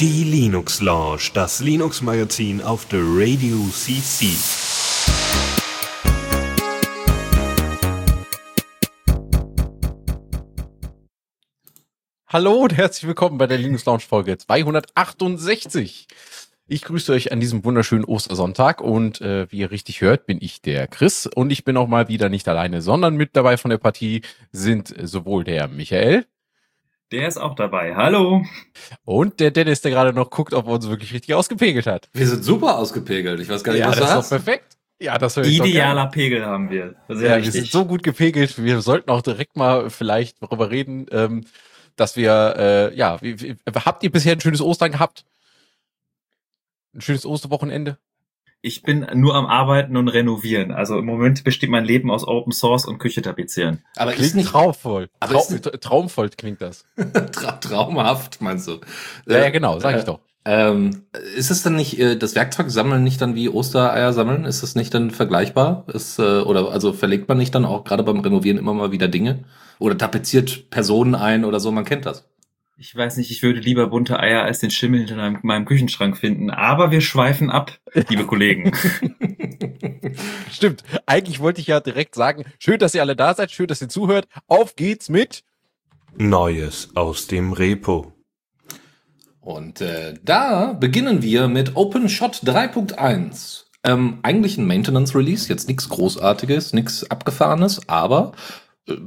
Die Linux Lounge, das Linux Magazin auf der Radio CC. Hallo und herzlich willkommen bei der Linux Lounge Folge 268. Ich grüße euch an diesem wunderschönen Ostersonntag und äh, wie ihr richtig hört, bin ich der Chris und ich bin auch mal wieder nicht alleine, sondern mit dabei von der Partie sind sowohl der Michael. Der ist auch dabei. Hallo. Und der Dennis, der gerade noch guckt, ob er uns wirklich richtig ausgepegelt hat. Wir sind super ausgepegelt. Ich weiß gar nicht, ja, was das du ist hast. doch perfekt. Ja, das höre ich Idealer Pegel haben wir. Sehr ja, wir sind so gut gepegelt. Wir sollten auch direkt mal vielleicht darüber reden, ähm, dass wir, äh, ja, wie, wie, habt ihr bisher ein schönes Ostern gehabt? Ein schönes Osterwochenende? Ich bin nur am Arbeiten und Renovieren. Also im Moment besteht mein Leben aus Open Source und Küche tapezieren. Aber klingt ist nicht traumvoll. Aber Traum, nicht, traumvoll klingt das. Tra traumhaft, meinst du? Ja, ja genau, sag ich äh, doch. Ähm, ist es dann nicht, äh, das Werkzeug sammeln nicht dann wie Ostereier sammeln? Ist es nicht dann vergleichbar? Ist, äh, oder also verlegt man nicht dann auch gerade beim Renovieren immer mal wieder Dinge? Oder tapeziert Personen ein oder so, man kennt das. Ich weiß nicht, ich würde lieber bunte Eier als den Schimmel hinter meinem, meinem Küchenschrank finden. Aber wir schweifen ab, liebe Kollegen. Stimmt. Eigentlich wollte ich ja direkt sagen, schön, dass ihr alle da seid, schön, dass ihr zuhört. Auf geht's mit Neues aus dem Repo. Und äh, da beginnen wir mit OpenShot 3.1. Ähm, eigentlich ein Maintenance Release, jetzt nichts Großartiges, nichts Abgefahrenes, aber äh,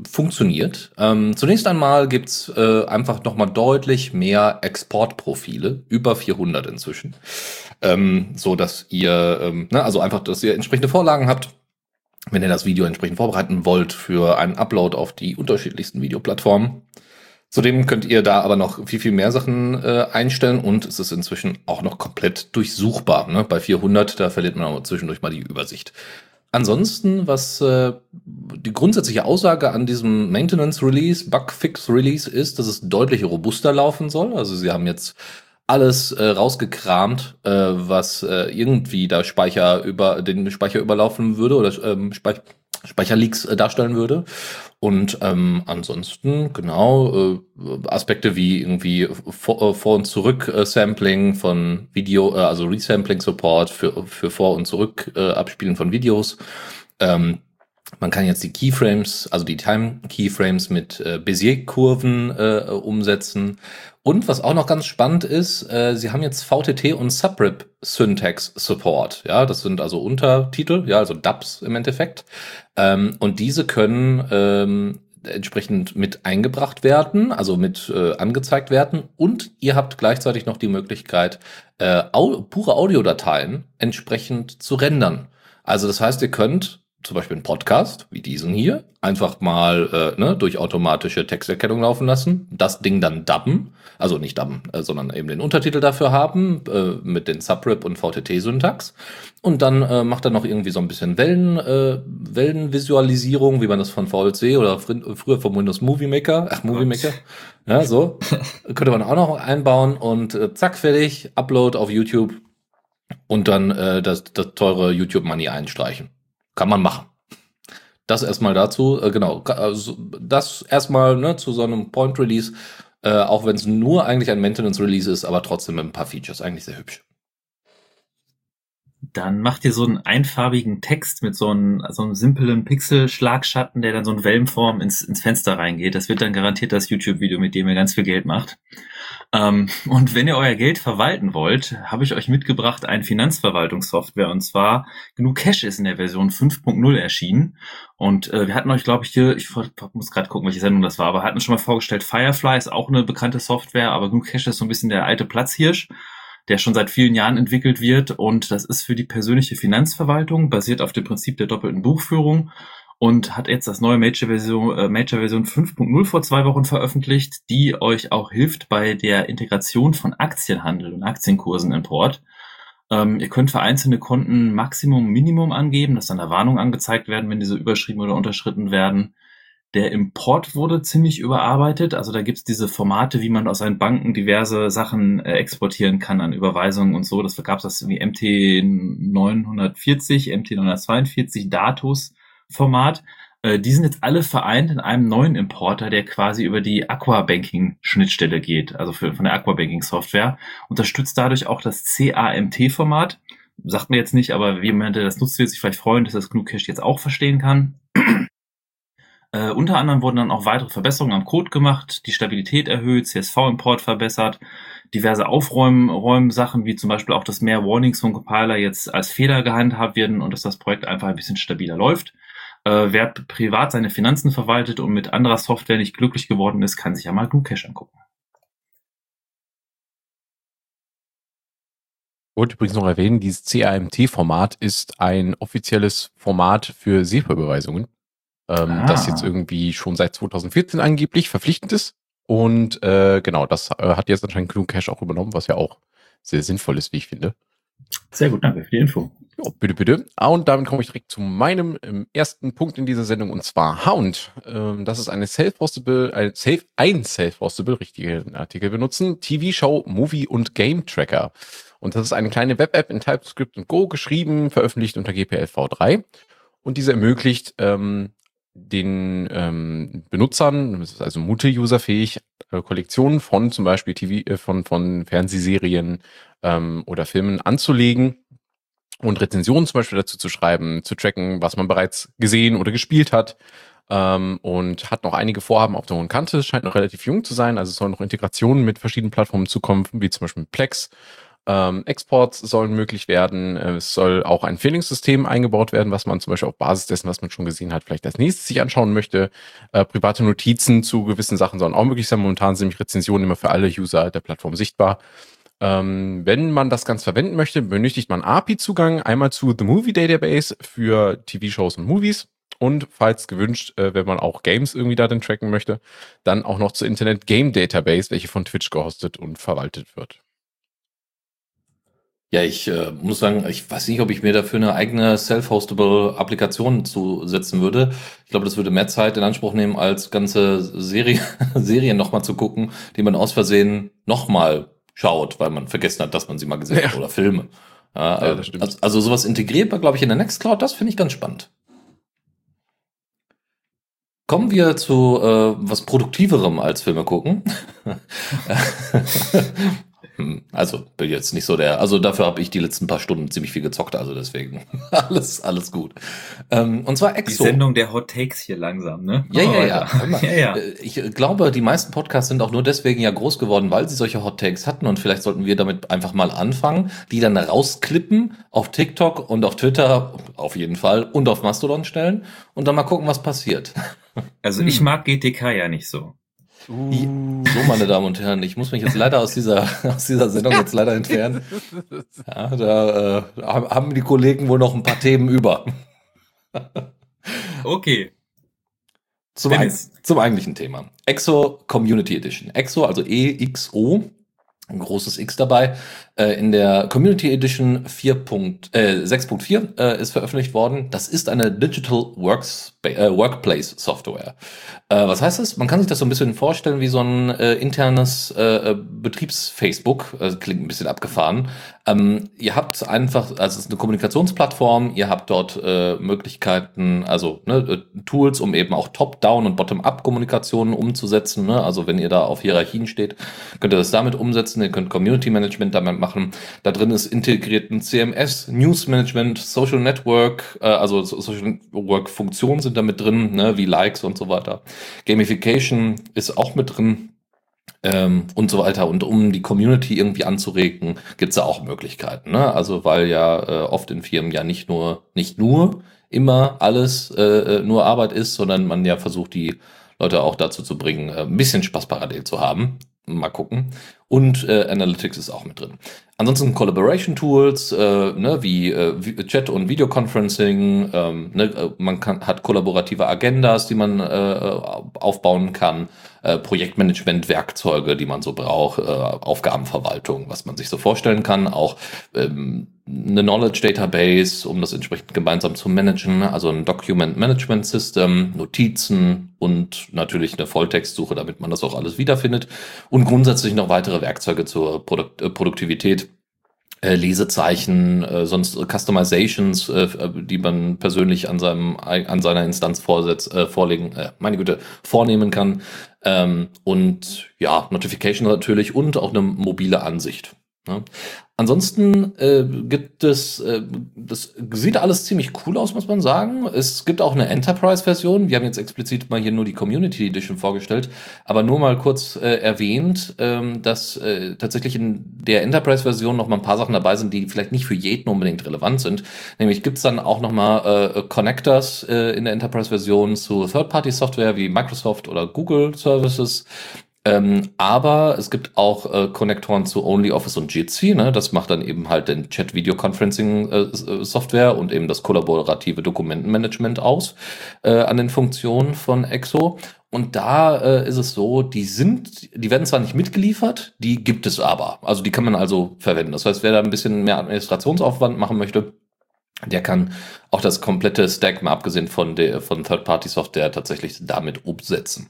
funktioniert. Ähm, zunächst einmal gibt's äh, einfach nochmal deutlich mehr Exportprofile, über 400 inzwischen, ähm, so dass ihr, ähm, ne, also einfach, dass ihr entsprechende Vorlagen habt, wenn ihr das Video entsprechend vorbereiten wollt für einen Upload auf die unterschiedlichsten Videoplattformen. Zudem könnt ihr da aber noch viel, viel mehr Sachen äh, einstellen und es ist inzwischen auch noch komplett durchsuchbar. Ne? Bei 400, da verliert man aber zwischendurch mal die Übersicht. Ansonsten, was äh, die grundsätzliche Aussage an diesem Maintenance Release, Bugfix Release ist, dass es deutlich robuster laufen soll. Also sie haben jetzt alles äh, rausgekramt, äh, was äh, irgendwie da Speicher über den Speicher überlaufen würde oder ähm, Speicher Speicherleaks äh, darstellen würde. Und ähm, ansonsten, genau, äh, Aspekte wie irgendwie vor, äh, vor und zurück äh, Sampling von Video, äh, also Resampling Support für, für Vor- und Zurück äh, Abspielen von Videos. Ähm, man kann jetzt die Keyframes, also die Time Keyframes mit äh, Bezier-Kurven äh, umsetzen. Und was auch noch ganz spannend ist, äh, sie haben jetzt VTT und Subrip Syntax Support. Ja, das sind also Untertitel, ja, also Dubs im Endeffekt. Ähm, und diese können ähm, entsprechend mit eingebracht werden, also mit äh, angezeigt werden. Und ihr habt gleichzeitig noch die Möglichkeit, äh, au pure Audiodateien entsprechend zu rendern. Also das heißt, ihr könnt zum Beispiel einen Podcast wie diesen hier einfach mal äh, ne, durch automatische Texterkennung laufen lassen, das Ding dann dubben, also nicht dubben, äh, sondern eben den Untertitel dafür haben äh, mit den Subrip und VTT-Syntax und dann äh, macht er noch irgendwie so ein bisschen Wellen, äh, Wellenvisualisierung, wie man das von VLC oder fr früher vom Windows Movie Maker, ach Movie Maker, ja so, könnte man auch noch einbauen und äh, zack fertig, Upload auf YouTube und dann äh, das, das teure YouTube Money einstreichen. Kann man machen. Das erstmal dazu, äh, genau. Also das erstmal ne, zu so einem Point Release, äh, auch wenn es nur eigentlich ein Maintenance Release ist, aber trotzdem mit ein paar Features. Eigentlich sehr hübsch. Dann macht ihr so einen einfarbigen Text mit so einem, so einem simplen Pixel-Schlagschatten, der dann so in Wellenform ins, ins Fenster reingeht. Das wird dann garantiert das YouTube-Video, mit dem ihr ganz viel Geld macht. Ähm, und wenn ihr euer Geld verwalten wollt, habe ich euch mitgebracht ein Finanzverwaltungssoftware und zwar GNU Cash ist in der Version 5.0 erschienen und äh, wir hatten euch, glaube ich, hier, ich muss gerade gucken, welche Sendung das war, aber hatten schon mal vorgestellt, Firefly ist auch eine bekannte Software, aber GNU Cash ist so ein bisschen der alte Platzhirsch der schon seit vielen Jahren entwickelt wird und das ist für die persönliche Finanzverwaltung, basiert auf dem Prinzip der doppelten Buchführung und hat jetzt das neue Major-Version äh, Major Version 5.0 vor zwei Wochen veröffentlicht, die euch auch hilft bei der Integration von Aktienhandel und Aktienkursen in Port. Ähm, ihr könnt für einzelne Konten Maximum, Minimum angeben, dass dann eine Warnung angezeigt werden, wenn diese überschrieben oder unterschritten werden. Der Import wurde ziemlich überarbeitet. Also da gibt's diese Formate, wie man aus seinen Banken diverse Sachen äh, exportieren kann an Überweisungen und so. Das gab's das wie MT 940, MT 942, Datus Format. Äh, die sind jetzt alle vereint in einem neuen Importer, der quasi über die Aquabanking-Schnittstelle geht, also für, von der Aquabanking-Software. Unterstützt dadurch auch das CAMT-Format. Sagt mir jetzt nicht, aber jemand, der das nutzt, wird sich vielleicht freuen, dass das GNU Cache jetzt auch verstehen kann. Äh, unter anderem wurden dann auch weitere Verbesserungen am Code gemacht, die Stabilität erhöht, CSV-Import verbessert, diverse Aufräumen-Sachen, wie zum Beispiel auch, dass mehr Warnings vom Compiler jetzt als Fehler gehandhabt werden und dass das Projekt einfach ein bisschen stabiler läuft. Äh, wer privat seine Finanzen verwaltet und mit anderer Software nicht glücklich geworden ist, kann sich ja mal GnuCache angucken. Wollte übrigens noch erwähnen, dieses CAMT-Format ist ein offizielles Format für SEPA-Überweisungen, ähm, Ah. das jetzt irgendwie schon seit 2014 angeblich verpflichtend ist. Und äh, genau, das äh, hat jetzt anscheinend GNU Cache auch übernommen, was ja auch sehr sinnvoll ist, wie ich finde. Sehr gut, danke für die Info. Ja, bitte, bitte. Ah, und damit komme ich direkt zu meinem ähm, ersten Punkt in dieser Sendung und zwar Hound. Ähm, das ist eine self-hostable, ein Self, ein self-hostable, richtige Artikel benutzen, TV-Show, Movie und Game Tracker. Und das ist eine kleine Web-App in TypeScript und Go geschrieben, veröffentlicht unter GPL v3. Und diese ermöglicht ähm, den ähm, Benutzern, also multi-userfähig, äh, Kollektionen von zum Beispiel TV, äh, von, von Fernsehserien ähm, oder Filmen anzulegen und Rezensionen zum Beispiel dazu zu schreiben, zu tracken, was man bereits gesehen oder gespielt hat. Ähm, und hat noch einige Vorhaben auf der hohen Kante. Scheint noch relativ jung zu sein, also es sollen noch Integrationen mit verschiedenen Plattformen zukommen, wie zum Beispiel Plex. Ähm, Exports sollen möglich werden. Äh, Es soll auch ein Feelingssystem eingebaut werden, was man zum Beispiel auf Basis dessen, was man schon gesehen hat, vielleicht als nächstes sich anschauen möchte. Äh, private Notizen zu gewissen Sachen sollen auch möglich sein. Momentan sind nämlich Rezensionen immer für alle User der Plattform sichtbar. Ähm, wenn man das Ganze verwenden möchte, benötigt man API-Zugang einmal zu The Movie Database für TV-Shows und Movies und falls gewünscht, äh, wenn man auch Games irgendwie da dann tracken möchte, dann auch noch zur Internet Game Database, welche von Twitch gehostet und verwaltet wird. Ja, ich äh, muss sagen, ich weiß nicht, ob ich mir dafür eine eigene self-hostable Applikation zusetzen würde. Ich glaube, das würde mehr Zeit in Anspruch nehmen, als ganze Serie, Serien nochmal zu gucken, die man aus Versehen nochmal schaut, weil man vergessen hat, dass man sie mal gesehen Ja. hat oder Filme. Ja, Ja, äh, das stimmt. also, also sowas integrierbar, glaube ich, in der Nextcloud, das finde ich ganz spannend. Kommen wir zu äh, was Produktiverem als Filme gucken. Hm, Also bin jetzt nicht so der, also dafür habe ich die letzten paar Stunden ziemlich viel gezockt, also deswegen alles, alles gut. Ähm, und zwar Die Exo. Sendung der Hot Takes hier langsam, ne? Ja, ja, ja. ja, ja. Äh, Ich glaube, die meisten Podcasts sind auch nur deswegen ja groß geworden, weil sie solche Hot Takes hatten und vielleicht sollten wir damit einfach mal anfangen, die dann rausklippen auf TikTok und auf Twitter auf jeden Fall und auf Mastodon stellen und dann mal gucken, was passiert. Also ich mag GTK ja nicht so. So, meine Damen und Herren, ich muss mich jetzt leider aus dieser, aus dieser Sendung jetzt leider entfernen. Ja, da äh, haben die Kollegen wohl noch ein paar Themen über. Okay. Zum, Dennis. zum eigentlichen Thema. EXO Community Edition. EXO, also EXO, ein großes X dabei. Äh, in der Community Edition 4. Äh, 6.4 äh, ist veröffentlicht worden. Das ist eine Digital Works äh, Workplace Software. Äh, was heißt das? Man kann sich das so ein bisschen vorstellen wie so ein äh, internes äh, Betriebs-Facebook. Äh, klingt ein bisschen abgefahren. Ähm, ihr habt einfach, also es ist eine Kommunikationsplattform, ihr habt dort äh, Möglichkeiten, also ne, äh, Tools, um eben auch Top-Down und Bottom-up-Kommunikationen umzusetzen. Ne? Also wenn ihr da auf Hierarchien steht, könnt ihr das damit umsetzen. Ihr könnt Community-Management damit machen. Da drin ist integriert ein CMS, News-Management, Social Network, äh, also so- Social Network-Funktionen sind damit drin, ne? wie Likes und so weiter. Gamification ist auch mit drin ähm, und so weiter. Und um die Community irgendwie anzuregen, gibt's da auch Möglichkeiten. Ne? Also weil ja äh, oft in Firmen ja nicht nur, nicht nur immer alles äh, äh, nur Arbeit ist, sondern man ja versucht, die Leute auch dazu zu bringen, äh, ein bisschen Spaß parallel zu haben. Mal gucken. Und äh, Analytics ist auch mit drin. Ansonsten Collaboration Tools, äh, ne, wie äh, Chat und Videoconferencing. Ähm, ne, äh, man kann, hat kollaborative Agendas, die man äh, aufbauen kann. Äh, Projektmanagement-Werkzeuge, die man so braucht. Äh, Aufgabenverwaltung, was man sich so vorstellen kann. Auch ähm, eine Knowledge Database, um das entsprechend gemeinsam zu managen. Also ein Document Management System, Notizen und natürlich eine Volltextsuche, damit man das auch alles wiederfindet. Und grundsätzlich noch weitere Werkzeuge zur Produkt äh, Produktivität Lesezeichen, äh, sonst Customizations, äh, die man persönlich an seinem an seiner Instanz vorsetzt, äh, vorlegen, äh, meine Güte, vornehmen kann. Ähm, und ja, Notification natürlich und auch eine mobile Ansicht. Ne? Ansonsten äh, gibt es, äh, das sieht alles ziemlich cool aus, muss man sagen. Es gibt auch eine Enterprise-Version. Wir haben jetzt explizit mal hier nur die Community Edition vorgestellt, aber nur mal kurz äh, erwähnt, ähm, dass äh, tatsächlich in der Enterprise-Version noch mal ein paar Sachen dabei sind, die vielleicht nicht für jeden unbedingt relevant sind. Nämlich gibt es dann auch noch mal äh, Connectors äh, in der Enterprise-Version zu Third-Party-Software wie Microsoft oder Google Services. Ähm, aber es gibt auch äh, Konnektoren zu OnlyOffice und Jitsi. Ne? Das macht dann eben halt den Chat-Video-Conferencing-Software äh, und eben das kollaborative Dokumentenmanagement aus äh, an den Funktionen von Exo. Und da äh, ist es so, die sind, die werden zwar nicht mitgeliefert, die gibt es aber. Also die kann man also verwenden. Das heißt, wer da ein bisschen mehr Administrationsaufwand machen möchte, der kann auch das komplette Stack, mal abgesehen von der von Third-Party-Software, tatsächlich damit umsetzen.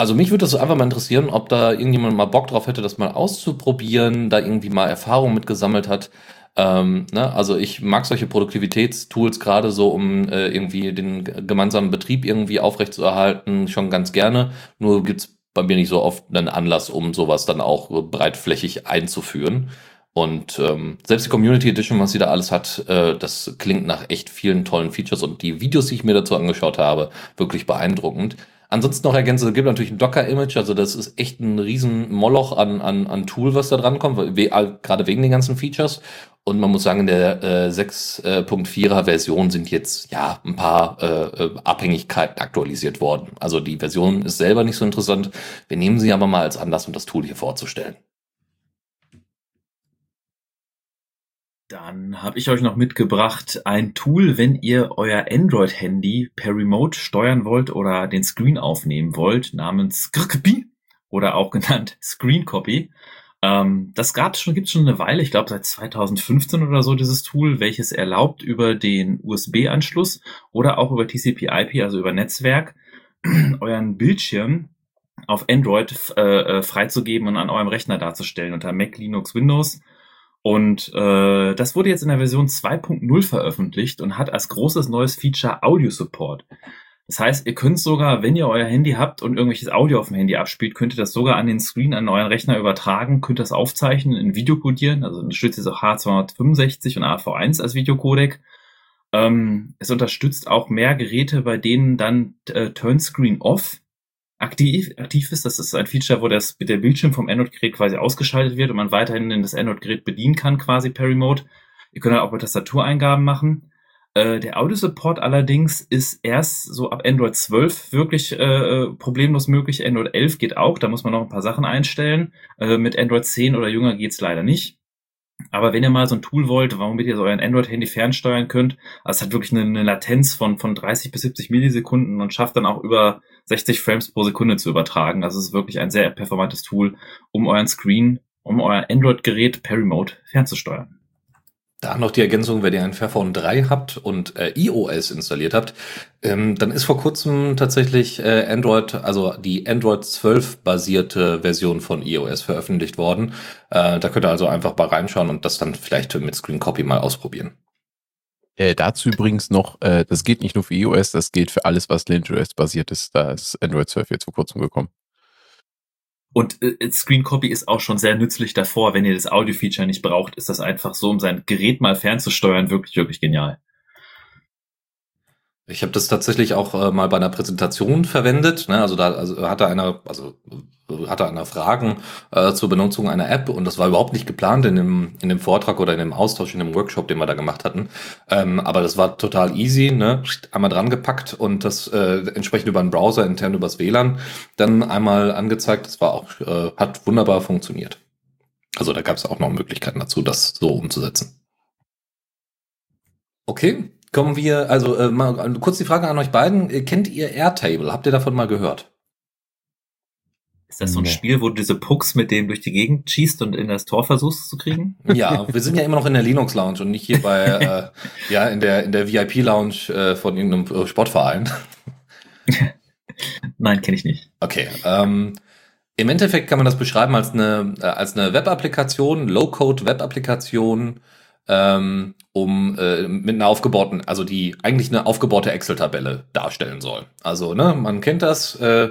Also mich würde das einfach mal interessieren, ob da irgendjemand mal Bock drauf hätte, das mal auszuprobieren, da irgendwie mal Erfahrung mitgesammelt hat. Ähm, ne? Also ich mag solche Produktivitätstools gerade so, um äh, irgendwie den gemeinsamen Betrieb irgendwie aufrechtzuerhalten, schon ganz gerne. Nur gibt's bei mir nicht so oft einen Anlass, um sowas dann auch breitflächig einzuführen. Und ähm, selbst die Community Edition, was sie da alles hat, äh, das klingt nach echt vielen tollen Features und die Videos, die ich mir dazu angeschaut habe, wirklich beeindruckend. Ansonsten noch ergänzen, es gibt natürlich ein Docker-Image, also das ist echt ein riesen Moloch an, an, an Tool, was da dran kommt, we gerade wegen den ganzen Features. Und man muss sagen, in der äh, 6.4er Version sind jetzt ja ein paar äh, äh, Abhängigkeiten aktualisiert worden. Also die Version ist selber nicht so interessant. Wir nehmen sie aber mal als Anlass, um das Tool hier vorzustellen. Dann habe ich euch noch mitgebracht ein Tool, wenn ihr euer Android-Handy per Remote steuern wollt oder den Screen aufnehmen wollt, namens Grkpi oder auch genannt Screen Copy. Ähm, das gab schon, gibt schon eine Weile, ich glaube seit 2015 oder so, dieses Tool, welches erlaubt über den USB-Anschluss oder auch über TCP/IP, also über Netzwerk, euren Bildschirm auf Android äh, äh, freizugeben und an eurem Rechner darzustellen unter Mac, Linux, Windows und äh, das wurde jetzt in der Version 2.0 veröffentlicht und hat als großes neues Feature Audio Support. Das heißt, ihr könnt sogar, wenn ihr euer Handy habt und irgendwelches Audio auf dem Handy abspielt, könnt ihr das sogar an den Screen an euren Rechner übertragen, könnt das aufzeichnen, in Video codieren, also unterstützt jetzt auch H265 und AV1 als Videocodec. Ähm, es unterstützt auch mehr Geräte, bei denen dann äh, Turnscreen Off aktiv, aktiv ist. Das ist ein Feature, wo das, der Bildschirm vom Android-Gerät quasi ausgeschaltet wird und man weiterhin das Android-Gerät bedienen kann, quasi per Remote. Ihr könnt auch bei Tastatureingaben machen. Äh, der Audio-Support allerdings ist erst so ab Android 12 wirklich äh, problemlos möglich. Android 11 geht auch, da muss man noch ein paar Sachen einstellen. Äh, mit Android 10 oder jünger geht's leider nicht. Aber wenn ihr mal so ein Tool wollt, womit ihr so euren Android-Handy fernsteuern könnt, also es hat wirklich eine, eine, Latenz von, von 30 bis 70 Millisekunden und schafft dann auch über 60 Frames pro Sekunde zu übertragen. Also es ist wirklich ein sehr performantes Tool, um euren Screen, um euer Android-Gerät per Remote fernzusteuern. Da noch die Ergänzung, wenn ihr ein Fairphone 3 habt und äh, iOS installiert habt, ähm, dann ist vor kurzem tatsächlich äh, Android, also die Android 12 basierte Version von iOS veröffentlicht worden. Äh, da könnt ihr also einfach mal reinschauen und das dann vielleicht mit Screen Copy mal ausprobieren. Äh, dazu übrigens noch, äh, das geht nicht nur für iOS, das gilt für alles, was LinkedOS basiert ist. Da ist Android 12 jetzt vor kurzem gekommen. Und äh, Screen Copy ist auch schon sehr nützlich davor. Wenn ihr das Audio-Feature nicht braucht, ist das einfach so, um sein Gerät mal fernzusteuern, wirklich, wirklich genial. Ich habe das tatsächlich auch äh, mal bei einer Präsentation verwendet. Ne? Also da also hatte einer, also hatte einer Fragen äh, zur Benutzung einer App und das war überhaupt nicht geplant in dem in dem Vortrag oder in dem Austausch in dem Workshop, den wir da gemacht hatten. Ähm, aber das war total easy, ne? Einmal dran gepackt und das äh, entsprechend über einen Browser intern übers WLAN dann einmal angezeigt. Das war auch äh, hat wunderbar funktioniert. Also da gab es auch noch Möglichkeiten dazu, das so umzusetzen. Okay, Kommen wir, also äh, mal äh, kurz die Frage an euch beiden. Äh, kennt ihr Airtable? Habt ihr davon mal gehört? Ist das so ein nee. Spiel, wo du diese Pucks mit dem durch die Gegend schießt und in das Tor versuchst zu kriegen? Ja, wir sind ja immer noch in der Linux Lounge und nicht hier bei äh, ja in der in der VIP Lounge äh, von irgendeinem Sportverein. Nein, kenne ich nicht. Okay. Ähm, Im Endeffekt kann man das beschreiben als eine, äh, als eine Web-Applikation, Low-Code-Web-Applikation, ähm, um äh, mit einer aufgebauten, also die eigentlich eine aufgebaute Excel-Tabelle darstellen soll. Also, ne, man kennt das. Äh,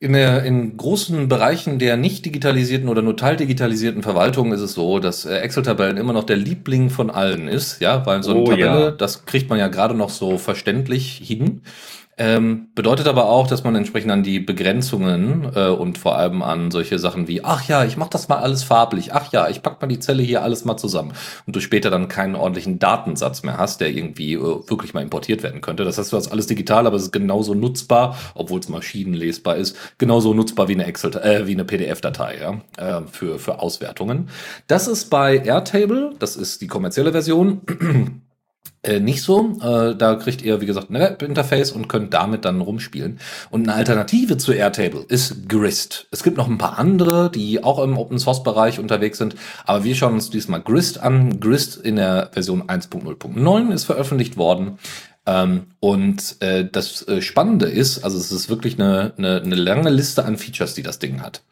in, der, in großen Bereichen der nicht digitalisierten oder nur teildigitalisierten Verwaltung ist es so, dass äh, Excel-Tabellen immer noch der Liebling von allen ist, ja, weil so eine Oh, Tabelle, ja. das kriegt man ja gerade noch so verständlich hin. Ähm, bedeutet aber auch, dass man entsprechend an die Begrenzungen äh, und vor allem an solche Sachen wie, ach ja, ich mach das mal alles farblich, ach ja, ich pack mal die Zelle hier alles mal zusammen und du später dann keinen ordentlichen Datensatz mehr hast, der irgendwie äh, wirklich mal importiert werden könnte. Das heißt, du hast alles digital, aber es ist genauso nutzbar, obwohl es maschinenlesbar ist, genauso nutzbar wie eine Excel, äh, wie eine PDF-Datei ja, äh, für für Auswertungen. Das ist bei Airtable, das ist die kommerzielle Version. Äh, nicht so. Äh, da kriegt ihr, wie gesagt, ein Web-Interface und könnt damit dann rumspielen. Und eine Alternative zu Airtable ist Grist. Es gibt noch ein paar andere, die auch im Open-Source-Bereich unterwegs sind, aber wir schauen uns diesmal Grist an. Grist in der Version 1.0.9 ist veröffentlicht worden. Ähm, und äh, das äh, Spannende ist, also es ist wirklich eine, eine, eine lange Liste an Features, die das Ding hat.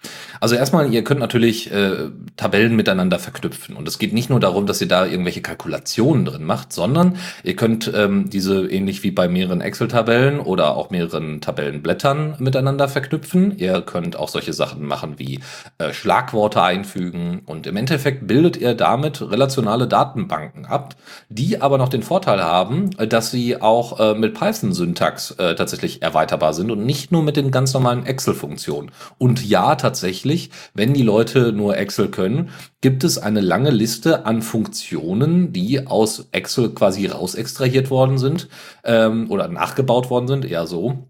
Also erstmal, ihr könnt natürlich äh, Tabellen miteinander verknüpfen. Und es geht nicht nur darum, dass ihr da irgendwelche Kalkulationen drin macht, sondern ihr könnt ähm, diese ähnlich wie bei mehreren Excel-Tabellen oder auch mehreren Tabellenblättern miteinander verknüpfen. Ihr könnt auch solche Sachen machen wie äh, Schlagworte einfügen. Und im Endeffekt bildet ihr damit relationale Datenbanken ab, die aber noch den Vorteil haben, äh, dass sie auch äh, mit Python-Syntax äh, tatsächlich erweiterbar sind und nicht nur mit den ganz normalen Excel-Funktionen. Und ja, tatsächlich, wenn die Leute nur Excel können, gibt es eine lange Liste an Funktionen, die aus Excel quasi rausextrahiert worden sind ähm, oder nachgebaut worden sind, eher so.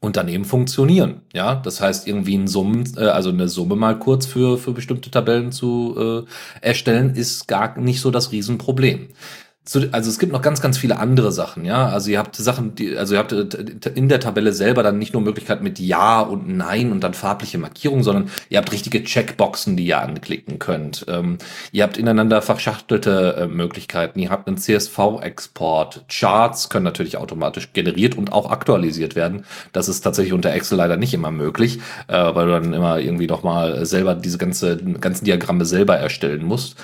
Und dann eben funktionieren, ja. Das heißt, irgendwie ein Summen, äh, also eine Summe mal kurz für, für bestimmte Tabellen zu äh, erstellen, ist gar nicht so das Riesenproblem zu, also es gibt noch ganz, ganz viele andere Sachen, ja. Also ihr habt Sachen, die, also ihr habt äh, in der Tabelle selber dann nicht nur Möglichkeit mit Ja und Nein und dann farbliche Markierung, sondern ihr habt richtige Checkboxen, die ihr anklicken könnt. Ähm, ihr habt ineinander verschachtelte äh, Möglichkeiten. Ihr habt einen CSV-Export. Charts können natürlich automatisch generiert und auch aktualisiert werden. Das ist tatsächlich unter Excel leider nicht immer möglich, äh, weil du dann immer irgendwie noch mal selber diese ganze, ganzen Diagramme selber erstellen musst.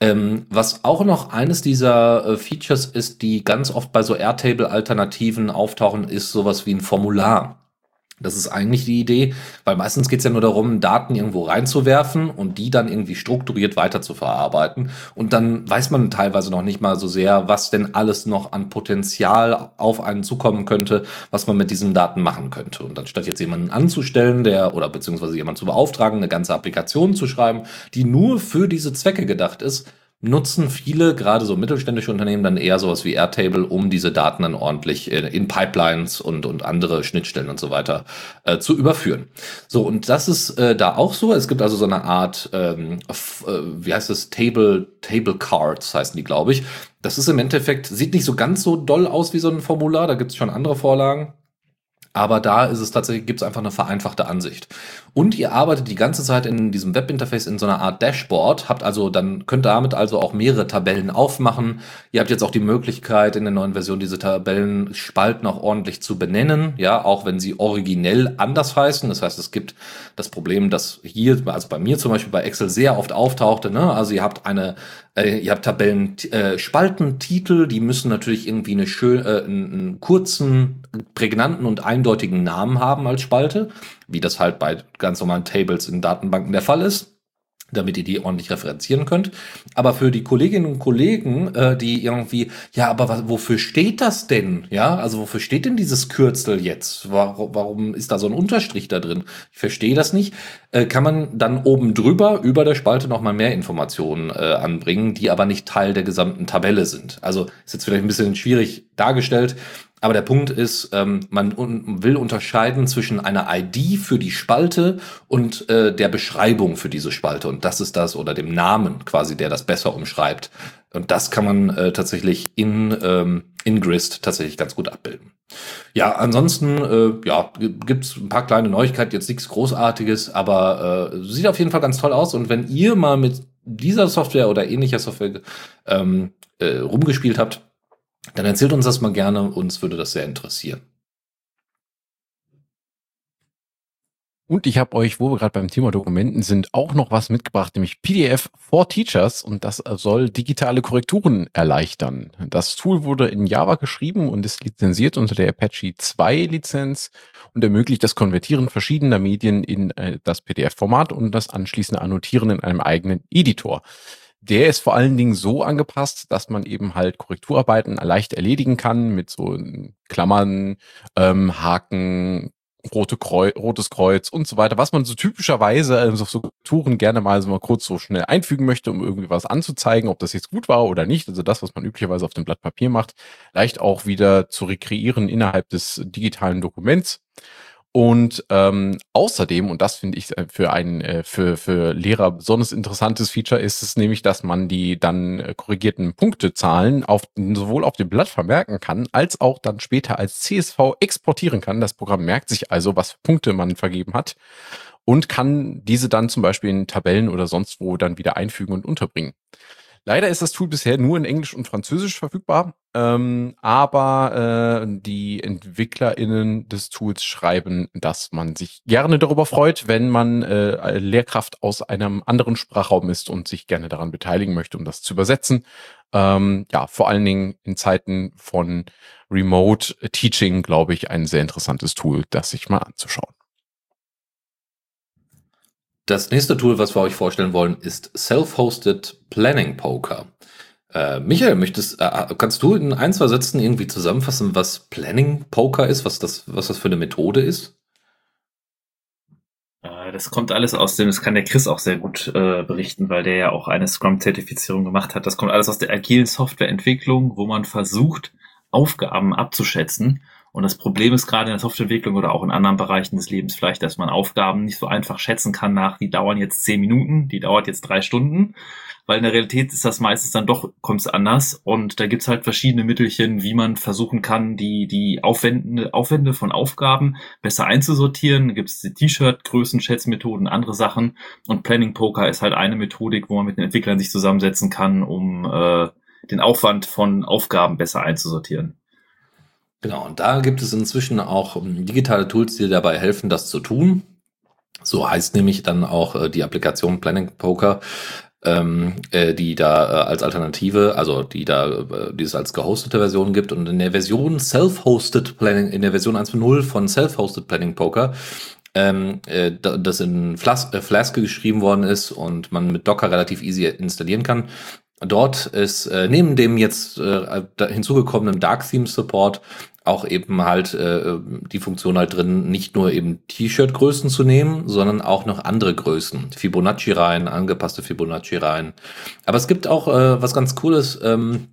Ähm, was auch noch eines dieser äh, Features ist, die ganz oft bei so Airtable-Alternativen auftauchen, ist sowas wie ein Formular. Das ist eigentlich die Idee, weil meistens geht es ja nur darum, Daten irgendwo reinzuwerfen und die dann irgendwie strukturiert weiter zu verarbeiten. Und dann weiß man teilweise noch nicht mal so sehr, was denn alles noch an Potenzial auf einen zukommen könnte, was man mit diesen Daten machen könnte. Und anstatt jetzt jemanden anzustellen, der oder beziehungsweise jemanden zu beauftragen, eine ganze Applikation zu schreiben, die nur für diese Zwecke gedacht ist, nutzen viele, gerade so mittelständische Unternehmen, dann eher sowas wie Airtable, um diese Daten dann ordentlich in, in Pipelines und, und andere Schnittstellen und so weiter äh, zu überführen. So, und das ist äh, da auch so. Es gibt also so eine Art, ähm, äh, wie heißt es, Table, Table Cards heißen die, glaube ich. Das ist im Endeffekt, sieht nicht so ganz so doll aus wie so ein Formular, da gibt es schon andere Vorlagen. Aber da ist es tatsächlich, gibt es einfach eine vereinfachte Ansicht. Und ihr arbeitet die ganze Zeit in diesem Webinterface in so einer Art Dashboard, habt also dann, könnt damit also auch mehrere Tabellen aufmachen. Ihr habt jetzt auch die Möglichkeit, in der neuen Version diese Tabellenspalten auch ordentlich zu benennen, ja, auch wenn sie originell anders heißen. Das heißt, es gibt das Problem, dass hier, also bei mir zum Beispiel bei Excel sehr oft auftauchte, ne? Also ihr habt eine, äh, ihr habt Tabellen, äh, Spaltentitel, die müssen natürlich irgendwie eine schön, äh, einen kurzen, prägnanten und eindeutigen Namen haben als Spalte, wie das halt bei ganz normalen Tables in Datenbanken der Fall ist damit ihr die ordentlich referenzieren könnt. Aber für die Kolleginnen und Kollegen, äh, die irgendwie, ja, aber was, wofür steht das denn? Ja, also wofür steht denn dieses Kürzel jetzt? Warum, warum ist da so ein Unterstrich da drin? Ich verstehe das nicht. Äh, kann man dann oben drüber, über der Spalte nochmal mehr Informationen äh, anbringen, die aber nicht Teil der gesamten Tabelle sind. Also ist jetzt vielleicht ein bisschen schwierig dargestellt. Aber der Punkt ist, ähm, man un will unterscheiden zwischen einer ID für die Spalte und äh, der Beschreibung für diese Spalte. Und das ist das, oder dem Namen quasi, der das besser umschreibt. Und das kann man äh, tatsächlich in, ähm, in Grist tatsächlich ganz gut abbilden. Ja, ansonsten äh, ja, gibt's ein paar kleine Neuigkeiten, jetzt nichts Großartiges, aber äh, sieht auf jeden Fall ganz toll aus. Und wenn ihr mal mit dieser Software oder ähnlicher Software ähm, äh, rumgespielt habt, dann erzählt uns das mal gerne, uns würde das sehr interessieren. Und ich habe euch, wo wir gerade beim Thema Dokumenten sind, auch noch was mitgebracht, nämlich PDF for Teachers und das soll digitale Korrekturen erleichtern. Das Tool wurde in Java geschrieben und ist lizenziert unter der Apache 2 Lizenz und ermöglicht das Konvertieren verschiedener Medien in äh, das PDF-Format und das anschließende Annotieren in einem eigenen Editor. Der ist vor allen Dingen so angepasst, dass man eben halt Korrekturarbeiten leicht erledigen kann mit so Klammern, ähm, Haken, rote Kreuz, rotes Kreuz und so weiter, was man so typischerweise auf so Touren gerne mal so mal kurz so schnell einfügen möchte, um irgendwie was anzuzeigen, ob das jetzt gut war oder nicht. Also das, was man üblicherweise auf dem Blatt Papier macht, leicht auch wieder zu rekreieren innerhalb des digitalen Dokuments. Und ähm, außerdem, und das finde ich äh, für ein äh, für, für Lehrer besonders interessantes Feature, ist es nämlich, dass man die dann äh, korrigierten Punktezahlen auf, sowohl auf dem Blatt vermerken kann, als auch dann später als CSV exportieren kann. Das Programm merkt sich also, was für Punkte man vergeben hat und kann diese dann zum Beispiel in Tabellen oder sonst wo dann wieder einfügen und unterbringen. Leider ist das Tool bisher nur in Englisch und Französisch verfügbar, ähm, aber äh, die EntwicklerInnen des Tools schreiben, dass man sich gerne darüber freut, wenn man äh, Lehrkraft aus einem anderen Sprachraum ist und sich gerne daran beteiligen möchte, um das zu übersetzen. Ähm, ja, vor allen Dingen in Zeiten von Remote Teaching, glaube ich, ein sehr interessantes Tool, das sich mal anzuschauen. Das nächste Tool, was wir euch vorstellen wollen, ist Self-Hosted Planning Poker. Äh, Michael, möchtest, äh, kannst du in ein, zwei Sätzen irgendwie zusammenfassen, was Planning Poker ist, was das, was das für eine Methode ist? Äh, das kommt alles aus dem, das kann der Chris auch sehr gut äh, berichten, weil der ja auch eine Scrum-Zertifizierung gemacht hat. Das kommt alles aus der agilen Softwareentwicklung, wo man versucht, Aufgaben abzuschätzen und das Problem ist gerade in der Softwareentwicklung oder auch in anderen Bereichen des Lebens vielleicht, dass man Aufgaben nicht so einfach schätzen kann nach, die dauern jetzt zehn Minuten, die dauert jetzt drei Stunden, weil in der Realität ist das meistens dann doch, kommt es anders und da gibt's halt verschiedene Mittelchen, wie man versuchen kann, die, die Aufwände, Aufwände von Aufgaben besser einzusortieren. Da gibt's die T-Shirt-Größen, Schätzmethoden, andere Sachen und Planning Poker ist halt eine Methodik, wo man mit den Entwicklern sich zusammensetzen kann, um äh, den Aufwand von Aufgaben besser einzusortieren. Genau, und da gibt es inzwischen auch ähm, digitale Tools, die dabei helfen, das zu tun. So heißt nämlich dann auch äh, die Applikation Planning Poker, ähm, äh, die da äh, als Alternative, also die da, äh, die es als gehostete Version gibt. Und in der Version Self-Hosted Planning, in der Version 1.0 von Self-Hosted Planning Poker, ähm, äh, das in Flas äh, Flask geschrieben worden ist und man mit Docker relativ easy installieren kann, Dort ist äh, neben dem jetzt äh, hinzugekommenen Dark Theme Support auch eben halt äh, die Funktion halt drin, nicht nur eben T-Shirt-Größen zu nehmen, sondern auch noch andere Größen. Fibonacci-Reihen, angepasste Fibonacci-Reihen. Aber es gibt auch äh, was ganz Cooles. Ähm,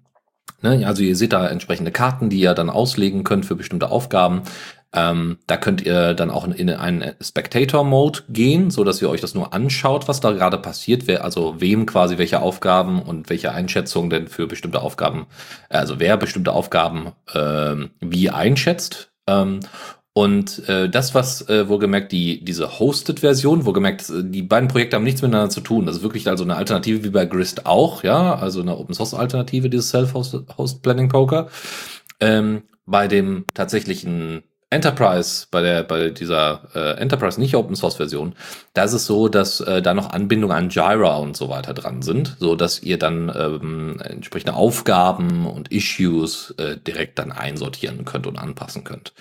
ne? Also ihr seht da entsprechende Karten, die ihr dann auslegen könnt für bestimmte Aufgaben. Ähm, da könnt ihr dann auch in einen Spectator-Mode gehen, so dass ihr euch das nur anschaut, was da gerade passiert, wer, also wem quasi welche Aufgaben und welche Einschätzungen denn für bestimmte Aufgaben, also wer bestimmte Aufgaben ähm, wie einschätzt. Ähm, und äh, das, was äh, wohlgemerkt die diese Hosted-Version, wohlgemerkt die beiden Projekte haben nichts miteinander zu tun. Das ist wirklich also eine Alternative wie bei Grist auch, ja, also eine Open-Source-Alternative dieses Self-Host-Planning-Poker. Ähm, bei dem tatsächlichen Enterprise, bei der, bei dieser äh, Enterprise nicht Open Source Version, da ist es so, dass äh, da noch Anbindungen an Jira und so weiter dran sind, so dass ihr dann ähm, entsprechende Aufgaben und Issues äh, direkt dann einsortieren könnt und anpassen könnt.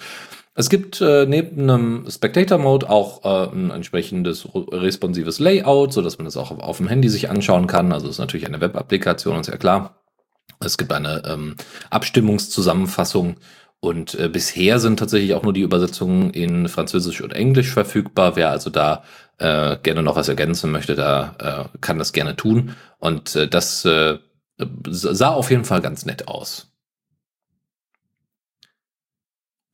Es gibt äh, neben einem Spectator Mode auch äh, ein entsprechendes responsives Layout, so dass man das auch auf, auf dem Handy sich anschauen kann. Also ist natürlich eine Web-Applikation, ist ja klar. Es gibt eine ähm, Abstimmungszusammenfassung und äh, bisher sind tatsächlich auch nur die Übersetzungen in Französisch und Englisch verfügbar. Wer also da äh, gerne noch was ergänzen möchte, da äh, kann das gerne tun. Und äh, das äh, sah auf jeden Fall ganz nett aus.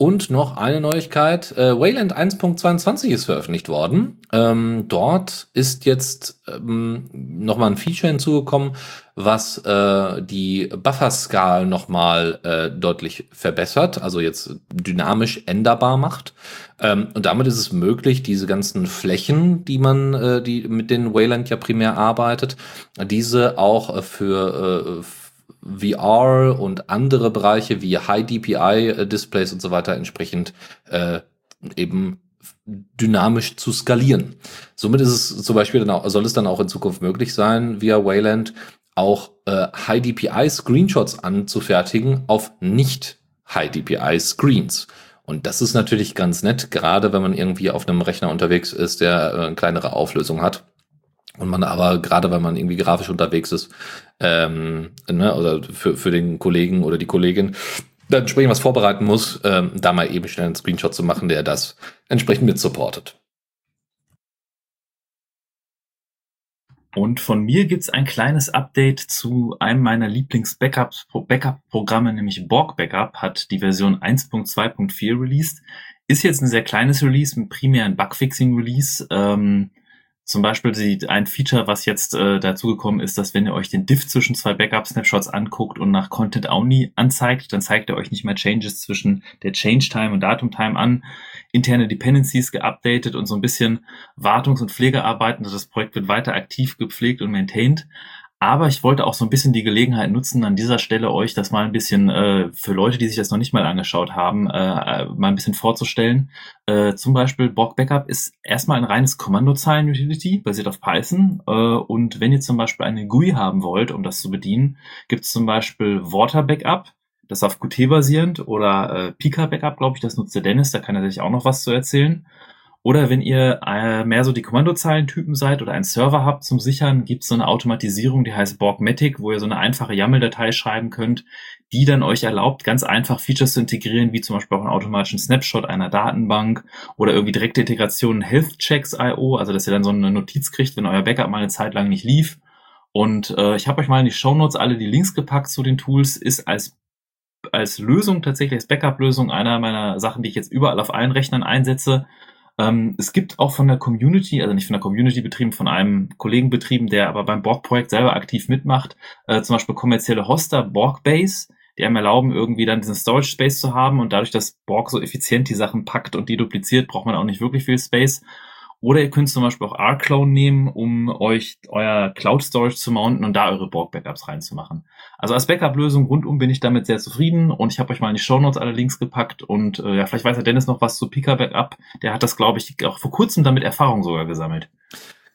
Und noch eine Neuigkeit, äh, Wayland 1.22 ist veröffentlicht worden. Ähm, dort ist jetzt ähm, nochmal ein Feature hinzugekommen, was äh, die Buffer-Skalen nochmal äh, deutlich verbessert, also jetzt dynamisch änderbar macht. Ähm, und damit ist es möglich, diese ganzen Flächen, die man, äh, die mit denen Wayland ja primär arbeitet, diese auch äh, für äh, VR und andere Bereiche wie High DPI äh, Displays und so weiter entsprechend äh, eben dynamisch zu skalieren. Somit ist es zum Beispiel dann auch, soll es dann auch in Zukunft möglich sein, via Wayland auch äh, High DPI Screenshots anzufertigen auf nicht High DPI Screens. Und das ist natürlich ganz nett, gerade wenn man irgendwie auf einem Rechner unterwegs ist, der äh, eine kleinere Auflösung hat. Und man aber, gerade wenn man irgendwie grafisch unterwegs ist, ähm, ne, oder für, für den Kollegen oder die Kollegin, dann entsprechend was vorbereiten muss, ähm, da mal eben schnell einen Screenshot zu machen, der das entsprechend mit supportet. Und von mir gibt's ein kleines Update zu einem meiner Lieblings-Backup-Programme, nämlich Borg Backup, hat die Version 1.2.4 released. Ist jetzt ein sehr kleines Release, mit primär ein Bugfixing-Release. Ähm, zum Beispiel die, ein Feature, was jetzt äh, dazugekommen ist, dass wenn ihr euch den Diff zwischen zwei Backup-Snapshots anguckt und nach Content Only anzeigt, dann zeigt er euch nicht mehr Changes zwischen der Change Time und Datum Time an. Interne Dependencies geupdatet und so ein bisschen Wartungs- und Pflegearbeiten. Also das Projekt wird weiter aktiv gepflegt und maintained. Aber ich wollte auch so ein bisschen die Gelegenheit nutzen, an dieser Stelle euch das mal ein bisschen äh, für Leute, die sich das noch nicht mal angeschaut haben, äh, mal ein bisschen vorzustellen. Äh, zum Beispiel Borg Backup ist erstmal ein reines Kommandozeilen-Utility, basiert auf Python. Äh, und wenn ihr zum Beispiel eine GUI haben wollt, um das zu bedienen, gibt es zum Beispiel Water Backup, das ist auf Qt basierend, oder äh, Pika Backup, glaube ich, das nutzt der Dennis, da kann er sich auch noch was zu erzählen. Oder wenn ihr äh, mehr so die Kommandozeilentypen seid oder einen Server habt zum Sichern, gibt es so eine Automatisierung, die heißt Borgmatic, wo ihr so eine einfache YAML-Datei schreiben könnt, die dann euch erlaubt, ganz einfach Features zu integrieren, wie zum Beispiel auch einen automatischen Snapshot einer Datenbank oder irgendwie direkte Integration Health Checks IO, also dass ihr dann so eine Notiz kriegt, wenn euer Backup mal eine Zeit lang nicht lief. Und äh, ich habe euch mal in die Show Notes alle die Links gepackt zu den Tools, ist als als Lösung tatsächlich als Backup-Lösung einer meiner Sachen, die ich jetzt überall auf allen Rechnern einsetze. Ähm, es gibt auch von der Community, also nicht von der Community betrieben, von einem Kollegen betrieben, der aber beim Borg-Projekt selber aktiv mitmacht, äh, zum Beispiel kommerzielle Hoster, Borg-Base, die einem erlauben, irgendwie dann diesen Storage Space zu haben und dadurch, dass Borg so effizient die Sachen packt und die dupliziert, braucht man auch nicht wirklich viel Space. Oder ihr könnt zum Beispiel auch R-Clone nehmen, um euch euer Cloud Storage zu mounten und da eure Borg-Backups reinzumachen. Also als Backup-Lösung rundum bin ich damit sehr zufrieden und ich habe euch mal in die Show Notes alle Links gepackt und äh, ja, vielleicht weiß der Dennis noch was zu Pika Backup. Der hat das, glaube ich, auch vor kurzem damit Erfahrung sogar gesammelt.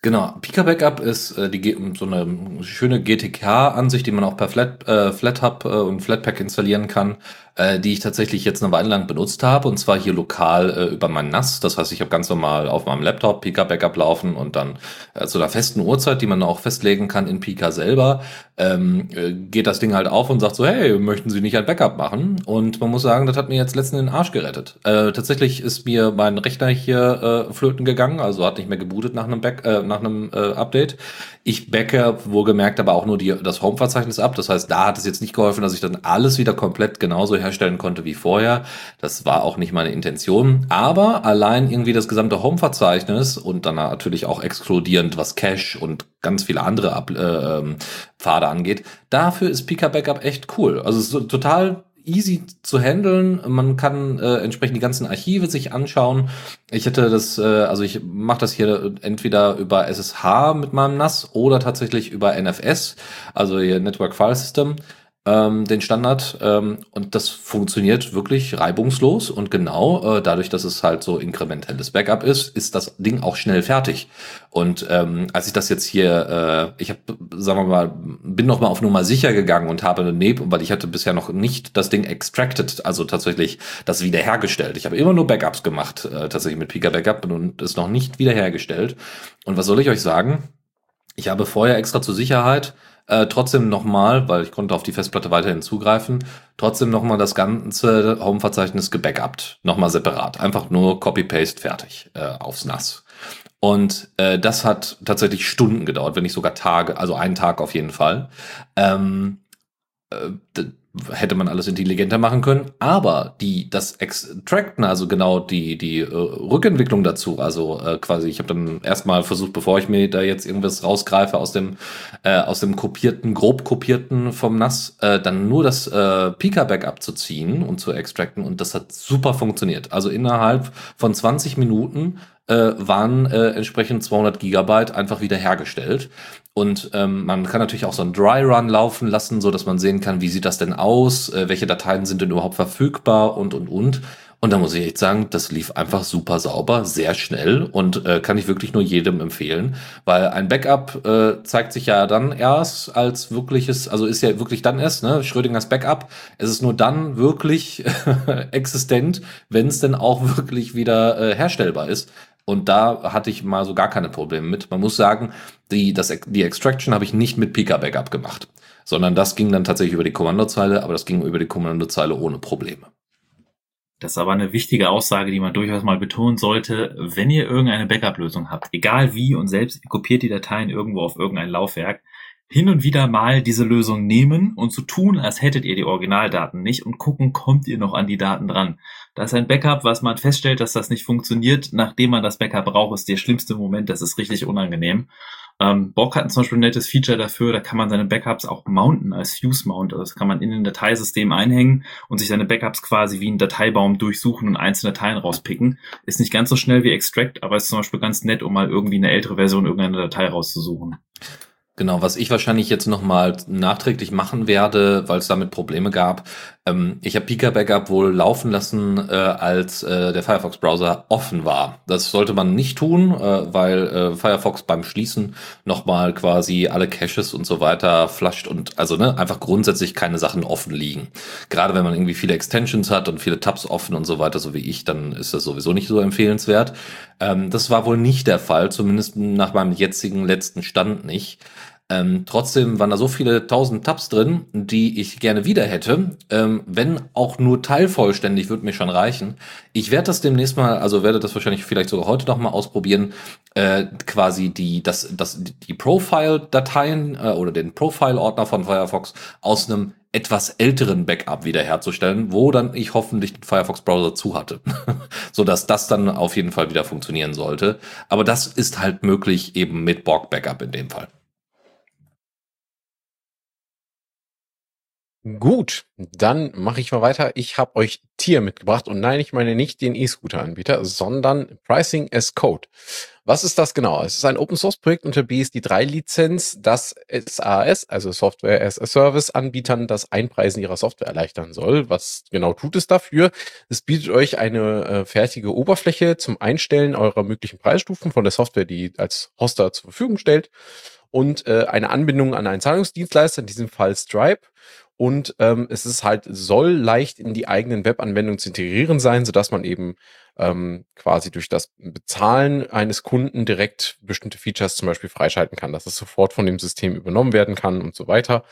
Genau, Pika Backup ist äh, die, so eine schöne GTK-Ansicht, die man auch per Flat, äh, FlatHub äh, und Flatpak installieren kann äh, die ich tatsächlich jetzt eine Weile lang benutzt habe und zwar hier lokal äh, über mein NAS. Das heißt, ich habe ganz normal auf meinem Laptop Pika Backup laufen und dann äh, zu einer festen Uhrzeit, die man auch festlegen kann in Pika selber, ähm, äh, geht das Ding halt auf und sagt so, hey, möchten Sie nicht ein Backup machen? Und man muss sagen, das hat mir jetzt letztens den Arsch gerettet. Äh, tatsächlich ist mir mein Rechner hier äh, flöten gegangen, also hat nicht mehr gebootet nach einem, Back, äh, nach einem äh, Update. Ich backe wohlgemerkt aber auch nur die, das Home-Verzeichnis ab. Das heißt, da hat es jetzt nicht geholfen, dass ich dann alles wieder komplett genauso herstellen konnte wie vorher. Das war auch nicht meine Intention. Aber allein irgendwie das gesamte Home-Verzeichnis und dann natürlich auch exkludierend, was Cache und ganz viele andere Ab äh, ähm, Pfade angeht, dafür ist Pika Backup echt cool. Also es ist total easy zu handeln. Man kann äh, entsprechend die ganzen Archive sich anschauen. Ich hätte das, äh, also ich mache das hier entweder über SSH mit meinem NAS oder tatsächlich über NFS, also Network File System ähm, den Standard ähm, und das funktioniert wirklich reibungslos und genau äh, dadurch, dass es halt so inkrementelles Backup ist, ist das Ding auch schnell fertig. Und ähm, als ich das jetzt hier, äh, ich habe, sagen wir mal, bin noch mal auf Nummer sicher gegangen und habe neben, weil ich hatte bisher noch nicht das Ding extracted, also tatsächlich das wiederhergestellt. Ich habe immer nur Backups gemacht, äh, tatsächlich mit Pika Backup und ist noch nicht wiederhergestellt. Und was soll ich euch sagen? Ich habe vorher extra zur Sicherheit äh, trotzdem nochmal, weil ich konnte auf die Festplatte weiterhin zugreifen, trotzdem nochmal das ganze Home-Verzeichnis gebackupt. Nochmal separat. Einfach nur Copy-Paste fertig äh, aufs NAS. Und äh, das hat tatsächlich Stunden gedauert, wenn nicht sogar Tage, also einen Tag auf jeden Fall. Ähm, äh, hätte man alles intelligenter machen können, aber die das Extracten, also genau die die äh, Rückentwicklung dazu, also äh, quasi, ich habe dann erstmal versucht, bevor ich mir da jetzt irgendwas rausgreife aus dem äh, aus dem kopierten, grob kopierten vom NAS, äh, dann nur das äh, Pika Backup zu ziehen und zu extracten und das hat super funktioniert. Also innerhalb von 20 Minuten äh, waren äh, entsprechend 200 Gigabyte einfach wieder hergestellt. Und ähm, man kann natürlich auch so einen Dry Run laufen lassen, so dass man sehen kann, wie sieht das denn aus, äh, welche Dateien sind denn überhaupt verfügbar und und und. Und da muss ich echt sagen, das lief einfach super sauber, sehr schnell und äh, kann ich wirklich nur jedem empfehlen, weil ein Backup äh, zeigt sich ja dann erst als wirkliches, also ist ja wirklich dann erst, ne, Schrödingers Backup, es ist nur dann wirklich existent, wenn es denn auch wirklich wieder äh, herstellbar ist. Und da hatte ich mal so gar keine Probleme mit. Man muss sagen, die, das, die Extraction habe ich nicht mit Pika Backup gemacht, sondern das ging dann tatsächlich über die Kommandozeile, aber das ging über die Kommandozeile ohne Probleme. Das ist aber eine wichtige Aussage, die man durchaus mal betonen sollte. Wenn ihr irgendeine Backup-Lösung habt, egal wie und selbst kopiert die Dateien irgendwo auf irgendein Laufwerk, hin und wieder mal diese Lösung nehmen und so tun, als hättet ihr die Originaldaten nicht und gucken, kommt ihr noch an die Daten dran. Das ist ein Backup, was man feststellt, dass das nicht funktioniert, nachdem man das Backup braucht, ist der schlimmste Moment, das ist richtig unangenehm. Ähm, Bock hat zum Beispiel ein nettes Feature dafür, da kann man seine Backups auch mounten als Fuse Mount. Also das kann man in ein Dateisystem einhängen und sich seine Backups quasi wie einen Dateibaum durchsuchen und einzelne Dateien rauspicken. Ist nicht ganz so schnell wie Extract, aber ist zum Beispiel ganz nett, um mal irgendwie eine ältere Version irgendeiner Datei rauszusuchen. Genau, was ich wahrscheinlich jetzt nochmal nachträglich machen werde, weil es damit Probleme gab. Ähm, ich habe Pika Backup wohl laufen lassen, äh, als äh, der Firefox-Browser offen war. Das sollte man nicht tun, äh, weil äh, Firefox beim Schließen nochmal quasi alle Caches und so weiter flasht und also ne, einfach grundsätzlich keine Sachen offen liegen. Gerade wenn man irgendwie viele Extensions hat und viele Tabs offen und so weiter, so wie ich, dann ist das sowieso nicht so empfehlenswert. Ähm, das war wohl nicht der Fall, zumindest nach meinem jetzigen letzten Stand nicht. Ähm, trotzdem waren da so viele tausend Tabs drin, die ich gerne wieder hätte. Ähm, wenn auch nur teilvollständig, würde mir schon reichen. Ich werde das demnächst mal, also werde das wahrscheinlich vielleicht sogar heute noch mal ausprobieren, äh, quasi die, das, das, die Profile-Dateien äh, oder den Profile-Ordner von Firefox aus einem etwas älteren Backup wiederherzustellen, wo dann ich hoffentlich den Firefox-Browser zu hatte, so dass das dann auf jeden Fall wieder funktionieren sollte. Aber das ist halt möglich eben mit Borg Backup in dem Fall. Gut, dann mache ich mal weiter. Ich habe euch Tier mitgebracht und nein, ich meine nicht den E-Scooter-Anbieter, sondern Pricing as Code. Was ist das genau? Es ist ein Open-Source-Projekt unter BSD3-Lizenz, das SAS, also Software as a Service-Anbietern das Einpreisen ihrer Software erleichtern soll. Was genau tut es dafür? Es bietet euch eine äh, fertige Oberfläche zum Einstellen eurer möglichen Preisstufen von der Software, die als Hoster zur Verfügung stellt und äh, eine Anbindung an einen Zahlungsdienstleister, in diesem Fall Stripe und ähm, es ist halt, soll leicht in die eigenen Webanwendungen zu integrieren sein, sodass man eben ähm, quasi durch das Bezahlen eines Kunden direkt bestimmte Features zum Beispiel freischalten kann, dass es sofort von dem System übernommen werden kann und so weiter.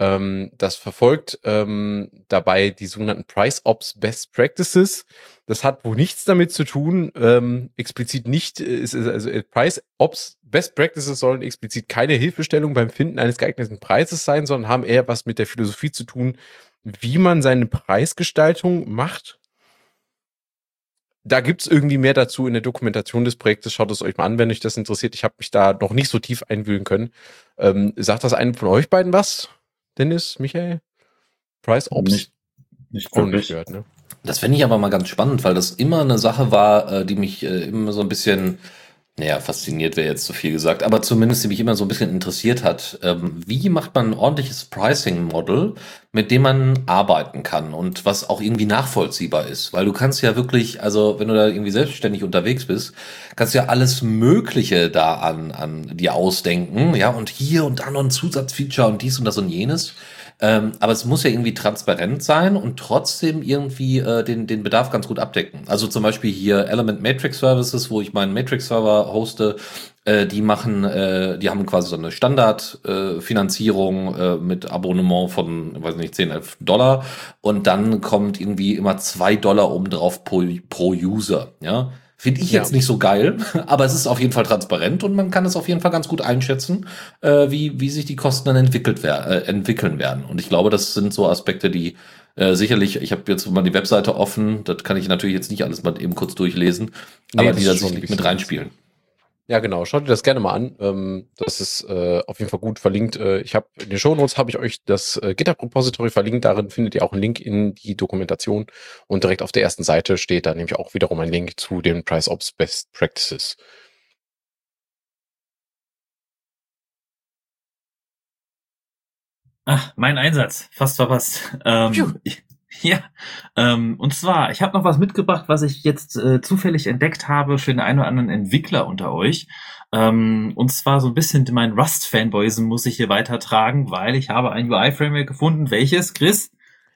Ähm, das verfolgt ähm, dabei die sogenannten Price Ops Best Practices. Das hat wohl nichts damit zu tun, ähm, explizit nicht, äh, ist, also äh, Price Ops Best Practices sollen explizit keine Hilfestellung beim Finden eines geeigneten Preises sein, sondern haben eher was mit der Philosophie zu tun, wie man seine Preisgestaltung macht. Da gibt's irgendwie mehr dazu in der Dokumentation des Projektes. Schaut es euch mal an, wenn euch das interessiert. Ich habe mich da noch nicht so tief einwühlen können. Ähm, sagt das einem von euch beiden was? Dennis, Michael? Price Ops? Nicht, nicht wirklich. Gehört, ne? Das fände ich aber mal ganz spannend, weil das immer eine Sache war, äh, die mich äh, immer so ein bisschen naja, fasziniert wäre jetzt zu viel gesagt, aber zumindest die mich immer so ein bisschen interessiert hat. Ähm, wie macht man ein ordentliches Pricing-Model, mit dem man arbeiten kann und was auch irgendwie nachvollziehbar ist? Weil du kannst ja wirklich, also wenn du da irgendwie selbstständig unterwegs bist, kannst du ja alles Mögliche da an, an dir ausdenken, ja, und hier und dann noch ein Zusatzfeature und dies und das und jenes. Ähm, aber es muss ja irgendwie transparent sein und trotzdem irgendwie äh, den, den Bedarf ganz gut abdecken. Also zum Beispiel hier Element Matrix Services, wo ich meinen Matrix-Server hoste, äh, die machen, äh, die haben quasi so eine Standardfinanzierung äh, äh, mit Abonnement von, weiß nicht, 10, 11 Dollar und dann kommt irgendwie immer zwei Dollar obendrauf pro, pro User, ja. Finde ich jetzt ja. nicht so geil, aber es ist auf jeden Fall transparent und man kann es auf jeden Fall ganz gut einschätzen, äh, wie, wie sich die Kosten dann entwickelt wer äh, entwickeln werden. Und ich glaube, das sind so Aspekte, die äh, sicherlich, ich habe jetzt mal die Webseite offen, das kann ich natürlich jetzt nicht alles mal eben kurz durchlesen, nee, aber die da sicherlich mit reinspielen. Ja, genau. Schaut dir das gerne mal an. Ähm, das ist äh, auf jeden Fall gut verlinkt. Äh, ich habe in den Show Notes habe ich euch das äh, GitHub Repository verlinkt. Darin findet ihr auch einen Link in die Dokumentation und direkt auf der ersten Seite steht da nämlich auch wiederum ein Link zu den Price Ops Best Practices. Ach, mein Einsatz, fast verpasst. Ähm, ich, Ja, ähm, und zwar, ich habe noch was mitgebracht, was ich jetzt äh, zufällig entdeckt habe für den einen oder anderen Entwickler unter euch. Ähm, und zwar so ein bisschen mein Rust-Fanboyism muss ich hier weitertragen, weil ich habe ein UI-Framework gefunden. Welches, Chris?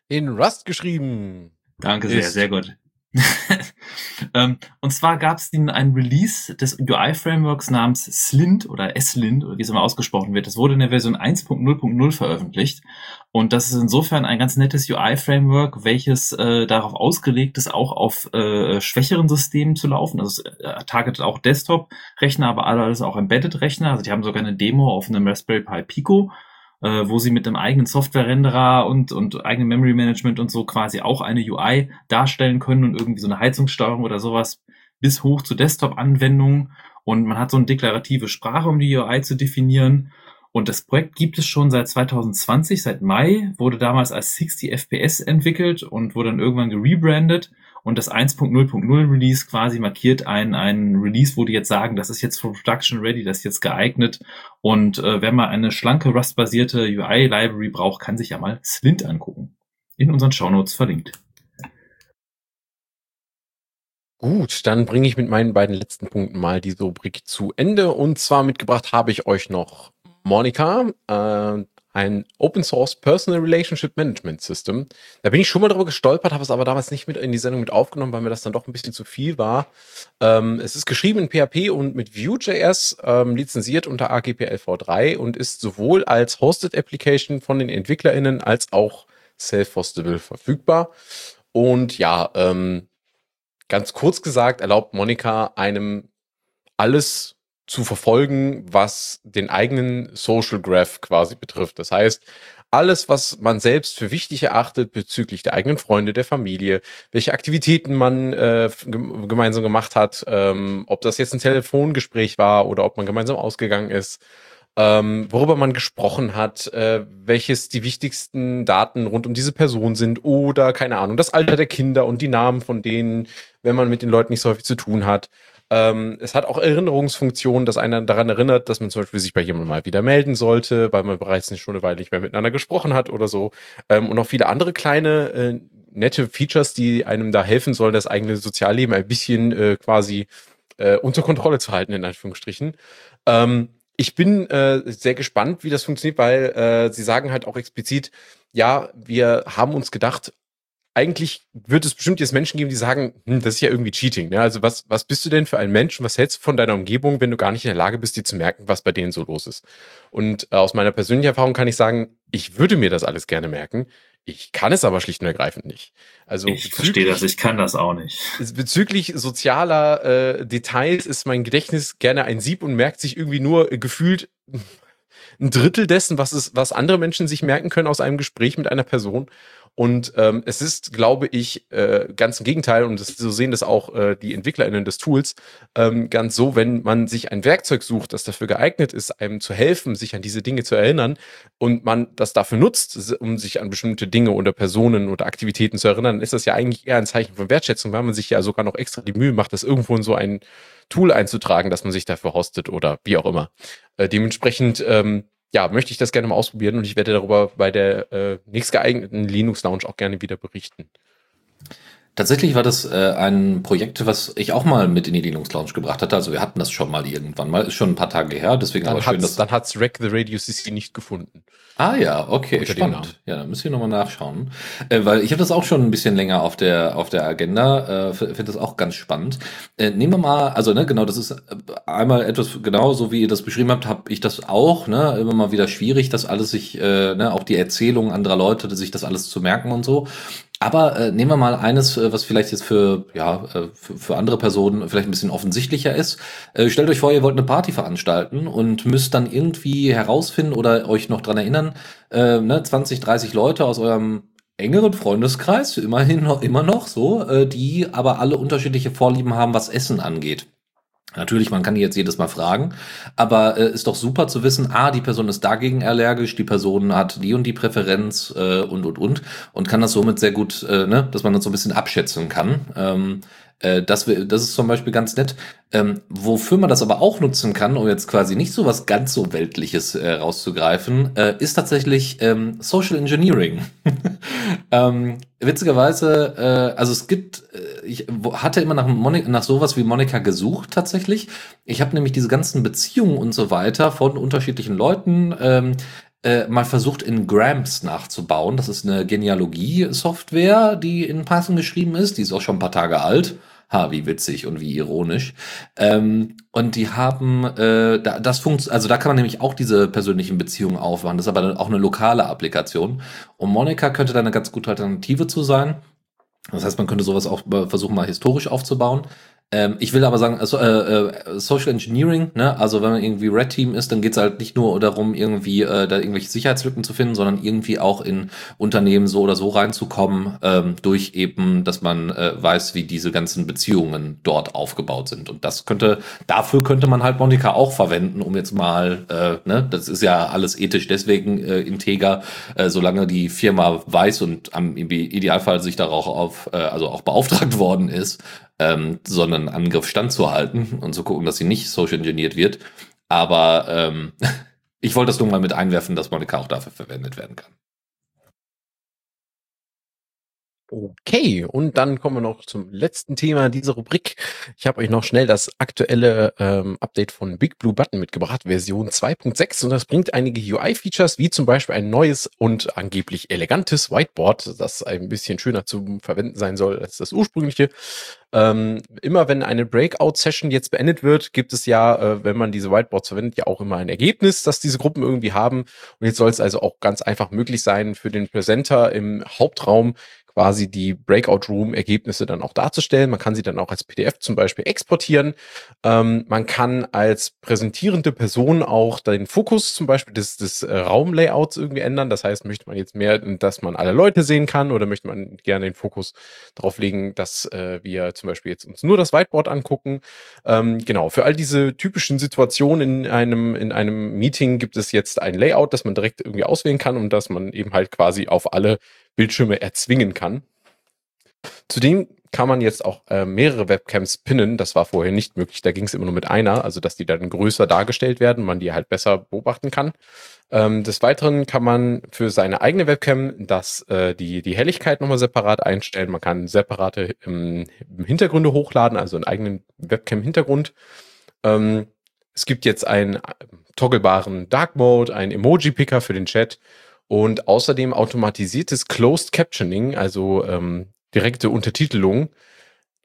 In Rust geschrieben. Danke sehr, sehr gut. ähm, und zwar gab es ein Release des UI-Frameworks namens Slint oder S-Lint, oder wie es immer ausgesprochen wird. Das wurde in der Version 1.0.0 veröffentlicht. Und das ist insofern ein ganz nettes UI-Framework, welches äh, darauf ausgelegt ist, auch auf äh, schwächeren Systemen zu laufen. Also es äh, targetet auch Desktop-Rechner, aber alles auch Embedded-Rechner. Also die haben sogar eine Demo auf einem Raspberry Pi Pico äh, wo sie mit einem eigenen Software-Renderer und, und eigenem Memory Management und so quasi auch eine UI darstellen können und irgendwie so eine Heizungssteuerung oder sowas bis hoch zu Desktop-Anwendungen. Und man hat so eine deklarative Sprache, um die UI zu definieren. Und das Projekt gibt es schon seit 2020, seit Mai, wurde damals als 60 FPS entwickelt und wurde dann irgendwann gerebrandet. Und das 1.0.0 Release quasi markiert ein, ein Release, wo die jetzt sagen, das ist jetzt for production ready, das ist jetzt geeignet. Und äh, wenn man eine schlanke Rust-basierte UI-Library braucht, kann sich ja mal Slint angucken. In unseren Shownotes verlinkt. Gut, dann bringe ich mit meinen beiden letzten Punkten mal die Rubrik zu Ende. Und zwar mitgebracht habe ich euch noch Monica, äh, ein Open Source Personal Relationship Management System. Da bin ich schon mal drüber gestolpert, habe es aber damals nicht mit in die Sendung mit aufgenommen, weil mir das dann doch ein bisschen zu viel war. Ähm, es ist geschrieben in PHP und mit Vue.js, ähm, lizenziert unter AGPL v3 und ist sowohl als Hosted Application von den EntwicklerInnen als auch self-hostable verfügbar. Und ja, ähm, ganz kurz gesagt, erlaubt Monica einem alles zu verfolgen, was den eigenen Social Graph quasi betrifft. Das heißt, alles, was man selbst für wichtig erachtet bezüglich der eigenen Freunde, der Familie, welche Aktivitäten man äh, gem- gemeinsam gemacht hat, ähm, ob das jetzt ein Telefongespräch war oder ob man gemeinsam ausgegangen ist, ähm, worüber man gesprochen hat, äh, welches die wichtigsten Daten rund um diese Person sind oder keine Ahnung, das Alter der Kinder und die Namen von denen, wenn man mit den Leuten nicht so häufig zu tun hat. Ähm, es hat auch Erinnerungsfunktionen, dass einer daran erinnert, dass man zum Beispiel sich bei jemandem mal wieder melden sollte, weil man bereits nicht schon eine Weile nicht mehr miteinander gesprochen hat oder so. Ähm, und noch viele andere kleine, äh, nette Features, die einem da helfen sollen, das eigene Sozialleben ein bisschen äh, quasi äh, unter Kontrolle zu halten, in Anführungsstrichen. Ähm, ich bin äh, sehr gespannt, wie das funktioniert, weil äh, sie sagen halt auch explizit, ja, wir haben uns gedacht, eigentlich wird es bestimmt jetzt Menschen geben, die sagen, hm, das ist ja irgendwie Cheating. Ne? Also was, was bist du denn für ein Mensch und was hältst du von deiner Umgebung, wenn du gar nicht in der Lage bist, dir zu merken, was bei denen so los ist? Und äh, aus meiner persönlichen Erfahrung kann ich sagen, ich würde mir das alles gerne merken. Ich kann es aber schlicht und ergreifend nicht. Also Ich verstehe das, ich kann das auch nicht. Bezüglich sozialer äh, Details ist mein Gedächtnis gerne ein Sieb und merkt sich irgendwie nur äh, gefühlt ein Drittel dessen, was es, was andere Menschen sich merken können aus einem Gespräch mit einer Person. Und ähm, es ist, glaube ich, äh, ganz im Gegenteil, und das, so sehen das auch äh, die EntwicklerInnen des Tools, ähm, ganz so, wenn man sich ein Werkzeug sucht, das dafür geeignet ist, einem zu helfen, sich an diese Dinge zu erinnern, und man das dafür nutzt, um sich an bestimmte Dinge oder Personen oder Aktivitäten zu erinnern, ist das ja eigentlich eher ein Zeichen von Wertschätzung, weil man sich ja sogar noch extra die Mühe macht, das irgendwo in so ein Tool einzutragen, dass man sich dafür hostet oder wie auch immer. Äh, dementsprechend, ähm, ja, möchte ich das gerne mal ausprobieren und ich werde darüber bei der äh, nächstgeeigneten Linux Lounge auch gerne wieder berichten. Tatsächlich war das äh, ein Projekt, was ich auch mal mit in die Linux Lounge gebracht hatte. Also wir hatten das schon mal irgendwann mal, ist schon ein paar Tage her, deswegen Dann aber schön, dass dann hat's Rack the Radio CC nicht gefunden. Ah ja, okay, Unter spannend. Ja, dann müssen wir nochmal nachschauen. Äh, weil ich habe das auch schon ein bisschen länger auf der auf der Agenda, äh, finde das auch ganz spannend. Äh, nehmen wir mal, also ne, genau, das ist äh, einmal etwas, genau so wie ihr das beschrieben habt, habe ich das auch, ne, immer mal wieder schwierig, das alles sich, äh, ne, auch die Erzählungen anderer Leute, sich das alles zu merken und so. Aber äh, nehmen wir mal eines, äh, was vielleicht jetzt für, ja, äh, für, für andere Personen vielleicht ein bisschen offensichtlicher ist. Äh, stellt euch vor, ihr wollt eine Party veranstalten und müsst dann irgendwie herausfinden oder euch noch dran erinnern, äh, ne, 20, 30 Leute aus eurem engeren Freundeskreis, immerhin noch, immer noch so, äh, die aber alle unterschiedliche Vorlieben haben, was Essen angeht. Natürlich, man kann die jetzt jedes Mal fragen, aber äh, ist doch super zu wissen, ah, die Person ist dagegen allergisch, die Person hat die und die Präferenz äh, und und und und kann das somit sehr gut, äh, ne, dass man das so ein bisschen abschätzen kann. Ähm, Äh, das, wär- das ist zum Beispiel ganz nett. Ähm, wofür man das aber auch nutzen kann, um jetzt quasi nicht so was ganz so Weltliches äh, rauszugreifen, äh, ist tatsächlich ähm, Social Engineering. ähm, witzigerweise, äh, also es gibt, äh, ich hatte immer nach, Moni nach sowas wie Monika gesucht tatsächlich. Ich habe nämlich diese ganzen Beziehungen und so weiter von unterschiedlichen Leuten ähm, äh, mal versucht in Gramps nachzubauen. Das ist eine Genealogie-Software, die in Python geschrieben ist. Die ist auch schon ein paar Tage alt. Ha, wie witzig und wie ironisch. Ähm, und die haben, äh, da, das funktioniert, also da kann man nämlich auch diese persönlichen Beziehungen aufmachen. Das ist aber auch eine lokale Applikation. Und Monika könnte da eine ganz gute Alternative zu sein. Das heißt, man könnte sowas auch äh, versuchen, mal historisch aufzubauen. Ähm, ich will aber sagen, also, äh, äh, Social Engineering, ne? also wenn man irgendwie Red Team ist, dann geht es halt nicht nur darum, irgendwie äh, da irgendwelche Sicherheitslücken zu finden, sondern irgendwie auch in Unternehmen so oder so reinzukommen, ähm, durch eben, dass man äh, weiß, wie diese ganzen Beziehungen dort aufgebaut sind. Und das könnte, dafür könnte man halt Monika auch verwenden, um jetzt mal, äh, ne, das ist ja alles ethisch deswegen integer, solange die Firma weiß und am im Idealfall sich darauf auf, also auch beauftragt worden ist, ähm, so Angriff standzuhalten und zu gucken, dass sie nicht social engineert wird. Aber ähm, ich wollte das nur mal mit einwerfen, dass Monika auch dafür verwendet werden kann. Okay, und dann kommen wir noch zum letzten Thema dieser Rubrik. Ich habe euch noch schnell das aktuelle ähm, Update von Big Blue Button mitgebracht, Version 2.6. Und das bringt einige UI-Features, wie zum Beispiel ein neues und angeblich elegantes Whiteboard, das ein bisschen schöner zu verwenden sein soll als das ursprüngliche. Ähm, immer wenn eine Breakout-Session jetzt beendet wird, gibt es ja, äh, wenn man diese Whiteboards verwendet, ja auch immer ein Ergebnis, das diese Gruppen irgendwie haben. Und jetzt soll es also auch ganz einfach möglich sein, für den Presenter im Hauptraum quasi die Breakout-Room-Ergebnisse dann auch darzustellen. Man kann sie dann auch als PDF zum Beispiel exportieren. Ähm, man kann als präsentierende Person auch den Fokus zum Beispiel des, des äh, Raumlayouts irgendwie ändern. Das heißt, möchte man jetzt mehr, dass man alle Leute sehen kann oder möchte man gerne den Fokus darauf legen, dass äh, wir zum Beispiel jetzt uns nur das Whiteboard angucken. Ähm, genau, für all diese typischen Situationen in einem, in einem Meeting gibt es jetzt ein Layout, das man direkt irgendwie auswählen kann und das man eben halt quasi auf alle Bildschirme erzwingen kann. Zudem kann man jetzt auch äh, mehrere Webcams pinnen. Das war vorher nicht möglich. Da ging es immer nur mit einer, also dass die dann größer dargestellt werden, man die halt besser beobachten kann. Ähm, des Weiteren kann man für seine eigene Webcam das, äh, die, die Helligkeit nochmal separat einstellen. Man kann separate ähm, Hintergründe hochladen, also einen eigenen Webcam-Hintergrund. Ähm, es gibt jetzt einen äh, togglebaren Dark Mode, einen Emoji-Picker für den Chat und außerdem automatisiertes Closed Captioning, also ähm, direkte Untertitelung.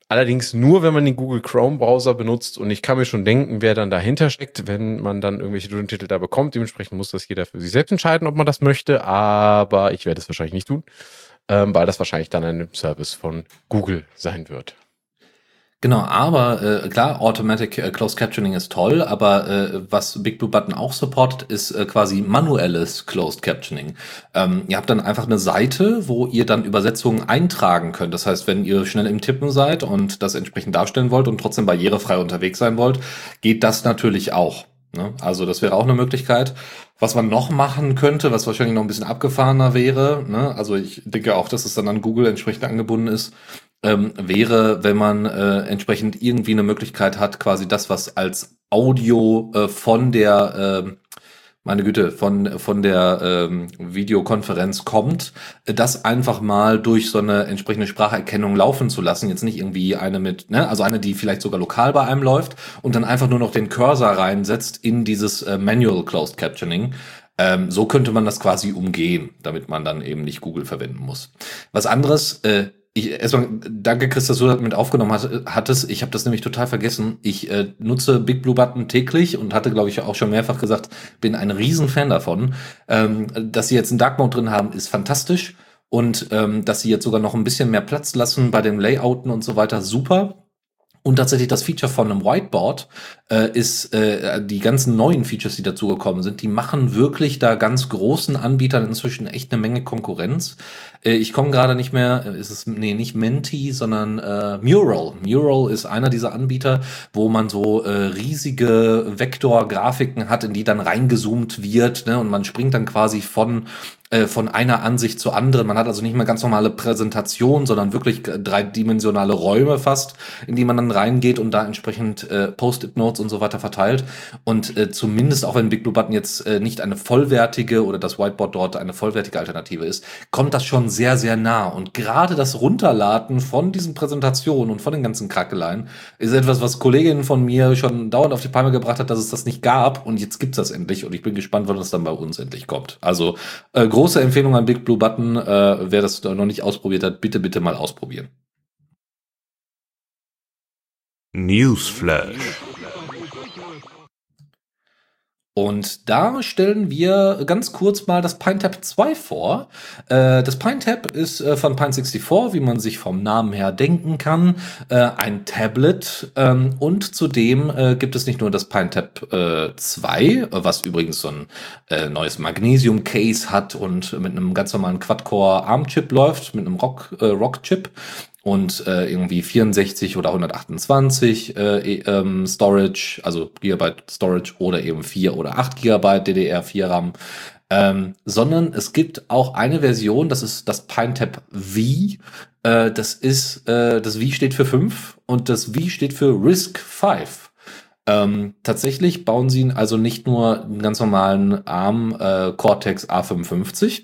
Allerdings nur, wenn man den Google Chrome Browser benutzt. Und ich kann mir schon denken, wer dann dahinter steckt, wenn man dann irgendwelche Untertitel da bekommt. Dementsprechend muss das jeder für sich selbst entscheiden, ob man das möchte. Aber ich werde es wahrscheinlich nicht tun, ähm, weil das wahrscheinlich dann ein Service von Google sein wird. Genau, aber äh, klar, Automatic äh, Closed Captioning ist toll, aber äh, was Big Blue Button auch supportet, ist äh, quasi manuelles Closed Captioning. Ähm, ihr habt dann einfach eine Seite, wo ihr dann Übersetzungen eintragen könnt. Das heißt, wenn ihr schnell im Tippen seid und das entsprechend darstellen wollt und trotzdem barrierefrei unterwegs sein wollt, geht das natürlich auch. Ne? Also das wäre auch eine Möglichkeit. Was man noch machen könnte, was wahrscheinlich noch ein bisschen abgefahrener wäre, ne? also ich denke auch, dass es dann an Google entsprechend angebunden ist, ähm, wäre, wenn man äh, entsprechend irgendwie eine Möglichkeit hat, quasi das, was als Audio äh, von der, äh, meine Güte, von, von der ähm, Videokonferenz kommt, das einfach mal durch so eine entsprechende Spracherkennung laufen zu lassen. Jetzt nicht irgendwie eine mit, ne, also eine, die vielleicht sogar lokal bei einem läuft und dann einfach nur noch den Cursor reinsetzt in dieses äh, Manual Closed Captioning. Ähm, so könnte man das quasi umgehen, damit man dann eben nicht Google verwenden muss. Was anderes, äh, ich, erstmal danke, Chris, dass du das mit aufgenommen hast, hattest. Ich habe das nämlich total vergessen. Ich äh, nutze Big Blue Button täglich und hatte, glaube ich, auch schon mehrfach gesagt, bin ein Riesenfan davon. Ähm, dass sie jetzt einen Dark Mode drin haben, ist fantastisch. Und ähm, dass sie jetzt sogar noch ein bisschen mehr Platz lassen bei dem Layouten und so weiter, super. Und tatsächlich das Feature von einem Whiteboard äh, ist äh, die ganzen neuen Features, die dazugekommen sind, die machen wirklich da ganz großen Anbietern inzwischen echt eine Menge Konkurrenz. Äh, ich komme gerade nicht mehr, äh, ist es nee nicht Menti, sondern äh, Mural. Mural ist einer dieser Anbieter, wo man so äh, riesige Vektorgrafiken hat, in die dann reingezoomt wird, ne? und man springt dann quasi von äh, von einer Ansicht zur anderen. Man hat also nicht mehr ganz normale Präsentation, sondern wirklich dreidimensionale Räume fast, in die man dann reingeht und da entsprechend äh, Post-it-Notes und so weiter verteilt. Und äh, zumindest auch wenn Big Blue Button jetzt äh, nicht eine vollwertige oder das Whiteboard dort eine vollwertige Alternative ist, kommt das schon sehr, sehr nah. Und gerade das Runterladen von diesen Präsentationen und von den ganzen Krackeleien ist etwas, was Kolleginnen von mir schon dauernd auf die Palme gebracht hat, dass es das nicht gab. Und jetzt gibt's das endlich. Und ich bin gespannt, wann das dann bei uns endlich kommt. Also äh, große Empfehlung an Big Blue Button. Äh, wer das noch nicht ausprobiert hat, bitte, bitte mal ausprobieren. Newsflash. Und da stellen wir ganz kurz mal das PineTap 2 vor. Äh, das PineTap ist äh, von Pine64, wie man sich vom Namen her denken kann, äh, ein Tablet. Ähm, und zudem gibt es nicht nur das PineTap 2, was übrigens so ein neues Magnesium-Case hat und mit einem ganz normalen Quad-Core ARM-Chip läuft, mit einem Rock-Chip. Und äh, irgendwie 64 oder 128 äh, e, ähm, Storage, also Gigabyte Storage oder eben 4 oder 8 Gigabyte DDR4 RAM. Ähm, sondern es gibt auch eine Version, das ist das PineTap V. Äh, das ist, äh, das V steht für 5 und das V steht für RISC 5. Ähm, tatsächlich bauen sie also nicht nur einen ganz normalen ARM äh, Cortex A55,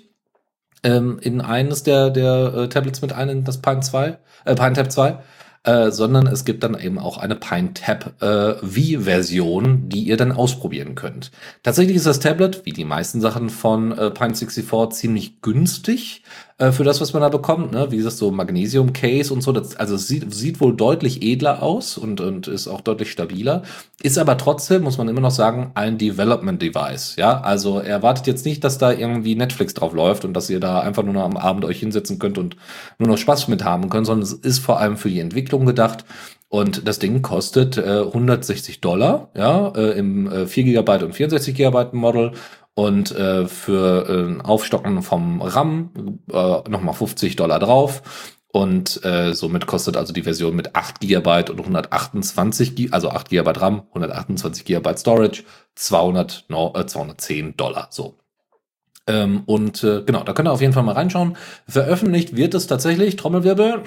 ähm, in eines der, der äh, Tablets mit ein, in das Pine 2, äh, Pine Tab 2, äh, sondern es gibt dann eben auch eine Pine Tab äh, V-Version, die ihr dann ausprobieren könnt. Tatsächlich ist das Tablet, wie die meisten Sachen von äh, Pine 64, ziemlich günstig äh, für das, was man da bekommt. Ne? Wie gesagt, so Magnesium Case und so. Das, also sieht, sieht wohl deutlich edler aus und, und ist auch deutlich stabiler. Ist aber trotzdem, muss man immer noch sagen, ein Development Device. Ja, also erwartet jetzt nicht, dass da irgendwie Netflix drauf läuft und dass ihr da einfach nur noch am Abend euch hinsetzen könnt und nur noch Spaß mit haben könnt, sondern es ist vor allem für die Entwicklung gedacht. Und das Ding kostet äh, 160 Dollar, ja, äh, im äh, 4 GB und 64 GB Model und äh, für äh, Aufstocken vom RAM äh, nochmal 50 Dollar drauf. Und äh, somit kostet also die Version mit 8 GB und 128 GB, also 8 GB RAM, 128 GB Storage, 200, no, äh, 210 Dollar. So. Ähm, und äh, genau, da könnt ihr auf jeden Fall mal reinschauen. Veröffentlicht wird es tatsächlich, Trommelwirbel,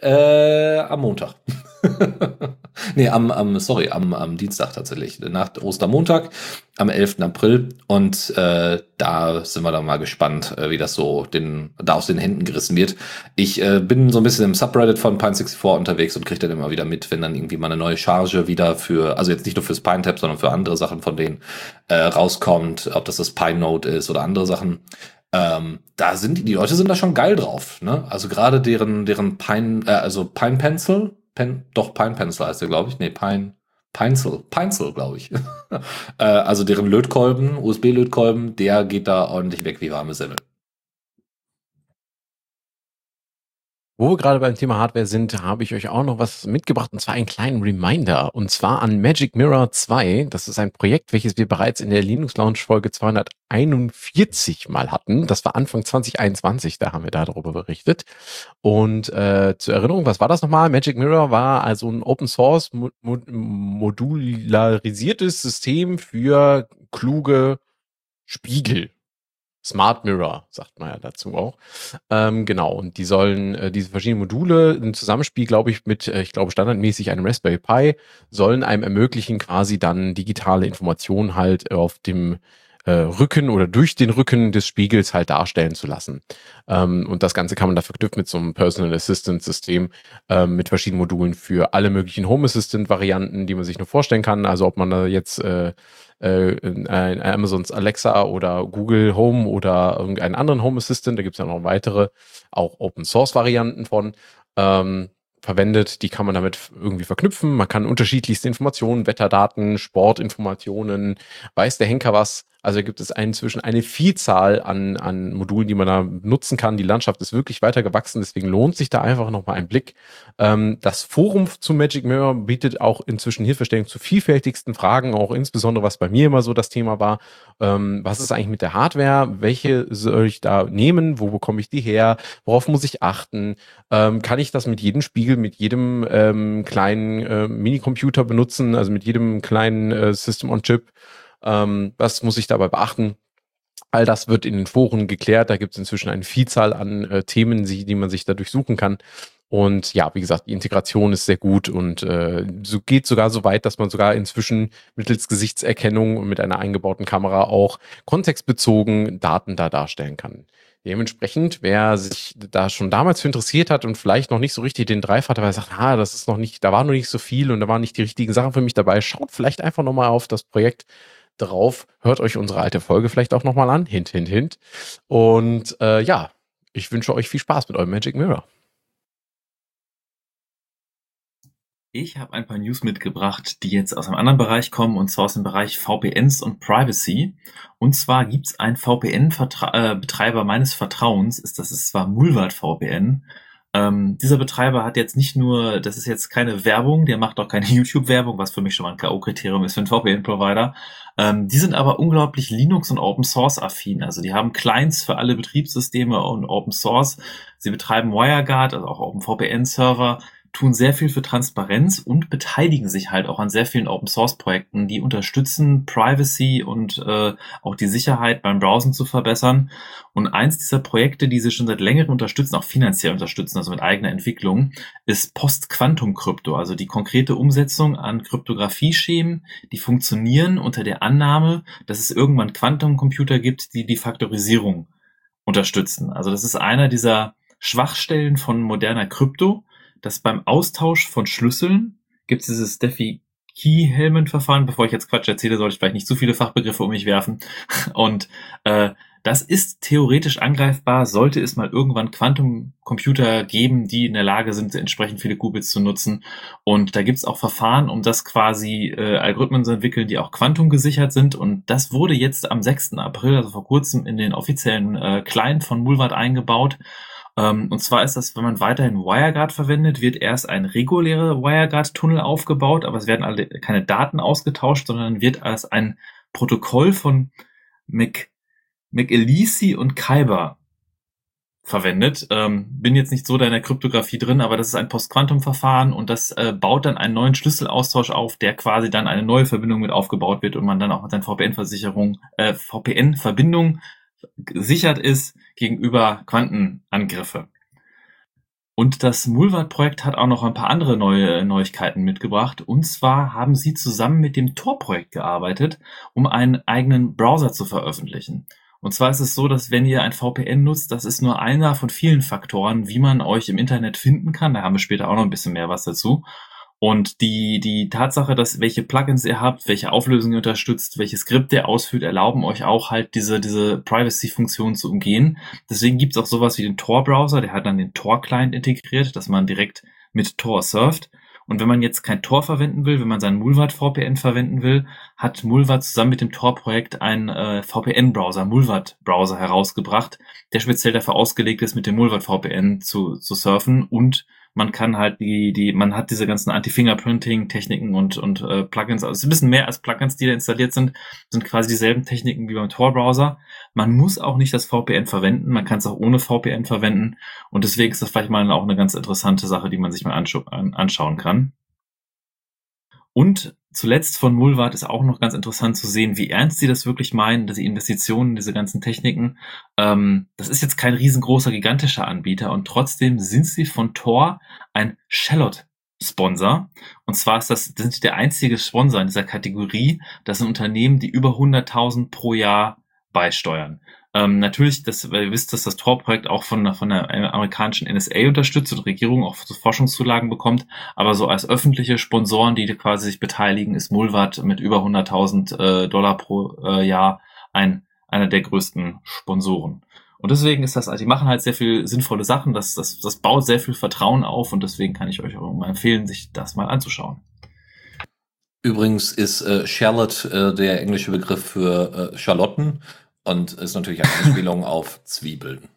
äh, am Montag. nee, am, am, sorry, am, am Dienstag tatsächlich. Nach Ostermontag, am 11. April. Und äh, da sind wir dann mal gespannt, äh, wie das so den, da aus den Händen gerissen wird. Ich äh, bin so ein bisschen im Subreddit von Pine64 unterwegs und kriege dann immer wieder mit, wenn dann irgendwie mal eine neue Charge wieder für, also jetzt nicht nur fürs PineTap, sondern für andere Sachen von denen äh, rauskommt, ob das das Pine Note ist oder andere Sachen. Ähm, da sind die, die Leute sind da schon geil drauf. Ne? Also gerade deren, deren Pine, äh, also Pine Pencil, Pen, doch Pine Pencil heißt der, glaube ich. Nee, Pine, Pencil, Pencil, glaube ich. äh, also deren Lötkolben, USB-Lötkolben, der geht da ordentlich weg wie warme Semmel. Wo wir gerade beim Thema Hardware sind, habe ich euch auch noch was mitgebracht, und zwar einen kleinen Reminder, und zwar an Magic Mirror 2. Das ist ein Projekt, welches wir bereits in der Linux Launch Folge 241 mal hatten. Das war Anfang 2021, da haben wir darüber berichtet. Und äh, zur Erinnerung, was war das nochmal? Magic Mirror war also ein Open Source mo modularisiertes System für kluge Spiegel. Smart Mirror, sagt man ja dazu auch. Ähm, genau, und die sollen äh, diese verschiedenen Module im Zusammenspiel, glaube ich, mit, äh, ich glaube, standardmäßig einem Raspberry Pi, sollen einem ermöglichen, quasi dann digitale Informationen halt auf dem äh, Rücken oder durch den Rücken des Spiegels halt darstellen zu lassen. Ähm, und das Ganze kann man da verknüpfen mit so einem Personal Assistant System ähm, mit verschiedenen Modulen für alle möglichen Home Assistant Varianten, die man sich nur vorstellen kann. Also ob man da jetzt äh, äh, Amazons Alexa oder Google Home oder irgendeinen anderen Home Assistant, da gibt es ja noch weitere, auch Open Source Varianten von, ähm, verwendet. Die kann man damit irgendwie verknüpfen. Man kann unterschiedlichste Informationen, Wetterdaten, Sportinformationen, weiß der Henker was, also gibt es inzwischen eine Vielzahl an, an Modulen, die man da nutzen kann. Die Landschaft ist wirklich weiter gewachsen, deswegen lohnt sich da einfach nochmal ein Blick. Ähm, das Forum zu Magic Mirror bietet auch inzwischen Hilfestellung zu vielfältigsten Fragen, auch insbesondere was bei mir immer so das Thema war. Ähm, was ist eigentlich mit der Hardware? Welche soll ich da nehmen? Wo bekomme ich die her? Worauf muss ich achten? Ähm, kann ich das mit jedem Spiegel, mit jedem ähm, kleinen äh, Minicomputer benutzen, also mit jedem kleinen äh, System on Chip? Ähm, was muss ich dabei beachten? All das wird in den Foren geklärt. Da gibt es inzwischen eine Vielzahl an äh, Themen, die, man sich dadurch suchen kann. Und ja, wie gesagt, die Integration ist sehr gut und äh, so geht sogar so weit, dass man sogar inzwischen mittels Gesichtserkennung und mit einer eingebauten Kamera auch kontextbezogen Daten da darstellen kann. Dementsprechend, wer sich da schon damals für interessiert hat und vielleicht noch nicht so richtig den Drive hatte, weil er sagt, ah, das ist noch nicht, da war noch nicht so viel und da waren nicht die richtigen Sachen für mich dabei, schaut vielleicht einfach nochmal auf das Projekt drauf, hört euch unsere alte Folge vielleicht auch nochmal an, hint, hint, hint. Und äh, ja, ich wünsche euch viel Spaß mit eurem Magic Mirror. Ich habe ein paar News mitgebracht, die jetzt aus einem anderen Bereich kommen, und zwar aus dem Bereich VPNs und Privacy. Und zwar gibt es einen VPN-Betreiber äh, meines Vertrauens, ist das ist zwar Mulvat VPN. Ähm, dieser Betreiber hat jetzt nicht nur, das ist jetzt keine Werbung, der macht auch keine YouTube-Werbung, was für mich schon mal ein K.O.-Kriterium ist für einen VPN-Provider. Ähm, die sind aber unglaublich Linux- und Open-Source-affin. Also die haben Clients für alle Betriebssysteme und Open Source. Sie betreiben WireGuard, also auch OpenVPN-Server tun sehr viel für Transparenz und beteiligen sich halt auch an sehr vielen Open Source Projekten, die unterstützen, Privacy und äh, auch die Sicherheit beim Browsen zu verbessern. Und eins dieser Projekte, die sie schon seit längerem unterstützen, auch finanziell unterstützen, also mit eigener Entwicklung, ist Post-Quantum-Krypto, also die konkrete Umsetzung an Kryptographie-Schemen, die funktionieren unter der Annahme, dass es irgendwann Quantumcomputer gibt, die die Faktorisierung unterstützen. Also das ist einer dieser Schwachstellen von moderner Krypto, dass beim Austausch von Schlüsseln gibt es dieses Steffi Key-Helmet-Verfahren. Bevor ich jetzt Quatsch erzähle, sollte ich vielleicht nicht zu viele Fachbegriffe um mich werfen. Und äh, das ist theoretisch angreifbar, sollte es mal irgendwann Quantumcomputer geben, die in der Lage sind, entsprechend viele Qubits zu nutzen. Und da gibt es auch Verfahren, um das quasi äh, Algorithmen zu entwickeln, die auch quantumgesichert sind. Und das wurde jetzt am 6. April, also vor kurzem, in den offiziellen äh, Client von Mulvat eingebaut. Ähm, und zwar ist das, wenn man weiterhin WireGuard verwendet, wird erst ein regulärer WireGuard-Tunnel aufgebaut, aber es werden alle keine Daten ausgetauscht, sondern wird als ein Protokoll von Mc, McElisi und Kyber verwendet. Ähm, bin jetzt nicht so da in der Kryptographie drin, aber das ist ein Postquantum-Verfahren und das äh, baut dann einen neuen Schlüsselaustausch auf, der quasi dann eine neue Verbindung mit aufgebaut wird und man dann auch mit seinen VPN-Versicherung, äh, VPN-Verbindung gesichert ist gegenüber Quantenangriffe. Und das Mulvat-Projekt hat auch noch ein paar andere neue Neuigkeiten mitgebracht. Und zwar haben sie zusammen mit dem Tor-Projekt gearbeitet, um einen eigenen Browser zu veröffentlichen. Und zwar ist es so, dass wenn ihr ein VPN nutzt, das ist nur einer von vielen Faktoren, wie man euch im Internet finden kann. Da haben wir später auch noch ein bisschen mehr was dazu. Und die, die Tatsache, dass welche Plugins ihr habt, welche Auflösung ihr unterstützt, welche Skripte ihr ausführt, erlauben euch auch halt diese, diese Privacy-Funktion zu umgehen. Deswegen gibt's auch sowas wie den Tor-Browser, der hat dann den Tor-Client integriert, dass man direkt mit Tor surft. Und wenn man jetzt kein Tor verwenden will, wenn man seinen Mulvat VPN verwenden will, hat Mulvat zusammen mit dem Tor-Projekt einen äh, VPN-Browser, Mulvat-Browser herausgebracht, der speziell dafür ausgelegt ist, mit dem Mulvat VPN zu, zu surfen und man kann halt die, die, man hat diese ganzen Anti-Fingerprinting-Techniken und, und äh, Plugins, also es ist ein bisschen mehr als Plugins, die da installiert sind, sind quasi dieselben Techniken wie beim Tor-Browser. Man muss auch nicht das VPN verwenden, man kann es auch ohne VPN verwenden und deswegen ist das vielleicht mal auch eine ganz interessante Sache, die man sich mal anschauen kann. Und zuletzt von Mulvat ist auch noch ganz interessant zu sehen, wie ernst sie das wirklich meinen, dass die Investitionen, diese ganzen Techniken. Ähm, das ist jetzt kein riesengroßer, gigantischer Anbieter und trotzdem sind sie von Tor ein Shallot-Sponsor. Und zwar ist das, sind sie der einzige Sponsor in dieser Kategorie. Das sind Unternehmen, die über 100.000 pro Jahr beisteuern. Ähm, natürlich, das, weil ihr wisst, dass das Tor-Projekt auch von, von der amerikanischen NSA unterstützt und Regierung auch Forschungszulagen bekommt, aber so als öffentliche Sponsoren, die quasi sich beteiligen, ist Mulvat mit über 100.000 äh, Dollar pro äh, Jahr ein, einer der größten Sponsoren. Und deswegen ist das, also die machen halt sehr viel sinnvolle Sachen, das, das, das baut sehr viel Vertrauen auf und deswegen kann ich euch auch mal empfehlen, sich das mal anzuschauen. Übrigens ist äh, Charlotte äh, der englische Begriff für äh, Charlotten und ist natürlich eine Anspielung auf Zwiebeln.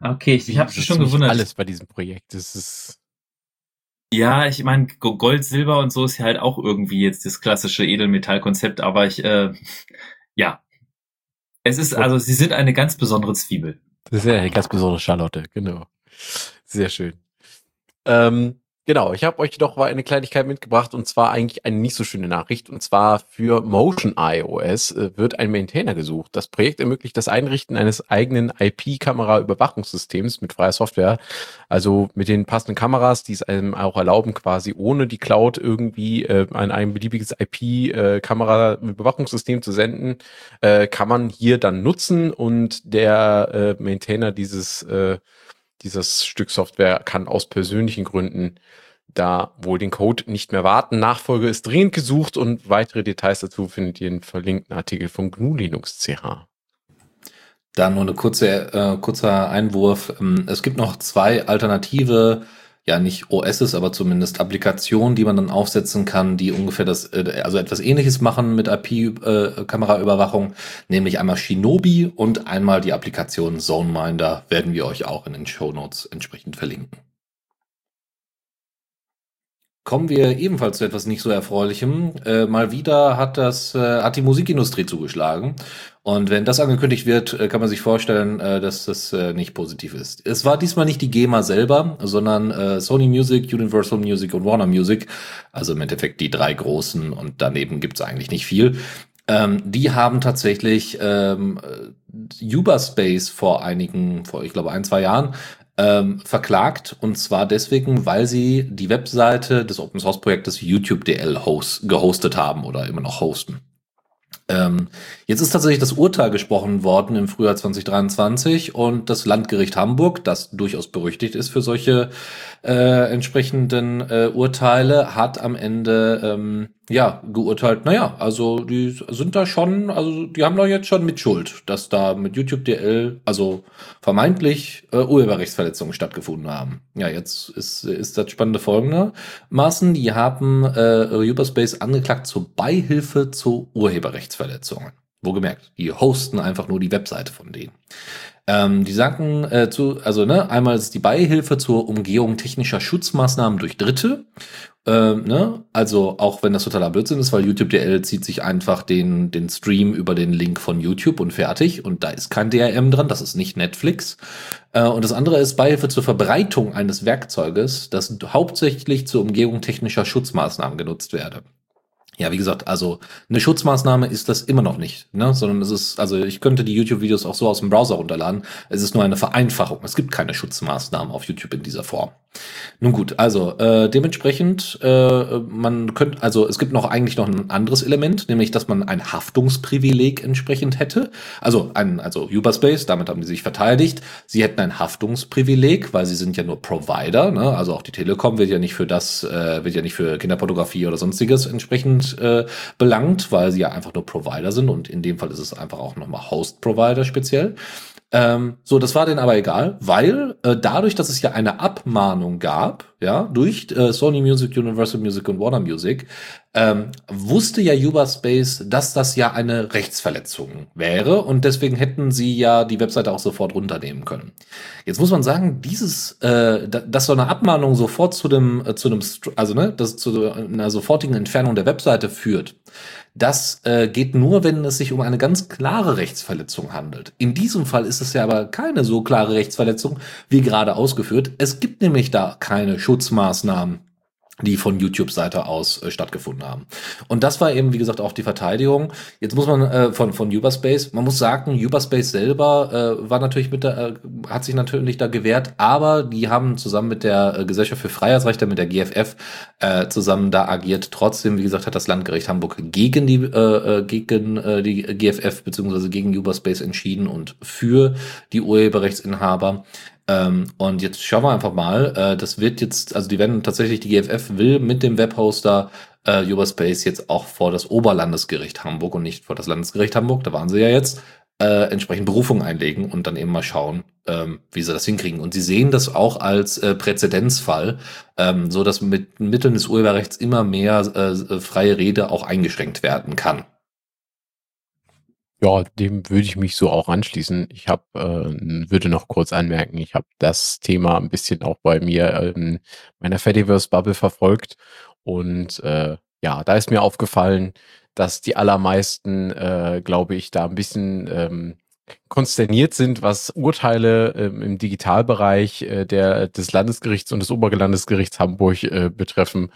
Okay, ich, ich habe schon gewundert. Alles bei diesem Projekt. Das ist ja, ich meine, Gold, Silber und so ist ja halt auch irgendwie jetzt das klassische Edelmetallkonzept, aber ich, äh, ja. Es ist, also, sie sind eine ganz besondere Zwiebel. Das ist ja eine ganz besondere Charlotte, genau. Sehr schön. Ähm, Genau, ich habe euch doch eine Kleinigkeit mitgebracht und zwar eigentlich eine nicht so schöne Nachricht. Und zwar für Motion iOS äh, wird ein Maintainer gesucht. Das Projekt ermöglicht das Einrichten eines eigenen IP-Kamera-Überwachungssystems mit freier Software. Also mit den passenden Kameras, die es einem auch erlauben, quasi ohne die Cloud irgendwie äh, an ein beliebiges IP-Kamera-Überwachungssystem zu senden, äh, kann man hier dann nutzen und der äh, Maintainer dieses äh, dieses Stück Software kann aus persönlichen Gründen da wohl den Code nicht mehr warten. Nachfolge ist dringend gesucht und weitere Details dazu findet ihr im verlinkten Artikel von GNU Linux CH. Dann nur eine kurze, äh, kurzer Einwurf. Ähm, es gibt noch zwei alternative, ja nicht OSs, aber zumindest Applikationen, die man dann aufsetzen kann, die ungefähr das, äh, also etwas ähnliches machen mit IP-Kameraüberwachung, äh, nämlich einmal Shinobi und einmal die Applikation ZoneMinder werden wir euch auch in den Show Notes entsprechend verlinken. Kommen wir ebenfalls zu etwas nicht so erfreulichem. Äh, mal wieder hat das äh, hat die Musikindustrie zugeschlagen und wenn das angekündigt wird, äh, kann man sich vorstellen, äh, dass das äh, nicht positiv ist. Es war diesmal nicht die GEMA selber, sondern äh, Sony Music, Universal Music und Warner Music, also im Endeffekt die drei großen und daneben gibt's eigentlich nicht viel. Ähm, die haben tatsächlich ähm, Uberspace vor einigen, vor ich glaube ein, zwei Jahren ähm, verklagt und zwar deswegen, weil sie die Webseite des Open Source Projektes YouTube.dl host, gehostet haben oder immer noch hosten. Ähm, jetzt ist tatsächlich das Urteil gesprochen worden im Frühjahr 2023 und das Landgericht Hamburg, das durchaus berüchtigt ist für solche äh, entsprechenden äh, Urteile, hat am Ende ähm, ja geurteilt, naja, also die sind da schon, also die haben doch jetzt schon mit Schuld, dass da mit YouTube DL, also vermeintlich äh, Urheberrechtsverletzungen stattgefunden haben. Ja, jetzt ist, ist das spannende folgendermaßen, die haben äh, Uberspace angeklagt zur Beihilfe zu Urheberrechtsverletzungen. Wo gemerkt, die hosten einfach nur die Webseite von denen. Ähm, die sagten äh, zu, also ne, einmal ist die Beihilfe zur Umgehung technischer Schutzmaßnahmen durch Dritte. Ähm, ne? Also auch wenn das totaler Blödsinn ist, weil YouTube DL zieht sich einfach den, den Stream über den Link von YouTube und fertig. Und da ist kein DRM dran, das ist nicht Netflix. Äh, und das andere ist Beihilfe zur Verbreitung eines Werkzeuges, das hauptsächlich zur Umgehung technischer Schutzmaßnahmen genutzt werde. Ja, wie gesagt, also eine Schutzmaßnahme ist das immer noch nicht, ne? sondern es ist, also ich könnte die YouTube-Videos auch so aus dem Browser runterladen. Es ist nur eine Vereinfachung. Es gibt keine Schutzmaßnahmen auf YouTube in dieser Form. Nun gut, also äh, dementsprechend, äh, man könnte, also es gibt noch eigentlich noch ein anderes Element, nämlich dass man ein Haftungsprivileg entsprechend hätte. Also ein, also Uberspace, damit haben die sich verteidigt. Sie hätten ein Haftungsprivileg, weil sie sind ja nur Provider, ne? Also auch die Telekom wird ja nicht für das, äh, wird ja nicht für Kinderpornografie oder sonstiges entsprechend äh, belangt, weil sie ja einfach nur Provider sind und in dem Fall ist es einfach auch nochmal Host-Provider speziell. Ähm, so, das war denen aber egal, weil äh, dadurch, dass es ja eine Abmahnung gab, ja, durch äh, Sony Music, Universal Music und Warner Music, ähm, wusste ja Uberspace, dass das ja eine Rechtsverletzung wäre und deswegen hätten sie ja die Webseite auch sofort runternehmen können. Jetzt muss man sagen, dieses, äh, dass so eine Abmahnung sofort zu dem, äh, zu dem, also ne, das zu einer sofortigen Entfernung der Webseite führt, das äh, geht nur, wenn es sich um eine ganz klare Rechtsverletzung handelt. In diesem Fall ist es ja aber keine so klare Rechtsverletzung wie gerade ausgeführt. Es gibt nämlich da keine Schutzmaßnahmen die von YouTube-Seite aus äh, stattgefunden haben. Und das war eben, wie gesagt, auch die Verteidigung. Jetzt muss man äh, von von Uberspace, man muss sagen, Uberspace selber äh, war natürlich mit der, äh, hat sich natürlich da gewehrt, aber die haben zusammen mit der äh, Gesellschaft für Freiheitsrechte, mit der GFF, äh, zusammen da agiert. Trotzdem, wie gesagt, hat das Landgericht Hamburg gegen die äh, äh gegen äh, die GFF beziehungsweise gegen Uberspace entschieden und für die Urheberrechtsinhaber. Ähm, und jetzt schauen wir einfach mal. Äh, das wird jetzt, also die werden tatsächlich, die GFF will mit dem Webhoster äh, Uberspace jetzt auch vor das Oberlandesgericht Hamburg und nicht vor das Landesgericht Hamburg, da waren sie ja jetzt, äh, entsprechend Berufung einlegen und dann eben mal schauen, ähm, wie sie das hinkriegen. Und sie sehen das auch als äh, Präzedenzfall, ähm, so dass mit Mitteln des Urheberrechts immer mehr äh, freie Rede auch eingeschränkt werden kann. Ja, dem würde ich mich so auch anschließen. Ich habe, äh, würde noch kurz anmerken, ich habe das Thema ein bisschen auch bei mir in meiner Fediverse-Bubble verfolgt. Und äh, ja, da ist mir aufgefallen, dass die allermeisten, äh, glaube ich, da ein bisschen ähm, konsterniert sind, was Urteile ähm, im Digitalbereich äh, der, des Landesgerichts und des Oberlandesgerichts Hamburg äh, betreffen.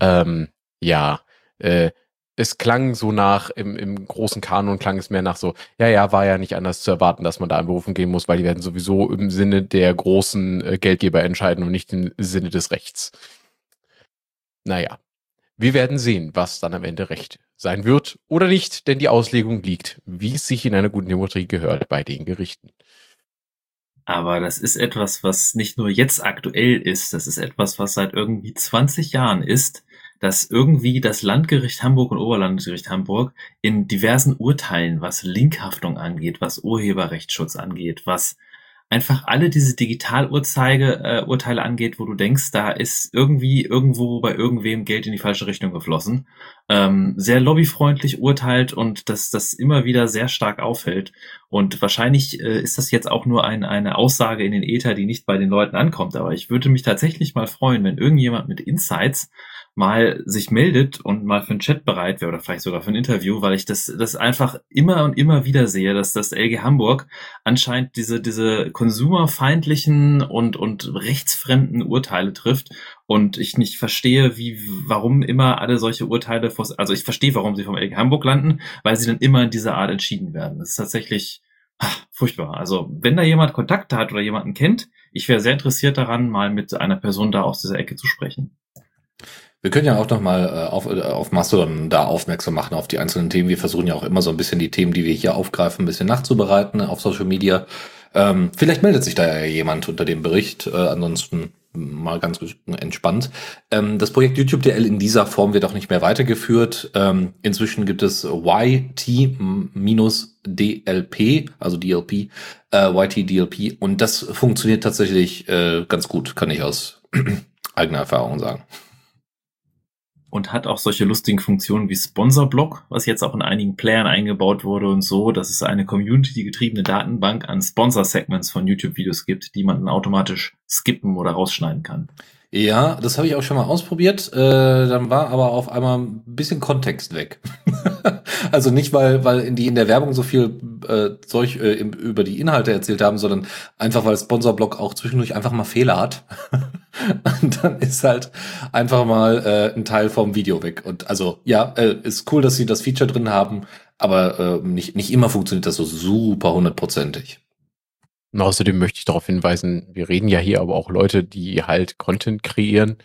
Ähm, ja, äh, es klang so nach, im, im großen Kanon klang es mehr nach so, ja, ja, war ja nicht anders zu erwarten, dass man da in Berufen gehen muss, weil die werden sowieso im Sinne der großen äh, Geldgeber entscheiden und nicht im Sinne des Rechts. Naja, wir werden sehen, was dann am Ende Recht sein wird oder nicht, denn die Auslegung liegt, wie es sich in einer guten Demokratie gehört, bei den Gerichten. Aber das ist etwas, was nicht nur jetzt aktuell ist, das ist etwas, was seit irgendwie 20 Jahren ist, dass irgendwie das Landgericht Hamburg und Oberlandesgericht Hamburg in diversen Urteilen, was Linkhaftung angeht, was Urheberrechtsschutz angeht, was einfach alle diese Digitalurteile äh, Urteile angeht, wo du denkst, da ist irgendwie irgendwo bei irgendwem Geld in die falsche Richtung geflossen. Ähm, sehr lobbyfreundlich urteilt und dass das immer wieder sehr stark auffällt. Und wahrscheinlich äh, ist das jetzt auch nur ein, eine Aussage in den Äther, die nicht bei den Leuten ankommt. Aber ich würde mich tatsächlich mal freuen, wenn irgendjemand mit Insights mal sich meldet und mal für einen Chat bereit wäre oder vielleicht sogar für ein Interview, weil ich das, das einfach immer und immer wieder sehe, dass das LG Hamburg anscheinend diese, diese konsumerfeindlichen und, und rechtsfremden Urteile trifft und ich nicht verstehe, wie, warum immer alle solche Urteile, also ich verstehe, warum sie vom LG Hamburg landen, weil sie dann immer in dieser Art entschieden werden. Das ist tatsächlich ach, furchtbar. Also wenn da jemand Kontakte hat oder jemanden kennt, ich wäre sehr interessiert daran, mal mit einer Person da aus dieser Ecke zu sprechen. Wir können ja auch nochmal äh, auf, äh, auf Mastodon da aufmerksam machen auf die einzelnen Themen. Wir versuchen ja auch immer so ein bisschen die Themen, die wir hier aufgreifen, ein bisschen nachzubereiten auf Social Media. Ähm, vielleicht meldet sich da ja jemand unter dem Bericht. Äh, ansonsten mal ganz entspannt. Ähm, das Projekt YouTube DL in dieser Form wird auch nicht mehr weitergeführt. Ähm, inzwischen gibt es YT-DLP, also DLP, äh, YT-DLP und das funktioniert tatsächlich äh, ganz gut, kann ich aus eigener Erfahrung sagen und hat auch solche lustigen Funktionen wie Sponsorblock, was jetzt auch in einigen Playern eingebaut wurde und so, dass es eine community-getriebene Datenbank an Sponsor-Segments von YouTube-Videos gibt, die man dann automatisch skippen oder rausschneiden kann. Ja, das habe ich auch schon mal ausprobiert. Äh, dann war aber auf einmal ein bisschen Kontext weg. also nicht, weil, weil die in der Werbung so viel äh, Zeug äh, über die Inhalte erzählt haben, sondern einfach, weil Sponsorblock auch zwischendurch einfach mal Fehler hat. Und dann ist halt einfach mal äh, ein Teil vom Video weg. Und also ja, äh, ist cool, dass sie das Feature drin haben, aber äh, nicht, nicht immer funktioniert das so super hundertprozentig. Und außerdem möchte ich darauf hinweisen, wir reden ja hier aber auch Leute, die halt Content kreieren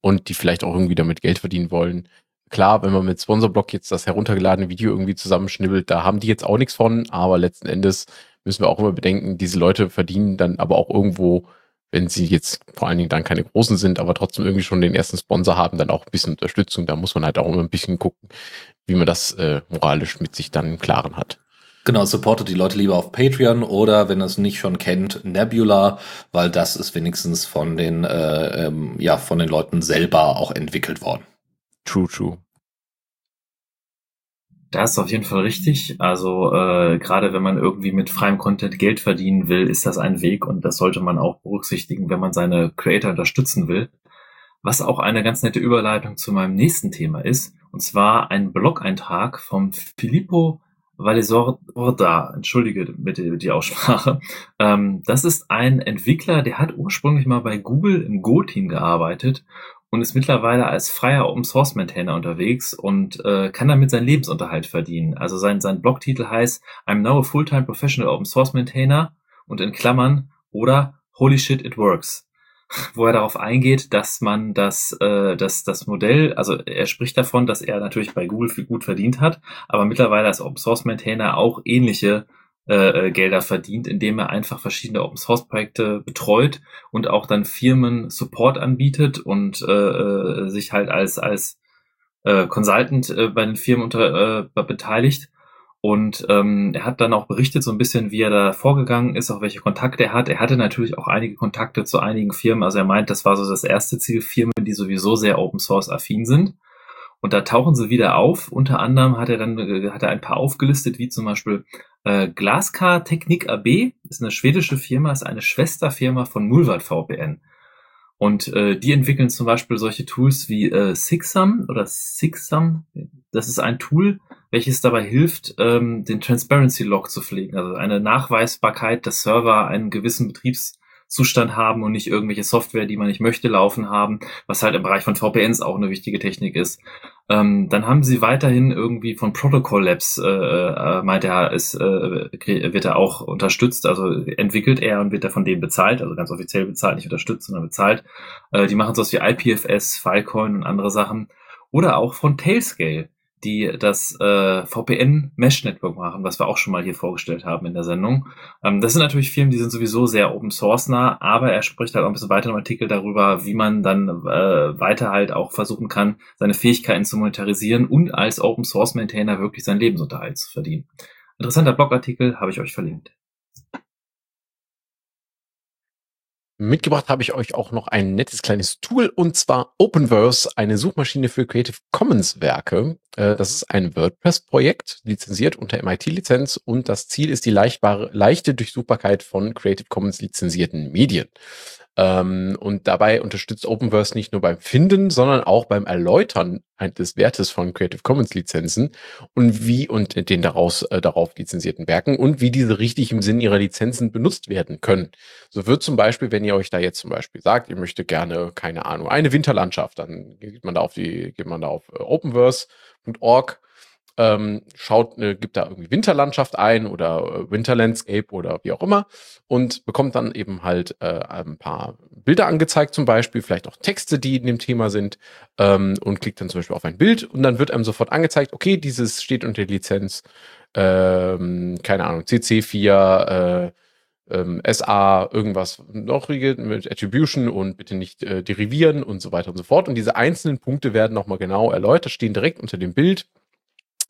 und die vielleicht auch irgendwie damit Geld verdienen wollen. Klar, wenn man mit Sponsorblock jetzt das heruntergeladene Video irgendwie zusammenschnibbelt, da haben die jetzt auch nichts von, aber letzten Endes müssen wir auch immer bedenken, diese Leute verdienen dann aber auch irgendwo, wenn sie jetzt vor allen Dingen dann keine großen sind, aber trotzdem irgendwie schon den ersten Sponsor haben, dann auch ein bisschen Unterstützung. Da muss man halt auch immer ein bisschen gucken, wie man das äh, moralisch mit sich dann im Klaren hat. Genau, supportet die Leute lieber auf Patreon oder wenn ihr es nicht schon kennt, Nebula, weil das ist wenigstens von den äh, ähm, ja von den Leuten selber auch entwickelt worden. True, true. Das ist auf jeden Fall richtig. Also äh, gerade wenn man irgendwie mit freiem Content Geld verdienen will, ist das ein Weg und das sollte man auch berücksichtigen, wenn man seine Creator unterstützen will. Was auch eine ganz nette Überleitung zu meinem nächsten Thema ist, und zwar ein Blog-Eintrag vom Filippo Valesorda, entschuldige bitte die Aussprache. Ähm, das ist ein Entwickler, der hat ursprünglich mal bei Google im Go-Team gearbeitet und ist mittlerweile als freier Open Source Maintainer unterwegs und äh, kann damit seinen Lebensunterhalt verdienen. Also sein, sein Blogtitel heißt I'm now a full-time professional Open Source Maintainer und in Klammern oder Holy shit, it works wo er darauf eingeht, dass man das, äh, das, das Modell, also er spricht davon, dass er natürlich bei Google viel gut verdient hat, aber mittlerweile als Open Source Maintainer auch ähnliche äh, äh, Gelder verdient, indem er einfach verschiedene Open Source Projekte betreut und auch dann Firmen Support anbietet und äh, äh sich halt als als äh, Consultant äh, bei den Firmen unter, äh, beteiligt und ähm, er hat dann auch berichtet so ein bisschen, wie er da vorgegangen ist, auch welche Kontakte er hat. Er hatte natürlich auch einige Kontakte zu einigen Firmen. Also er meint, das war so das erste Ziel, Firmen, die sowieso sehr Open Source affin sind. Und da tauchen sie wieder auf. Unter anderem hat er dann äh, hat er ein paar aufgelistet, wie zum Beispiel äh, Glaskar Technik AB, ist eine schwedische Firma, ist eine Schwesterfirma von Mulvat VPN. Und äh, die entwickeln zum Beispiel solche Tools wie äh, Sixsum oder Sixsum. Das ist ein Tool, welches dabei hilft, ähm, den Transparency Log zu pflegen, also eine Nachweisbarkeit, dass Server einen gewissen Betriebszustand haben und nicht irgendwelche Software, die man nicht möchte, laufen haben, was halt im Bereich von VPNs auch eine wichtige Technik ist. Ähm, dann haben sie weiterhin irgendwie von Protocol Labs, äh, äh, meint er, ist, äh, wird er auch unterstützt, also entwickelt er und wird er von denen bezahlt, also ganz offiziell bezahlt, nicht unterstützt, sondern bezahlt. Äh, die machen sowas wie IPFS, Filecoin und andere Sachen. Oder auch von Tailscale die das äh, VPN Mesh Network machen, was wir auch schon mal hier vorgestellt haben in der Sendung. Ähm, das sind natürlich Firmen, die sind sowieso sehr Open Source nah, aber er spricht halt auch ein bisschen weiter im Artikel darüber, wie man dann äh, weiter halt auch versuchen kann, seine Fähigkeiten zu monetarisieren und als Open Source Maintainer wirklich seinen Lebensunterhalt zu verdienen. Interessanter Blogartikel habe ich euch verlinkt. Mitgebracht habe ich euch auch noch ein nettes kleines Tool und zwar Openverse, eine Suchmaschine für Creative Commons Werke. Äh, das ist ein WordPress-Projekt, lizenziert unter MIT-Lizenz und das Ziel ist die leichtbare, leichte Durchsuchbarkeit von Creative Commons lizenzierten Medien. Ähm, und dabei unterstützt Openverse nicht nur beim Finden, sondern auch beim Erläutern des Wertes von Creative Commons Lizenzen und wie und den daraus äh, darauf lizenzierten Werken und wie diese richtig im Sinn ihrer Lizenzen benutzt werden können. So wird zum Beispiel, wenn ihr euch da jetzt zum Beispiel sagt, ihr möchtet gerne, keine Ahnung, eine Winterlandschaft, dann geht man da auf die, geht man da auf äh, openverse.org ähm, schaut, äh, gibt da irgendwie Winterlandschaft ein oder äh, Winterlandscape oder wie auch immer und bekommt dann eben halt äh, ein paar Bilder angezeigt zum Beispiel, vielleicht auch Texte, die in dem Thema sind ähm, und klickt dann zum Beispiel auf ein Bild und dann wird einem sofort angezeigt, okay, dieses steht unter Lizenz, ähm, keine Ahnung, CC4, äh, ähm, SA, irgendwas noch mit Attribution und bitte nicht äh, derivieren und so weiter und so fort. Und diese einzelnen Punkte werden nochmal genau erläutert, stehen direkt unter dem Bild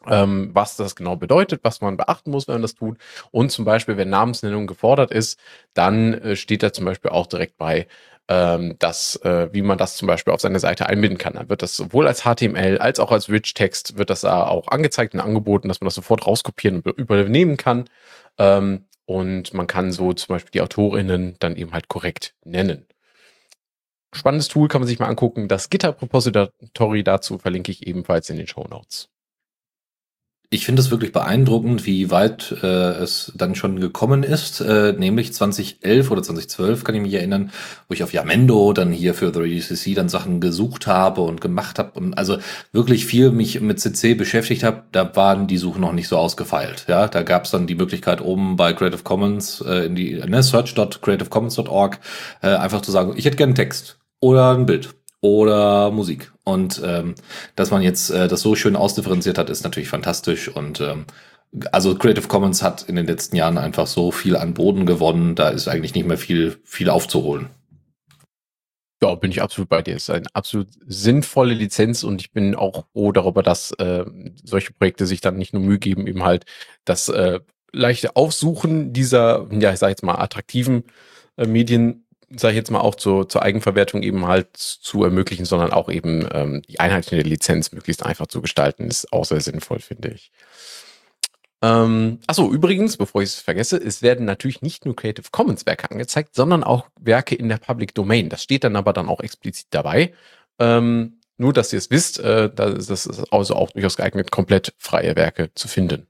ähm, was das genau bedeutet, was man beachten muss, wenn man das tut. Und zum Beispiel, wenn Namensnennung gefordert ist, dann äh, steht da zum Beispiel auch direkt bei, ähm, dass, äh, wie man das zum Beispiel auf seine Seite einbinden kann. Dann wird das sowohl als HTML als auch als Rich-Text wird das da auch angezeigt und angeboten, dass man das sofort rauskopieren und übernehmen kann. Ähm, und man kann so zum Beispiel die AutorInnen dann eben halt korrekt nennen. Spannendes Tool kann man sich mal angucken. Das GitHub-Repository dazu verlinke ich ebenfalls in den Show Notes. Ich finde es wirklich beeindruckend, wie weit äh, es dann schon gekommen ist, äh, nämlich 2011 oder 2012 kann ich mich erinnern, wo ich auf Yamendo dann hier für The Radio CC dann Sachen gesucht habe und gemacht habe und also wirklich viel mich mit CC beschäftigt habe, da waren die Suchen noch nicht so ausgefeilt. Ja, da gab es dann die Möglichkeit oben bei Creative Commons äh, in die ne, search.creativecommons.org äh, einfach zu sagen, ich hätte gerne Text oder ein Bild oder Musik. Und ähm, dass man jetzt äh, das so schön ausdifferenziert hat, ist natürlich fantastisch. Und ähm, also Creative Commons hat in den letzten Jahren einfach so viel an Boden gewonnen, da ist eigentlich nicht mehr viel, viel aufzuholen. Ja, bin ich absolut bei dir. Es ist eine absolut sinnvolle Lizenz und ich bin auch froh darüber, dass äh, solche Projekte sich dann nicht nur Mühe geben, eben halt das äh, leichte Aufsuchen dieser, ja, ich sage jetzt mal, attraktiven äh, Medien sage ich jetzt mal, auch zur, zur Eigenverwertung eben halt zu ermöglichen, sondern auch eben ähm, die Einheit der Lizenz möglichst einfach zu gestalten, ist auch sehr sinnvoll, finde ich. Ähm, achso, übrigens, bevor ich es vergesse, es werden natürlich nicht nur Creative Commons Werke angezeigt, sondern auch Werke in der Public Domain. Das steht dann aber dann auch explizit dabei. Ähm, nur, dass ihr es wisst, äh, das ist also auch durchaus geeignet, komplett freie Werke zu finden.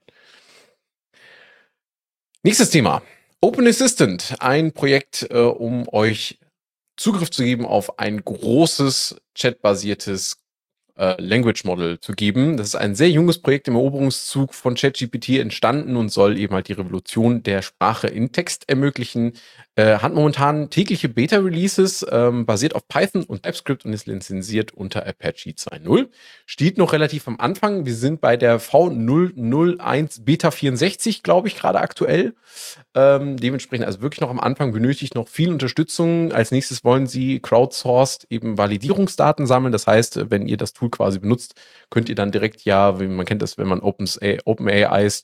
Nächstes Thema. Open Assistant, ein Projekt, äh, um euch Zugriff zu geben auf ein großes chatbasiertes äh, Language Model zu geben. Das ist ein sehr junges Projekt im Eroberungszug von ChatGPT entstanden und soll eben halt die Revolution der Sprache in Text ermöglichen. Äh, hat momentan tägliche Beta-Releases, ähm, basiert auf Python und TypeScript und ist lizenziert unter Apache 2.0. Steht noch relativ am Anfang. Wir sind bei der V001 Beta 64, glaube ich, gerade aktuell. Ähm, dementsprechend also wirklich noch am Anfang benötigt noch viel Unterstützung. Als nächstes wollen sie crowdsourced eben Validierungsdaten sammeln. Das heißt, wenn ihr das Tool quasi benutzt, könnt ihr dann direkt ja, man kennt das, wenn man OpenAIs Open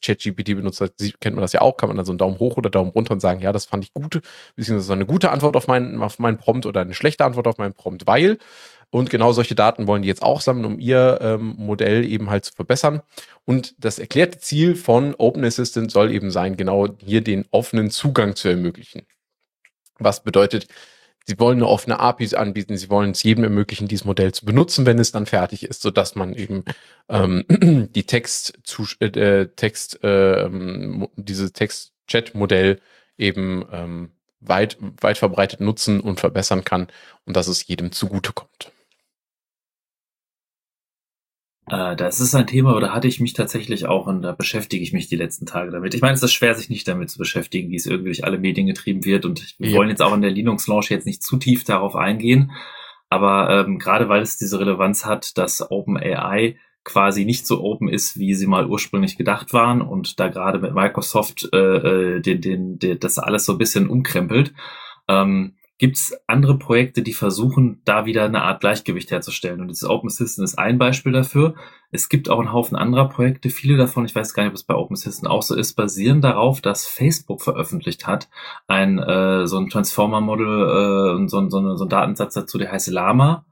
ChatGPT benutzt, kennt man das ja auch, kann man dann so einen Daumen hoch oder Daumen runter und sagen, ja, das fand ich gut beziehungsweise eine gute Antwort auf meinen, auf meinen Prompt oder eine schlechte Antwort auf meinen Prompt, weil. Und genau solche Daten wollen die jetzt auch sammeln, um ihr ähm, Modell eben halt zu verbessern. Und das erklärte Ziel von Open Assistant soll eben sein, genau hier den offenen Zugang zu ermöglichen. Was bedeutet, sie wollen eine offene APIs anbieten, sie wollen es jedem ermöglichen, dieses Modell zu benutzen, wenn es dann fertig ist, sodass man eben ähm, die Text, zu, äh, Text äh, dieses Text-Chat-Modell eben ähm, weit, weit verbreitet nutzen und verbessern kann und dass es jedem zugutekommt. Äh, das ist ein Thema, da hatte ich mich tatsächlich auch und da beschäftige ich mich die letzten Tage damit. Ich meine, es ist schwer, sich nicht damit zu beschäftigen, wie es irgendwie durch alle Medien getrieben wird und wir ja. wollen jetzt auch in der Linux-Launch jetzt nicht zu tief darauf eingehen, aber ähm, gerade weil es diese Relevanz hat, dass OpenAI quasi nicht so open ist, wie sie mal ursprünglich gedacht waren und da gerade mit Microsoft äh, äh den, den, den, das alles so ein bisschen umkrempelt, ähm, Gibt es andere Projekte, die versuchen, da wieder eine Art Gleichgewicht herzustellen? Und dieses Open Assistant ist ein Beispiel dafür. Es gibt auch einen Haufen anderer Projekte. Viele davon, ich weiß gar nicht, ob es bei Open Assistant auch so ist, basieren darauf, dass Facebook veröffentlicht hat, ein äh, so ein Transformer-Model, äh, so, so, so ein Datensatz dazu, der heißt Lama.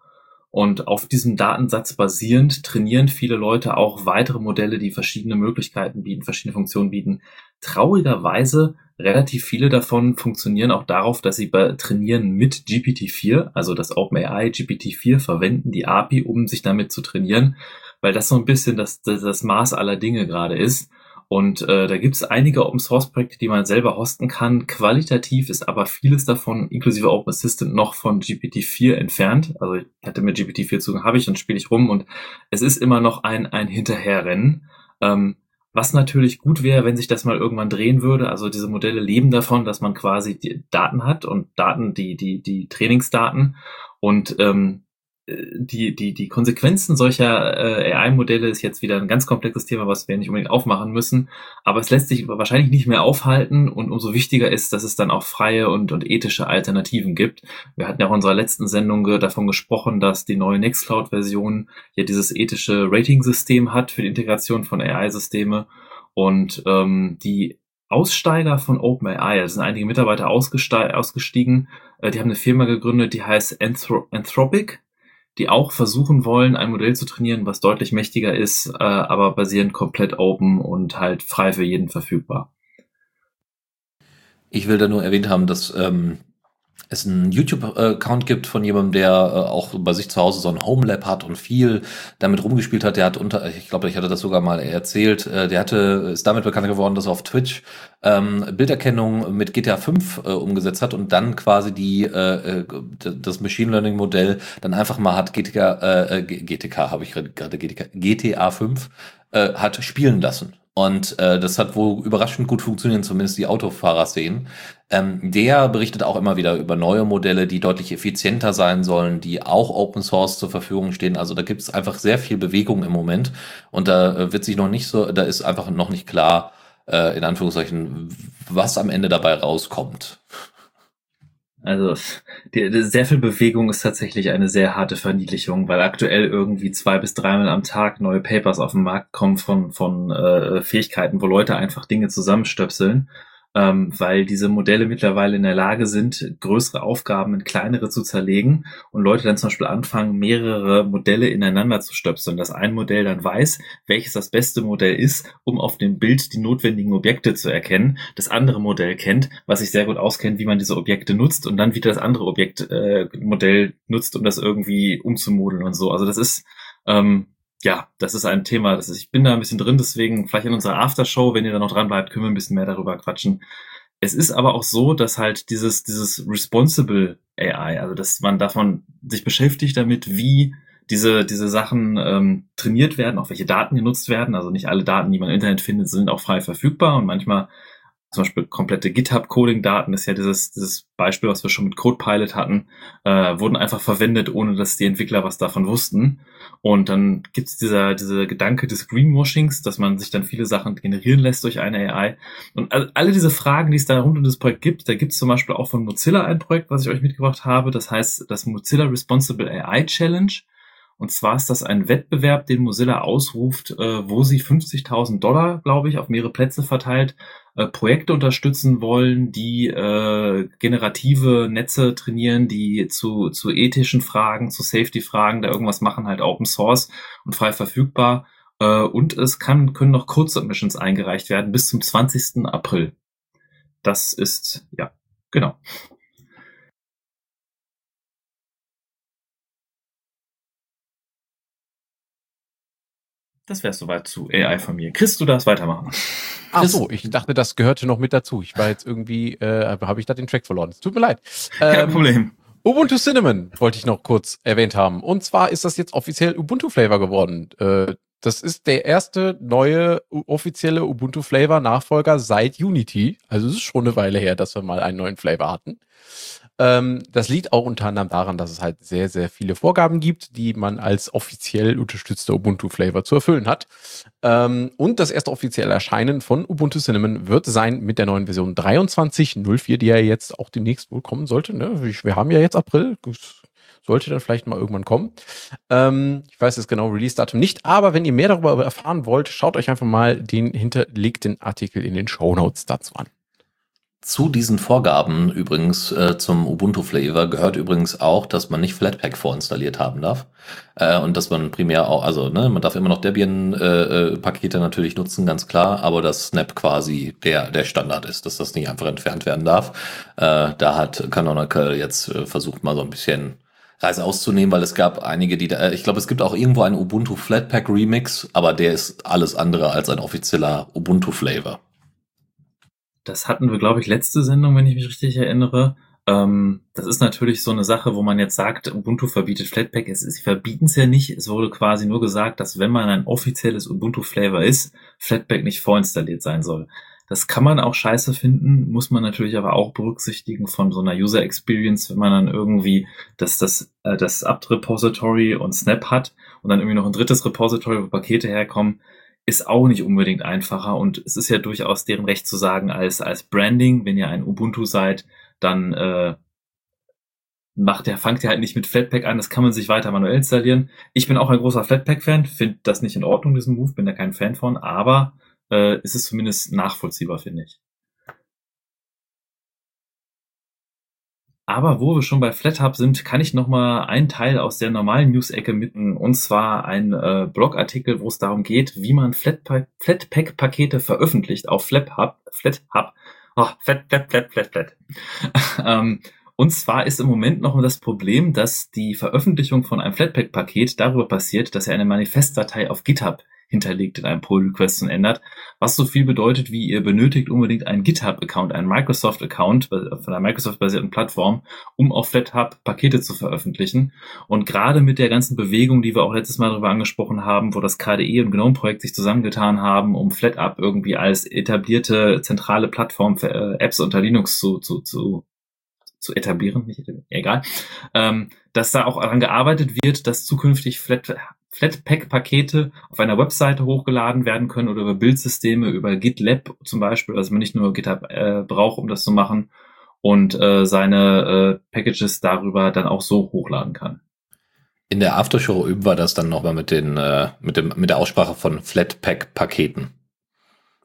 Und auf diesem Datensatz basierend trainieren viele Leute auch weitere Modelle, die verschiedene Möglichkeiten bieten, verschiedene Funktionen bieten. Traurigerweise relativ viele davon funktionieren auch darauf, dass sie trainieren mit GPT-4, also das OpenAI GPT-4 verwenden die API, um sich damit zu trainieren, weil das so ein bisschen das, das, das Maß aller Dinge gerade ist. Und äh, da gibt es einige Open Source Projekte, die man selber hosten kann. Qualitativ ist aber vieles davon, inklusive Open Assistant, noch von GPT-4 entfernt. Also ich hatte mir GPT-4 Zugang, habe ich und spiele ich rum und es ist immer noch ein, ein Hinterherrennen. Ähm, was natürlich gut wäre, wenn sich das mal irgendwann drehen würde. Also diese Modelle leben davon, dass man quasi die Daten hat und Daten, die, die, die Trainingsdaten. Und ähm, die, die, die Konsequenzen solcher äh, AI-Modelle ist jetzt wieder ein ganz komplexes Thema, was wir nicht unbedingt aufmachen müssen. Aber es lässt sich wahrscheinlich nicht mehr aufhalten und umso wichtiger ist, dass es dann auch freie und, und ethische Alternativen gibt. Wir hatten ja auch in unserer letzten Sendung davon gesprochen, dass die neue Nextcloud-Version ja dieses ethische Rating-System hat für die Integration von AI-Systeme und ähm, die Aussteiger von OpenAI, es sind einige Mitarbeiter ausgestiegen, äh, die haben eine Firma gegründet, die heißt Anthro Anthropic die auch versuchen wollen, ein Modell zu trainieren, was deutlich mächtiger ist, äh, aber basierend komplett open und halt frei für jeden verfügbar. Ich will da nur erwähnt haben, dass ähm, es einen YouTube-Account gibt von jemandem, der äh, auch bei sich zu Hause so ein Homelab hat und viel damit rumgespielt hat. Der hat unter, ich glaube, ich hatte das sogar mal erzählt, äh, der hatte, ist damit bekannt geworden, dass er auf Twitch ähm, Bilderkennung mit GTA 5 äh, umgesetzt hat und dann quasi die äh, äh das Machine Learning Modell dann einfach mal hat GTK, äh, GTK habe ich gerade GTK, GTA 5 äh, hat spielen lassen. Und äh, das hat wohl überraschend gut funktioniert, zumindest die Autofahrer-Szenen. Ähm, der berichtet auch immer wieder über neue Modelle, die deutlich effizienter sein sollen, die auch Open Source zur Verfügung stehen. Also da gibt es einfach sehr viel Bewegung im Moment. Und da äh, wird sich noch nicht so, da ist einfach noch nicht klar, äh, in Anführungszeichen, was am Ende dabei rauskommt. Also die, die, sehr viel Bewegung ist tatsächlich eine sehr harte Verniedlichung, weil aktuell irgendwie zwei bis dreimal am Tag neue Papers auf den Markt kommen von, von äh, Fähigkeiten, wo Leute einfach Dinge zusammenstöpseln ähm, weil diese Modelle mittlerweile in der Lage sind, größere Aufgaben in kleinere zu zerlegen und Leute dann zum Beispiel anfangen, mehrere Modelle ineinander zu stöpseln, dass ein Modell dann weiß, welches das beste Modell ist, um auf dem Bild die notwendigen Objekte zu erkennen, das andere Modell kennt, was sich sehr gut auskennt, wie man diese Objekte nutzt und dann wieder das andere Objektmodell äh, nutzt, um das irgendwie umzumodeln und so. Also das ist ähm, ja, das ist ein Thema, das ist, ich bin da ein bisschen drin, deswegen vielleicht in unserer Aftershow, wenn ihr da noch dran bleibt, können wir ein bisschen mehr darüber quatschen. Es ist aber auch so, dass halt dieses, dieses Responsible AI, also dass man davon sich beschäftigt damit, wie diese, diese Sachen ähm, trainiert werden, auch welche Daten genutzt werden. Also nicht alle Daten, die man im Internet findet, sind auch frei verfügbar und manchmal zum Beispiel komplette GitHub-Coding-Daten ist ja dieses, dieses Beispiel, was wir schon mit CodePilot hatten, äh, wurden einfach verwendet, ohne dass die Entwickler was davon wussten. Und dann gibt's dieser, dieser Gedanke des Greenwashings, dass man sich dann viele Sachen generieren lässt durch eine AI. Und alle diese Fragen, die es da rund um das Projekt gibt, da gibt's zum Beispiel auch von Mozilla ein Projekt, was ich euch mitgebracht habe. Das heißt das Mozilla Responsible AI Challenge. Und zwar ist das ein Wettbewerb, den Mozilla ausruft, äh, wo sie 50.000 Dollar, glaube ich, auf mehrere Plätze verteilt, äh, Projekte unterstützen wollen, die äh, generative Netze trainieren, die zu, zu ethischen Fragen, zu Safety-Fragen da irgendwas machen, halt Open Source und frei verfügbar. Äh, und es kann, können noch Kurzsubmissions eingereicht werden bis zum 20. April. Das ist, ja, genau. Das wäre soweit zu AI von mir. Chris, du darfst weitermachen. Ach so, ich dachte, das gehörte noch mit dazu. Ich war jetzt irgendwie, äh, habe ich da den Track verloren. Es tut mir leid. Kein Ähm, Problem. Ubuntu Cinnamon wollte ich noch kurz erwähnt haben. Und zwar ist das jetzt offiziell Ubuntu Flavor geworden. Äh, das ist der erste neue offizielle Ubuntu Flavor Nachfolger seit Unity. Also es ist schon eine Weile her, dass wir mal einen neuen Flavor hatten. Ähm, das liegt auch unter anderem daran, dass es halt sehr, sehr viele Vorgaben gibt, die man als offiziell unterstützter Ubuntu Flavor zu erfüllen hat. Ähm, und das erste offizielle Erscheinen von Ubuntu Cinnamon wird sein mit der neuen Version 23.04, die ja jetzt auch demnächst wohl kommen sollte. Ne? Wir haben ja jetzt April. Sollte dann vielleicht mal irgendwann kommen. Ähm, ich weiß das genaue Release-Datum nicht, aber wenn ihr mehr darüber erfahren wollt, schaut euch einfach mal den hinterlegten Artikel in den Show Notes dazu an. Zu diesen Vorgaben übrigens äh, zum Ubuntu Flavor gehört übrigens auch, dass man nicht Flatpak vorinstalliert haben darf äh, und dass man primär auch, also ne, man darf immer noch Debian-Pakete äh, Pakete natürlich nutzen, ganz klar, aber dass Snap quasi der der Standard ist, dass das nicht einfach entfernt werden darf. Äh, da hat Canonical jetzt äh, versucht mal so ein bisschen Reise auszunehmen, weil es gab einige, die da, äh, ich glaube, es gibt auch irgendwo einen Ubuntu Flatpak Remix, aber der ist alles andere als ein offizieller Ubuntu Flavor. Das hatten wir, glaube ich, letzte Sendung, wenn ich mich richtig erinnere. Ähm, das ist natürlich so eine Sache, wo man jetzt sagt, Ubuntu verbietet Flatpak. Es, sie verbieten es ja nicht. Es wurde quasi nur gesagt, dass wenn man ein offizielles Ubuntu-Flavor ist, Flatpak nicht vorinstalliert sein soll. Das kann man auch scheiße finden, muss man natürlich aber auch berücksichtigen von so einer User Experience, wenn man dann irgendwie das, das, äh, das Apt-Repository und Snap hat und dann irgendwie noch ein drittes Repository, wo Pakete herkommen, ist auch nicht unbedingt einfacher und es ist ja durchaus deren Recht zu sagen, als, als Branding, wenn ihr ein Ubuntu seid, dann äh, macht der, fangt ihr halt nicht mit Flatpak an, das kann man sich weiter manuell installieren. Ich bin auch ein großer Flatpak-Fan, finde das nicht in Ordnung, diesen Move, bin da kein Fan von, aber äh, ist es zumindest nachvollziehbar, finde ich. Aber wo wir schon bei FlatHub sind, kann ich noch mal einen Teil aus der normalen News-Ecke mitten, und zwar ein äh, Blogartikel, wo es darum geht, wie man Flatpak-Pakete veröffentlicht auf FlatHub, FlatHub, oh, Flat, Flat, Flat, Flat, Flat. ähm, und zwar ist im Moment noch das Problem, dass die Veröffentlichung von einem Flatpak-Paket darüber passiert, dass er eine Manifestdatei auf GitHub hinterlegt in einem Pull-Request und ändert, was so viel bedeutet, wie ihr benötigt unbedingt einen GitHub-Account, einen Microsoft-Account von einer Microsoft-basierten Plattform, um auf FlatHub Pakete zu veröffentlichen. Und gerade mit der ganzen Bewegung, die wir auch letztes Mal darüber angesprochen haben, wo das KDE und GNOME-Projekt sich zusammengetan haben, um FlatHub irgendwie als etablierte zentrale Plattform für äh, Apps unter Linux zu, zu, zu zu etablieren, nicht egal, ähm, dass da auch daran gearbeitet wird, dass zukünftig Flat, Flatpak-Pakete auf einer Webseite hochgeladen werden können oder über Bildsysteme, über GitLab zum Beispiel, also man nicht nur GitHub äh, braucht, um das zu machen und äh, seine äh, Packages darüber dann auch so hochladen kann. In der Aftershow üben wir das dann nochmal mit den, äh, mit dem, mit der Aussprache von Flatpak-Paketen.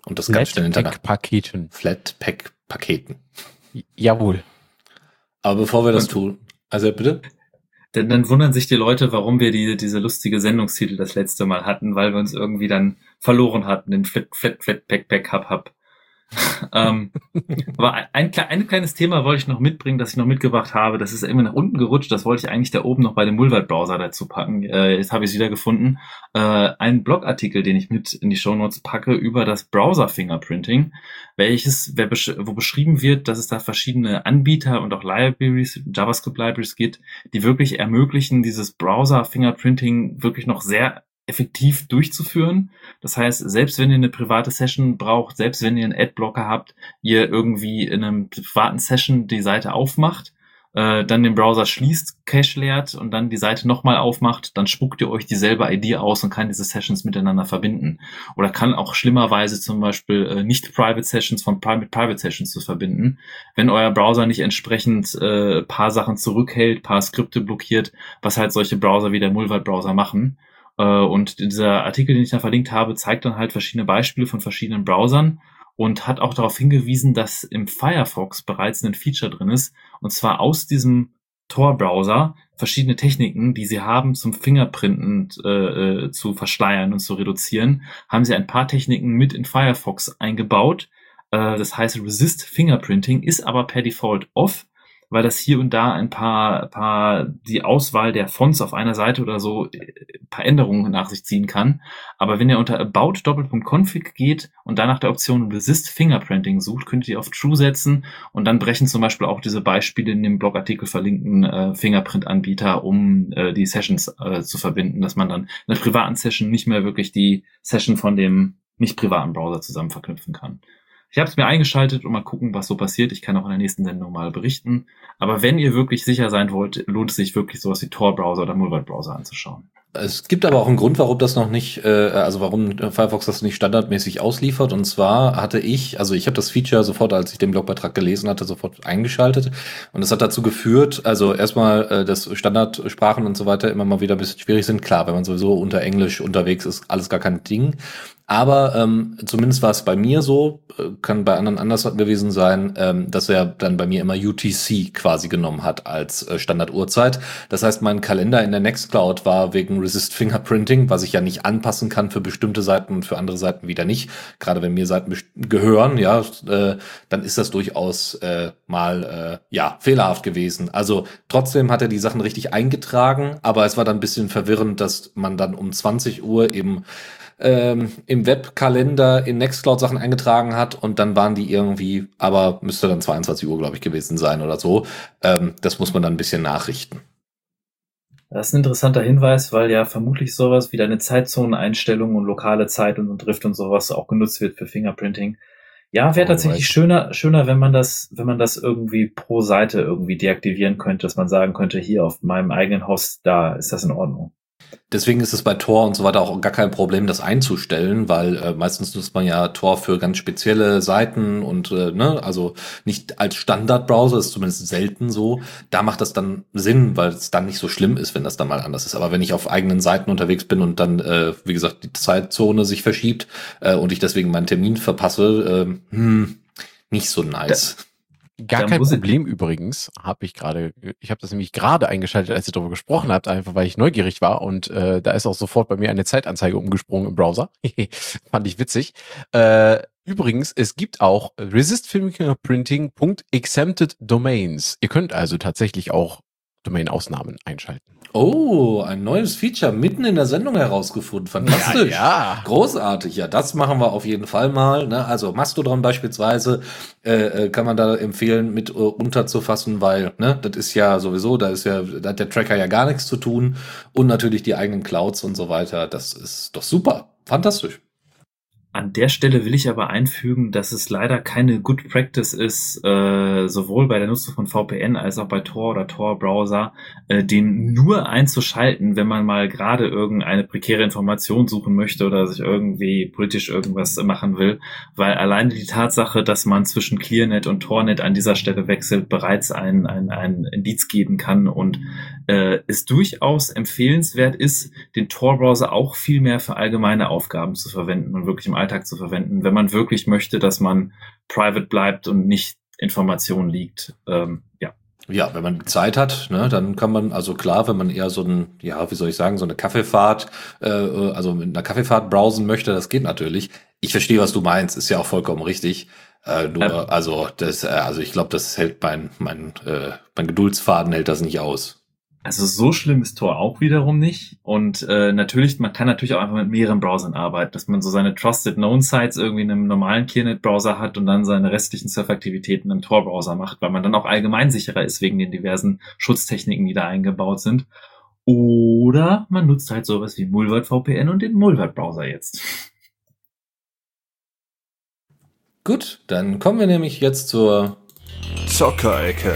Und das ganz schnell hintereinander. Paketen. Flatpak-Paketen. Jawohl. Aber bevor wir das Und- tun, also bitte? Denn dann wundern sich die Leute, warum wir die, diese lustige Sendungstitel das letzte Mal hatten, weil wir uns irgendwie dann verloren hatten, den Flat, Flat, Flat, Pack, Pack, Hub, Hub. ähm, aber ein, ein, kle- ein kleines Thema wollte ich noch mitbringen, das ich noch mitgebracht habe. Das ist immer nach unten gerutscht. Das wollte ich eigentlich da oben noch bei dem Mulvert-Browser dazu packen. Äh, jetzt habe ich es wieder gefunden. Äh, ein Blogartikel, den ich mit in die Shownotes packe über das Browser-Fingerprinting, welches, wer wo beschrieben wird, dass es da verschiedene Anbieter und auch Libraries, JavaScript-Libraries gibt, die wirklich ermöglichen, dieses Browser-Fingerprinting wirklich noch sehr effektiv durchzuführen. Das heißt, selbst wenn ihr eine private Session braucht, selbst wenn ihr einen Adblocker habt, ihr irgendwie in einem privaten Session die Seite aufmacht, äh, dann den Browser schließt, Cache leert und dann die Seite nochmal aufmacht, dann spuckt ihr euch dieselbe ID aus und kann diese Sessions miteinander verbinden. Oder kann auch schlimmerweise zum Beispiel äh, nicht Private Sessions von Private Private Sessions zu verbinden, wenn euer Browser nicht entsprechend äh, paar Sachen zurückhält, paar Skripte blockiert, was halt solche Browser wie der Mulvert-Browser machen. Äh, Und dieser Artikel, den ich da verlinkt habe, zeigt dann halt verschiedene Beispiele von verschiedenen Browsern und hat auch darauf hingewiesen, dass im Firefox bereits ein Feature drin ist, und zwar aus diesem Tor-Browser verschiedene Techniken, die sie haben, zum Fingerprinten äh, äh, zu verschleiern und zu reduzieren, haben sie ein paar Techniken mit in Firefox eingebaut. Äh, das heißt, Resist Fingerprinting ist aber per Default off. Weil das hier und da ein paar, paar die Auswahl der Fonts auf einer Seite oder so äh, ein paar Änderungen nach sich ziehen kann. Aber wenn ihr unter About Doppelpunkt Config geht und dann nach der Option Resist Fingerprinting sucht, könnt ihr auf True setzen und dann brechen zum Beispiel auch diese Beispiele in dem Blogartikel verlinkten äh, Fingerprint-Anbieter, um äh, die Sessions äh, zu verbinden, dass man dann in einer privaten Session nicht mehr wirklich die Session von dem nicht privaten Browser zusammen verknüpfen kann. Ich habe es mir eingeschaltet und mal gucken, was so passiert. Ich kann auch in der nächsten Sendung mal berichten. Aber wenn ihr wirklich sicher sein wollt, lohnt es sich wirklich sowas wie Tor-Browser oder Mulvert-Browser anzuschauen. Es gibt aber auch einen Grund, warum das noch nicht, äh, also warum Firefox das nicht standardmäßig ausliefert. Und zwar hatte ich, also ich habe das Feature sofort, als ich den Blogbeitrag gelesen hatte, sofort eingeschaltet. Und das hat dazu geführt, also erstmal, äh, dass Standardsprachen und so weiter immer mal wieder ein bisschen schwierig sind. Klar, wenn man sowieso unter Englisch unterwegs ist, alles gar kein Ding. Aber ähm, zumindest war es bei mir so, äh, kann bei anderen anders gewesen sein, ähm, dass er dann bei mir immer UTC quasi genommen hat als äh, Standarduhrzeit. Das heißt, mein Kalender in der Nextcloud war wegen Resist Fingerprinting, was ich ja nicht anpassen kann für bestimmte Seiten und für andere Seiten wieder nicht. Gerade wenn mir Seiten gehören, ja, äh, dann ist das durchaus äh, mal äh, ja fehlerhaft gewesen. Also trotzdem hat er die Sachen richtig eingetragen, aber es war dann ein bisschen verwirrend, dass man dann um 20 Uhr eben ähm, im Webkalender in Nextcloud Sachen eingetragen hat und dann waren die irgendwie, aber müsste dann 22 Uhr, glaube ich, gewesen sein oder so. Ähm, das muss man dann ein bisschen nachrichten. Das ist ein interessanter Hinweis, weil ja vermutlich sowas wie deine Zeitzoneneinstellungen und lokale Zeit und Drift und sowas auch genutzt wird für Fingerprinting. Ja, wäre tatsächlich schöner, schöner, wenn man das, wenn man das irgendwie pro Seite irgendwie deaktivieren könnte, dass man sagen könnte, hier auf meinem eigenen Host, da ist das in Ordnung. Deswegen ist es bei Tor und so weiter auch gar kein Problem, das einzustellen, weil äh, meistens nutzt man ja Tor für ganz spezielle Seiten und äh, ne, also nicht als Standardbrowser, ist zumindest selten so. Da macht das dann Sinn, weil es dann nicht so schlimm ist, wenn das dann mal anders ist. Aber wenn ich auf eigenen Seiten unterwegs bin und dann, äh, wie gesagt, die Zeitzone sich verschiebt äh, und ich deswegen meinen Termin verpasse, äh, hm, nicht so nice. Ja. Gar kein Problem übrigens, habe ich gerade, ich habe das nämlich gerade eingeschaltet, als ihr darüber gesprochen habt, einfach weil ich neugierig war und äh, da ist auch sofort bei mir eine Zeitanzeige umgesprungen im Browser. Fand ich witzig. Äh, übrigens, es gibt auch Resist Fingerprinting.exempted Domains. Ihr könnt also tatsächlich auch Domain-Ausnahmen einschalten. Oh, ein neues Feature mitten in der Sendung herausgefunden. Fantastisch. Ja, ja. Großartig. Ja, das machen wir auf jeden Fall mal. Ne? Also Mastodon beispielsweise äh, äh, kann man da empfehlen, mit äh, unterzufassen, weil ne, das ist ja sowieso, da ist ja, da hat der Tracker ja gar nichts zu tun. Und natürlich die eigenen Clouds und so weiter. Das ist doch super. Fantastisch. An der Stelle will ich aber einfügen, dass es leider keine Good Practice ist, äh, sowohl bei der Nutzung von VPN als auch bei Tor oder Tor-Browser, äh, den nur einzuschalten, wenn man mal gerade irgendeine prekäre Information suchen möchte oder sich irgendwie politisch irgendwas machen will, weil alleine die Tatsache, dass man zwischen ClearNet und TorNet an dieser Stelle wechselt, bereits ein, ein, ein Indiz geben kann und äh, es durchaus empfehlenswert ist, den Tor-Browser auch viel mehr für allgemeine Aufgaben zu verwenden und wirklich im Alltag zu verwenden, wenn man wirklich möchte, dass man private bleibt und nicht Informationen liegt. Ähm, ja. Ja, wenn man Zeit hat, ne, dann kann man, also klar, wenn man eher so ein, ja, wie soll ich sagen, so eine Kaffeefahrt, äh, also mit einer Kaffeefahrt browsen möchte, das geht natürlich. Ich verstehe, was du meinst, ist ja auch vollkommen richtig. Äh, nur, ähm, also das, äh, also ich glaube, das hält mein, mein, äh, mein Geduldsfaden hält das nicht aus. Also so schlimm ist Tor auch wiederum nicht. Und äh, natürlich, man kann natürlich auch einfach mit mehreren Browsern arbeiten, dass man so seine Trusted Known Sites irgendwie in einem normalen ClearNet-Browser hat und dann seine restlichen Surfaktivitäten im Tor-Browser macht, weil man dann auch allgemein sicherer ist wegen den diversen Schutztechniken, die da eingebaut sind. Oder man nutzt halt sowas wie Mulvert VPN und den Mulvert Browser jetzt. Gut, dann kommen wir nämlich jetzt zur Zockerecke.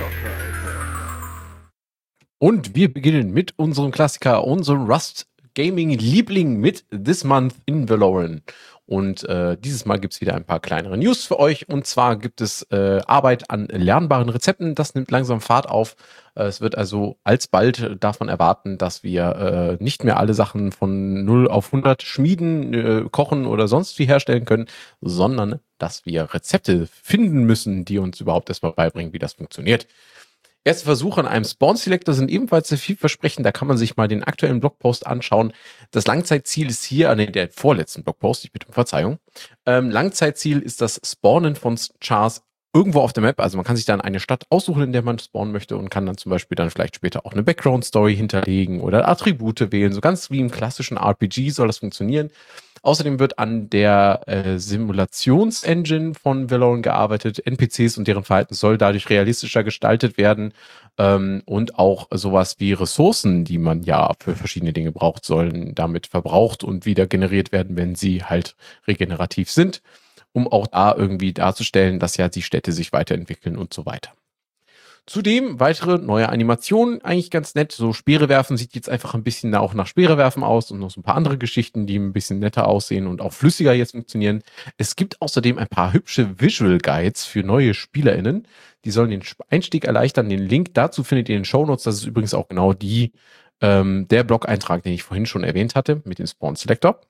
Und wir beginnen mit unserem Klassiker, unserem Rust Gaming Liebling mit This Month in Valoran. Und äh, dieses Mal gibt's wieder ein paar kleinere News für euch. Und zwar gibt es äh, Arbeit an lernbaren Rezepten. Das nimmt langsam Fahrt auf. Äh, es wird also alsbald davon erwarten, dass wir äh, nicht mehr alle Sachen von 0 auf 100 schmieden, äh, kochen oder sonst wie herstellen können, sondern dass wir Rezepte finden müssen, die uns überhaupt erstmal beibringen, wie das funktioniert. Erste Versuche an einem Spawn Selector sind ebenfalls sehr vielversprechend. Da kann man sich mal den aktuellen Blogpost anschauen. Das Langzeitziel ist hier, an ah, der vorletzten Blogpost, ich bitte um Verzeihung. Ähm, Langzeitziel ist das Spawnen von Chars irgendwo auf der Map. Also man kann sich dann eine Stadt aussuchen, in der man spawnen möchte und kann dann zum Beispiel dann vielleicht später auch eine Background-Story hinterlegen oder Attribute wählen. So ganz wie im klassischen RPG soll das funktionieren. Außerdem wird an der äh, Simulationsengine von Valorant gearbeitet. NPCs und deren Verhalten soll dadurch realistischer gestaltet werden. Ähm, und auch sowas wie Ressourcen, die man ja für verschiedene Dinge braucht, sollen damit verbraucht und wieder generiert werden, wenn sie halt regenerativ sind, um auch da irgendwie darzustellen, dass ja die Städte sich weiterentwickeln und so weiter. Zudem weitere neue Animationen, eigentlich ganz nett. So Speere werfen sieht jetzt einfach ein bisschen auch nach Speere werfen aus und noch so ein paar andere Geschichten, die ein bisschen netter aussehen und auch flüssiger jetzt funktionieren. Es gibt außerdem ein paar hübsche Visual Guides für neue SpielerInnen. Die sollen den Einstieg erleichtern. Den Link dazu findet ihr in den Show Notes. Das ist übrigens auch genau die, ähm, der Blog-Eintrag, den ich vorhin schon erwähnt hatte mit dem Spawn Selector.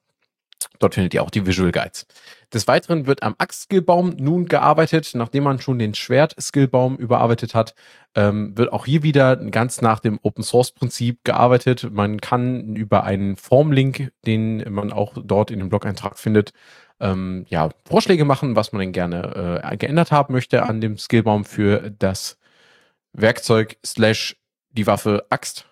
Dort findet ihr auch die Visual Guides. Des Weiteren wird am Axt-Skillbaum nun gearbeitet. Nachdem man schon den Schwert-Skillbaum überarbeitet hat, ähm, wird auch hier wieder ganz nach dem Open-Source-Prinzip gearbeitet. Man kann über einen Formlink, den man auch dort in dem Blog-Eintrag findet, ähm, ja, Vorschläge machen, was man denn gerne äh, geändert haben möchte an dem Skillbaum für das Werkzeug slash die Waffe Axt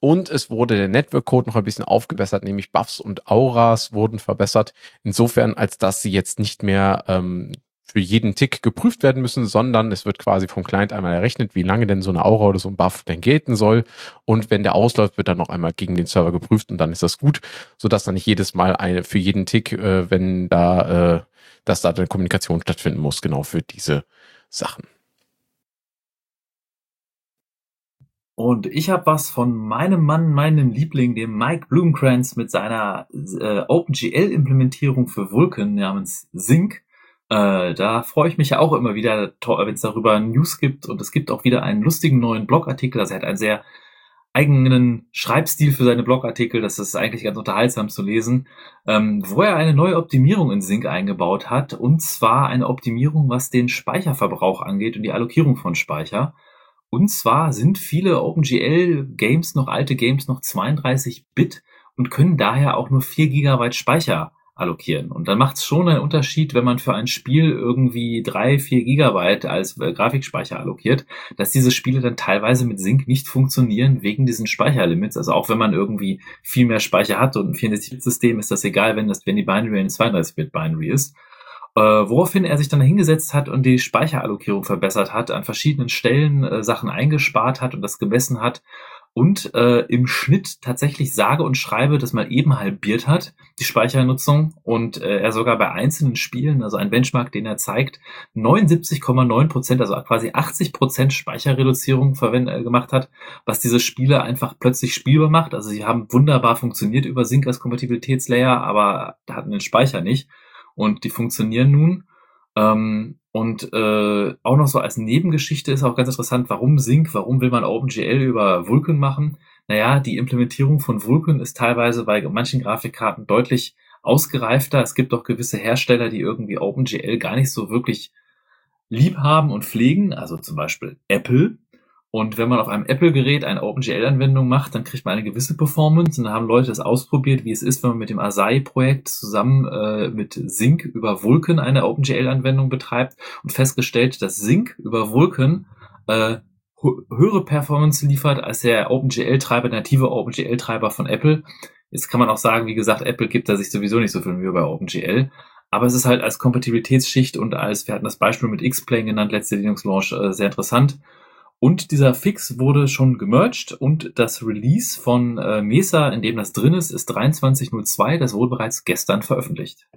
und es wurde der Network-Code noch ein bisschen aufgebessert, nämlich Buffs und Auras wurden verbessert. Insofern, als dass sie jetzt nicht mehr ähm, für jeden Tick geprüft werden müssen, sondern es wird quasi vom Client einmal errechnet, wie lange denn so eine Aura oder so ein Buff denn gelten soll. Und wenn der ausläuft, wird dann noch einmal gegen den Server geprüft und dann ist das gut, sodass dann nicht jedes Mal eine für jeden Tick, äh, wenn da, äh, dass da eine Kommunikation stattfinden muss, genau für diese Sachen. Und ich habe was von meinem Mann, meinem Liebling, dem Mike Blumenkranz mit seiner äh, OpenGL-Implementierung für Vulkan namens Sync. Äh, da freue ich mich ja auch immer wieder, wenn es darüber News gibt. Und es gibt auch wieder einen lustigen neuen Blogartikel. Also er hat einen sehr eigenen Schreibstil für seine Blogartikel. Das ist eigentlich ganz unterhaltsam zu lesen, ähm, wo er eine neue Optimierung in Sync eingebaut hat. Und zwar eine Optimierung, was den Speicherverbrauch angeht und die Allokierung von Speicher. Und zwar sind viele OpenGL-Games noch alte Games noch 32 Bit und können daher auch nur 4 Gigabyte Speicher allokieren. Und dann macht es schon einen Unterschied, wenn man für ein Spiel irgendwie 3, 4 Gigabyte als äh, Grafikspeicher allokiert, dass diese Spiele dann teilweise mit Sync nicht funktionieren wegen diesen Speicherlimits. Also auch wenn man irgendwie viel mehr Speicher hat und ein 64-Bit-System ist das egal, wenn das, wenn die Binary eine 32-Bit-Binary ist. Äh, woraufhin er sich dann hingesetzt hat und die Speicherallokierung verbessert hat, an verschiedenen Stellen äh, Sachen eingespart hat und das gemessen hat und äh, im Schnitt tatsächlich sage und schreibe das mal eben halbiert hat, die Speichernutzung und äh, er sogar bei einzelnen Spielen, also ein Benchmark, den er zeigt, 79,9 Prozent, also quasi 80 Prozent Speicherreduzierung verwendet, äh, gemacht hat, was diese Spiele einfach plötzlich spielbar macht. Also sie haben wunderbar funktioniert über Sync als Kompatibilitätslayer, aber hatten den Speicher nicht und die funktionieren nun. Ähm, und äh, auch noch so als Nebengeschichte ist auch ganz interessant, warum Sync, warum will man OpenGL über Vulkan machen? Naja, die Implementierung von Vulkan ist teilweise bei manchen Grafikkarten deutlich ausgereifter. Es gibt auch gewisse Hersteller, die irgendwie OpenGL gar nicht so wirklich lieb haben und pflegen, also zum Beispiel Apple, und wenn man auf einem Apple-Gerät eine OpenGL-Anwendung macht, dann kriegt man eine gewisse Performance. Und da haben Leute das ausprobiert, wie es ist, wenn man mit dem Asai-Projekt zusammen äh, mit Sync über Vulkan eine OpenGL-Anwendung betreibt und festgestellt, dass Sync über Vulkan äh, höhere Performance liefert als der OpenGL-Treiber, native OpenGL-Treiber von Apple. Jetzt kann man auch sagen, wie gesagt, Apple gibt da sich sowieso nicht so viel Mühe bei OpenGL. Aber es ist halt als Kompatibilitätsschicht und als, wir hatten das Beispiel mit X-Plane genannt, letzte Linux-Launch, äh, sehr interessant. Und dieser Fix wurde schon gemerged und das Release von äh, Mesa, in dem das drin ist, ist 23.02. Das wurde bereits gestern veröffentlicht.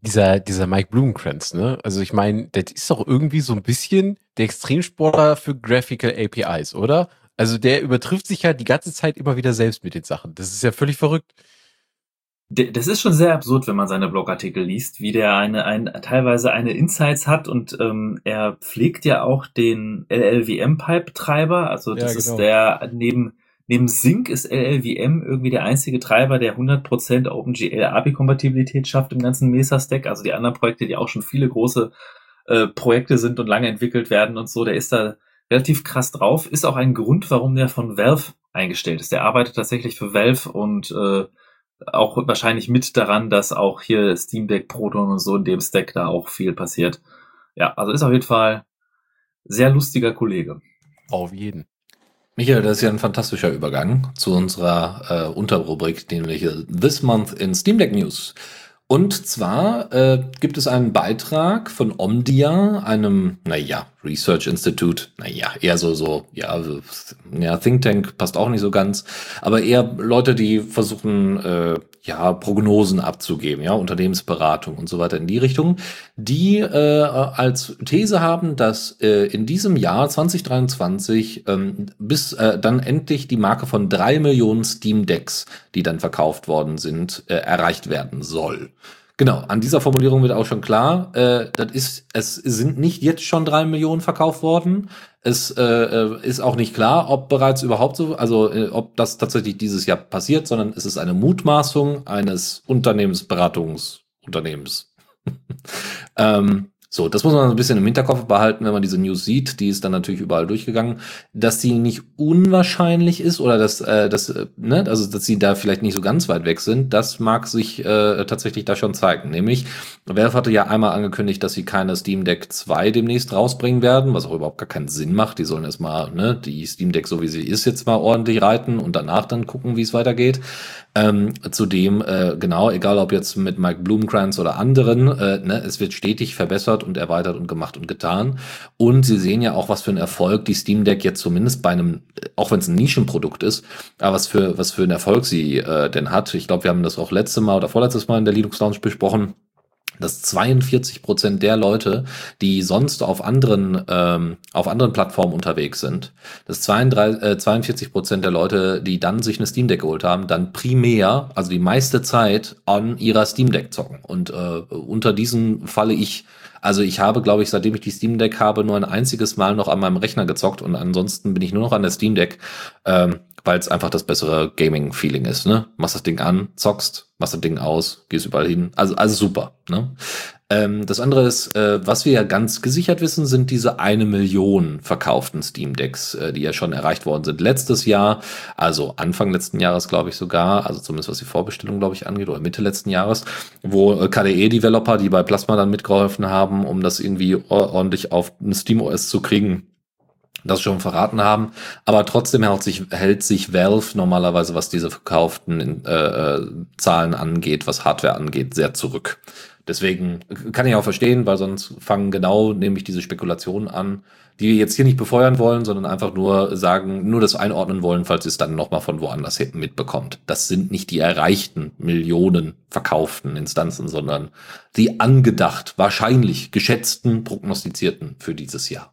Dieser, dieser Mike Blumenkranz, ne? Also ich meine, das ist doch irgendwie so ein bisschen der Extremsportler für Graphical APIs, oder? Also der übertrifft sich ja die ganze Zeit immer wieder selbst mit den Sachen. Das ist ja völlig verrückt das ist schon sehr absurd, wenn man seine Blogartikel liest, wie der eine, ein, teilweise eine Insights hat und ähm, er pflegt ja auch den LLVM-Pipe-Treiber. Also das ja, genau. ist der neben neben Sync ist LLVM irgendwie der einzige Treiber, der 100% OpenGL API-Kompatibilität schafft im ganzen Mesa-Stack. Also die anderen Projekte, die auch schon viele große äh, Projekte sind und lange entwickelt werden und so, der ist da relativ krass drauf. Ist auch ein Grund, warum der von Valve eingestellt ist. Der arbeitet tatsächlich für Valve und äh, auch wahrscheinlich mit daran, dass auch hier Steam Deck Proton und so in dem Stack da auch viel passiert. ja, also ist auf jeden Fall sehr lustiger Kollege. Auf jeden. Michael, das ist ja ein fantastischer Übergang zu unserer äh, Unterrubrik, nämlich This Month in Steam Deck News. Und zwar äh, gibt es einen Beitrag von Omdia, einem, naja, Research Institute, naja, eher so, so, ja, ja, Think Tank passt auch nicht so ganz, aber eher Leute, die versuchen, äh, ja, Prognosen abzugeben, ja, Unternehmensberatung und so weiter in die Richtung, die äh, als These haben, dass äh, in diesem Jahr 2023 ähm, bis äh, dann endlich die Marke von drei Millionen Steam Decks, die dann verkauft worden sind, äh, erreicht werden soll. Genau, an dieser Formulierung wird auch schon klar, äh, das ist, es sind nicht jetzt schon drei Millionen verkauft worden. Es äh, äh, ist auch nicht klar, ob bereits überhaupt so, also äh, ob das tatsächlich dieses Jahr passiert, sondern es ist eine Mutmaßung eines Unternehmensberatungsunternehmens. ähm, so, das muss man ein bisschen im Hinterkopf behalten, wenn man diese News sieht. Die ist dann natürlich überall durchgegangen, dass sie nicht unwahrscheinlich ist oder dass, äh, dass, äh, ne, also dass sie da vielleicht nicht so ganz weit weg sind. Das mag sich äh, tatsächlich da schon zeigen. Nämlich, Valve hatte ja einmal angekündigt, dass sie keine Steam Deck 2 demnächst rausbringen werden, was auch überhaupt gar keinen Sinn macht. Die sollen erstmal, ne, die Steam Deck so wie sie ist jetzt mal ordentlich reiten und danach dann gucken, wie es weitergeht. Ähm, zudem, äh, genau, egal ob jetzt mit Mike Blumenkranz oder anderen, äh, ne, es wird stetig verbessert und erweitert und gemacht und getan. Und Sie sehen ja auch, was für ein Erfolg die Steam Deck jetzt zumindest bei einem, auch wenn es ein Nischenprodukt ist, aber was für, was für ein Erfolg sie äh, denn hat. Ich glaube, wir haben das auch letzte Mal oder vorletztes Mal in der Linux Lounge besprochen dass 42 Prozent der Leute, die sonst auf anderen ähm, auf anderen Plattformen unterwegs sind, dass 32, äh, 42 Prozent der Leute, die dann sich eine Steam Deck geholt haben, dann primär, also die meiste Zeit an ihrer Steam Deck zocken. Und äh, unter diesen falle ich also ich habe, glaube ich, seitdem ich die Steam Deck habe, nur ein einziges Mal noch an meinem Rechner gezockt und ansonsten bin ich nur noch an der Steam Deck, ähm, weil es einfach das bessere Gaming-Feeling ist. Ne? Machst das Ding an, zockst, machst das Ding aus, gehst überall hin. Also, also super. Ne? Ähm, das andere ist, äh, was wir ja ganz gesichert wissen, sind diese eine Million verkauften Steam Decks, äh, die ja schon erreicht worden sind letztes Jahr, also Anfang letzten Jahres, glaube ich sogar, also zumindest was die Vorbestellung, glaube ich, angeht, oder Mitte letzten Jahres, wo äh, KDE-Developer, die bei Plasma dann mitgeholfen haben, um das irgendwie ordentlich auf ein Steam OS zu kriegen, das schon verraten haben. Aber trotzdem hält sich, hält sich Valve normalerweise, was diese verkauften äh, äh, Zahlen angeht, was Hardware angeht, sehr zurück. Deswegen kann ich auch verstehen, weil sonst fangen genau nämlich diese Spekulationen an, die wir jetzt hier nicht befeuern wollen, sondern einfach nur sagen, nur das einordnen wollen, falls ihr es dann nochmal von woanders hinten mitbekommt. Das sind nicht die erreichten Millionen verkauften Instanzen, sondern die angedacht, wahrscheinlich geschätzten, prognostizierten für dieses Jahr.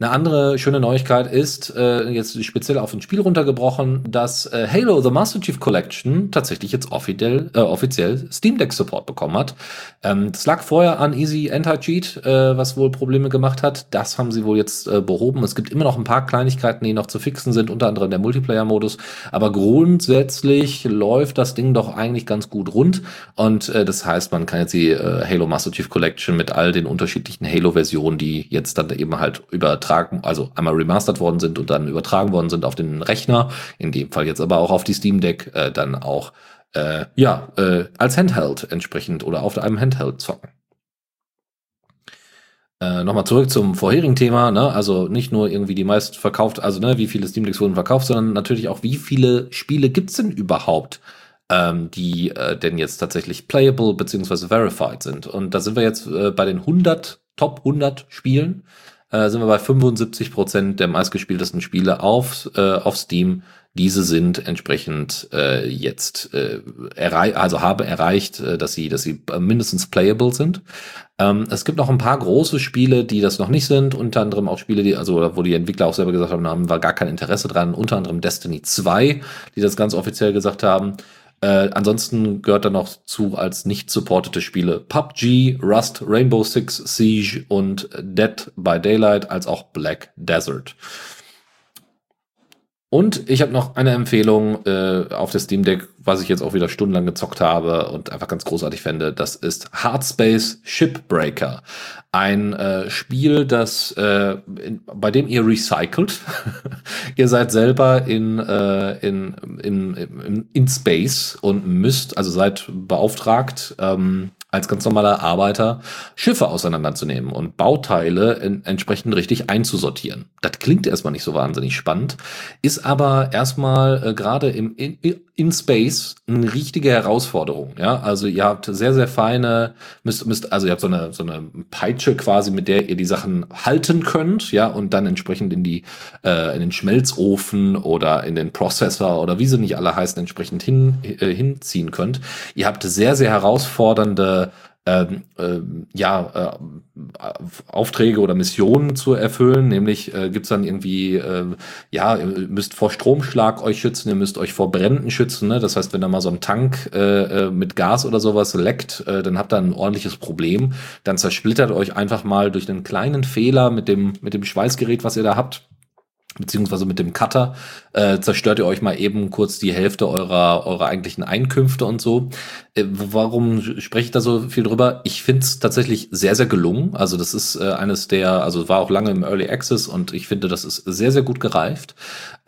Eine andere schöne Neuigkeit ist, äh, jetzt speziell auf ein Spiel runtergebrochen, dass äh, Halo The Master Chief Collection tatsächlich jetzt offiziell, äh, offiziell Steam Deck Support bekommen hat. Ähm, das lag vorher an Easy Anti-Cheat, äh, was wohl Probleme gemacht hat. Das haben sie wohl jetzt äh, behoben. Es gibt immer noch ein paar Kleinigkeiten, die noch zu fixen sind, unter anderem der Multiplayer-Modus. Aber grundsätzlich läuft das Ding doch eigentlich ganz gut rund. Und äh, das heißt, man kann jetzt die äh, Halo Master Chief Collection mit all den unterschiedlichen Halo-Versionen, die jetzt dann eben halt übertragen, also einmal remastered worden sind und dann übertragen worden sind auf den Rechner, in dem Fall jetzt aber auch auf die Steam Deck, äh, dann auch äh, ja, äh, als Handheld entsprechend oder auf einem Handheld zocken. Äh, Nochmal zurück zum vorherigen Thema, ne? Also nicht nur irgendwie die meist verkauft, also ne, wie viele Steam Decks wurden verkauft, sondern natürlich auch, wie viele Spiele gibt's denn überhaupt, ähm, die äh, denn jetzt tatsächlich playable beziehungsweise verified sind. Und da sind wir jetzt äh, bei den 100, Top 100 Spielen, äh, sind wir bei 75 Prozent der meistgespieltesten Spiele auf, äh, auf Steam diese sind entsprechend äh, jetzt äh, errei also habe erreicht, äh, dass sie, dass sie mindestens playable sind. Ähm, es gibt noch ein paar große Spiele, die das noch nicht sind, unter anderem auch Spiele, die, also wo die Entwickler auch selber gesagt haben, haben war gar kein Interesse dran, unter anderem Destiny 2, die das ganz offiziell gesagt haben. Äh, ansonsten gehört da noch zu als nicht supportete Spiele PUBG, Rust, Rainbow Six Siege und Dead by Daylight als auch Black Desert. Und ich habe noch eine Empfehlung äh, auf der Steam Deck, was ich jetzt auch wieder stundenlang gezockt habe und einfach ganz großartig fände. Das ist Hardspace Shipbreaker. Ein äh, Spiel, das äh, in, bei dem ihr recycelt. ihr seid selber in, äh, in, in, in, in Space und müsst, also seid beauftragt, ähm, als ganz normaler Arbeiter Schiffe auseinanderzunehmen und Bauteile in, entsprechend richtig einzusortieren. Das klingt erstmal nicht so wahnsinnig spannend, ist aber erstmal äh, gerade im in, in Space eine richtige Herausforderung. Ja, also ihr habt sehr sehr feine, müsst müsst also ihr habt so eine so eine Peitsche quasi, mit der ihr die Sachen halten könnt, ja, und dann entsprechend in die äh, in den Schmelzofen oder in den Prozessor oder wie sie nicht alle heißen entsprechend hin äh, hinziehen könnt. Ihr habt sehr sehr herausfordernde ähm, äh, ja, äh, Aufträge oder Missionen zu erfüllen. Nämlich äh, gibt's dann irgendwie, äh, ja, ihr müsst vor Stromschlag euch schützen, ihr müsst euch vor Bränden schützen. Ne? Das heißt, wenn da mal so ein Tank äh, äh, mit Gas oder sowas leckt, äh, dann habt ihr ein ordentliches Problem. Dann zersplittert euch einfach mal durch einen kleinen Fehler mit dem, mit dem Schweißgerät, was ihr da habt beziehungsweise mit dem Cutter äh, zerstört ihr euch mal eben kurz die Hälfte eurer, eurer eigentlichen Einkünfte und so. Äh, warum spreche ich da so viel drüber? Ich finde es tatsächlich sehr, sehr gelungen. Also das ist äh, eines der, also war auch lange im Early Access und ich finde, das ist sehr, sehr gut gereift.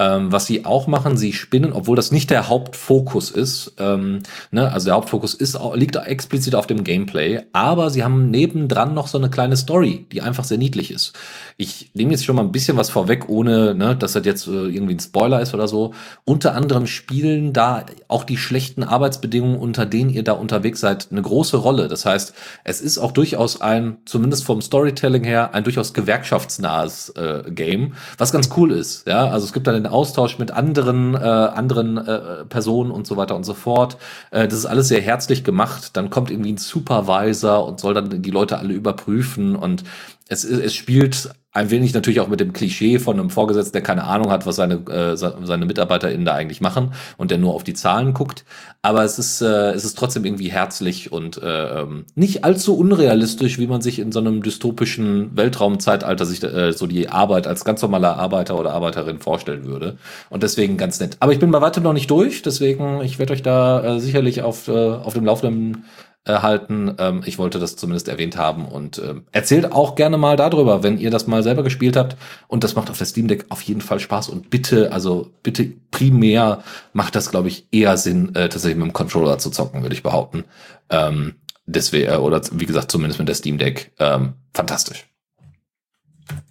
Ähm, was sie auch machen, sie spinnen, obwohl das nicht der Hauptfokus ist, ähm, ne, also der Hauptfokus ist, liegt explizit auf dem Gameplay, aber sie haben nebendran noch so eine kleine Story, die einfach sehr niedlich ist. Ich nehme jetzt schon mal ein bisschen was vorweg, ohne, ne, dass das jetzt äh, irgendwie ein Spoiler ist oder so. Unter anderem spielen da auch die schlechten Arbeitsbedingungen, unter denen ihr da unterwegs seid, eine große Rolle. Das heißt, es ist auch durchaus ein, zumindest vom Storytelling her, ein durchaus gewerkschaftsnahes äh, Game, was ganz cool ist. Ja, also es gibt da den Austausch mit anderen, äh, anderen äh, Personen und so weiter und so fort. Äh, das ist alles sehr herzlich gemacht. Dann kommt irgendwie ein Supervisor und soll dann die Leute alle überprüfen und es, es spielt ein wenig natürlich auch mit dem Klischee von einem Vorgesetzten, der keine Ahnung hat, was seine, äh, seine MitarbeiterInnen da eigentlich machen und der nur auf die Zahlen guckt. Aber es ist, äh, es ist trotzdem irgendwie herzlich und äh, ähm, nicht allzu unrealistisch, wie man sich in so einem dystopischen Weltraumzeitalter sich äh, so die Arbeit als ganz normaler Arbeiter oder Arbeiterin vorstellen würde. Und deswegen ganz nett. Aber ich bin bei weitem noch nicht durch, deswegen, ich werde euch da äh, sicherlich auf, äh, auf dem laufenden erhalten. Ähm, ich wollte das zumindest erwähnt haben und ähm, erzählt auch gerne mal darüber, wenn ihr das mal selber gespielt habt. Und das macht auf der Steam Deck auf jeden Fall Spaß. Und bitte, also bitte primär macht das, glaube ich, eher Sinn, äh, tatsächlich mit dem Controller zu zocken, würde ich behaupten. Ähm, deswegen, äh, oder wie gesagt, zumindest mit der Steam Deck. Ähm, fantastisch.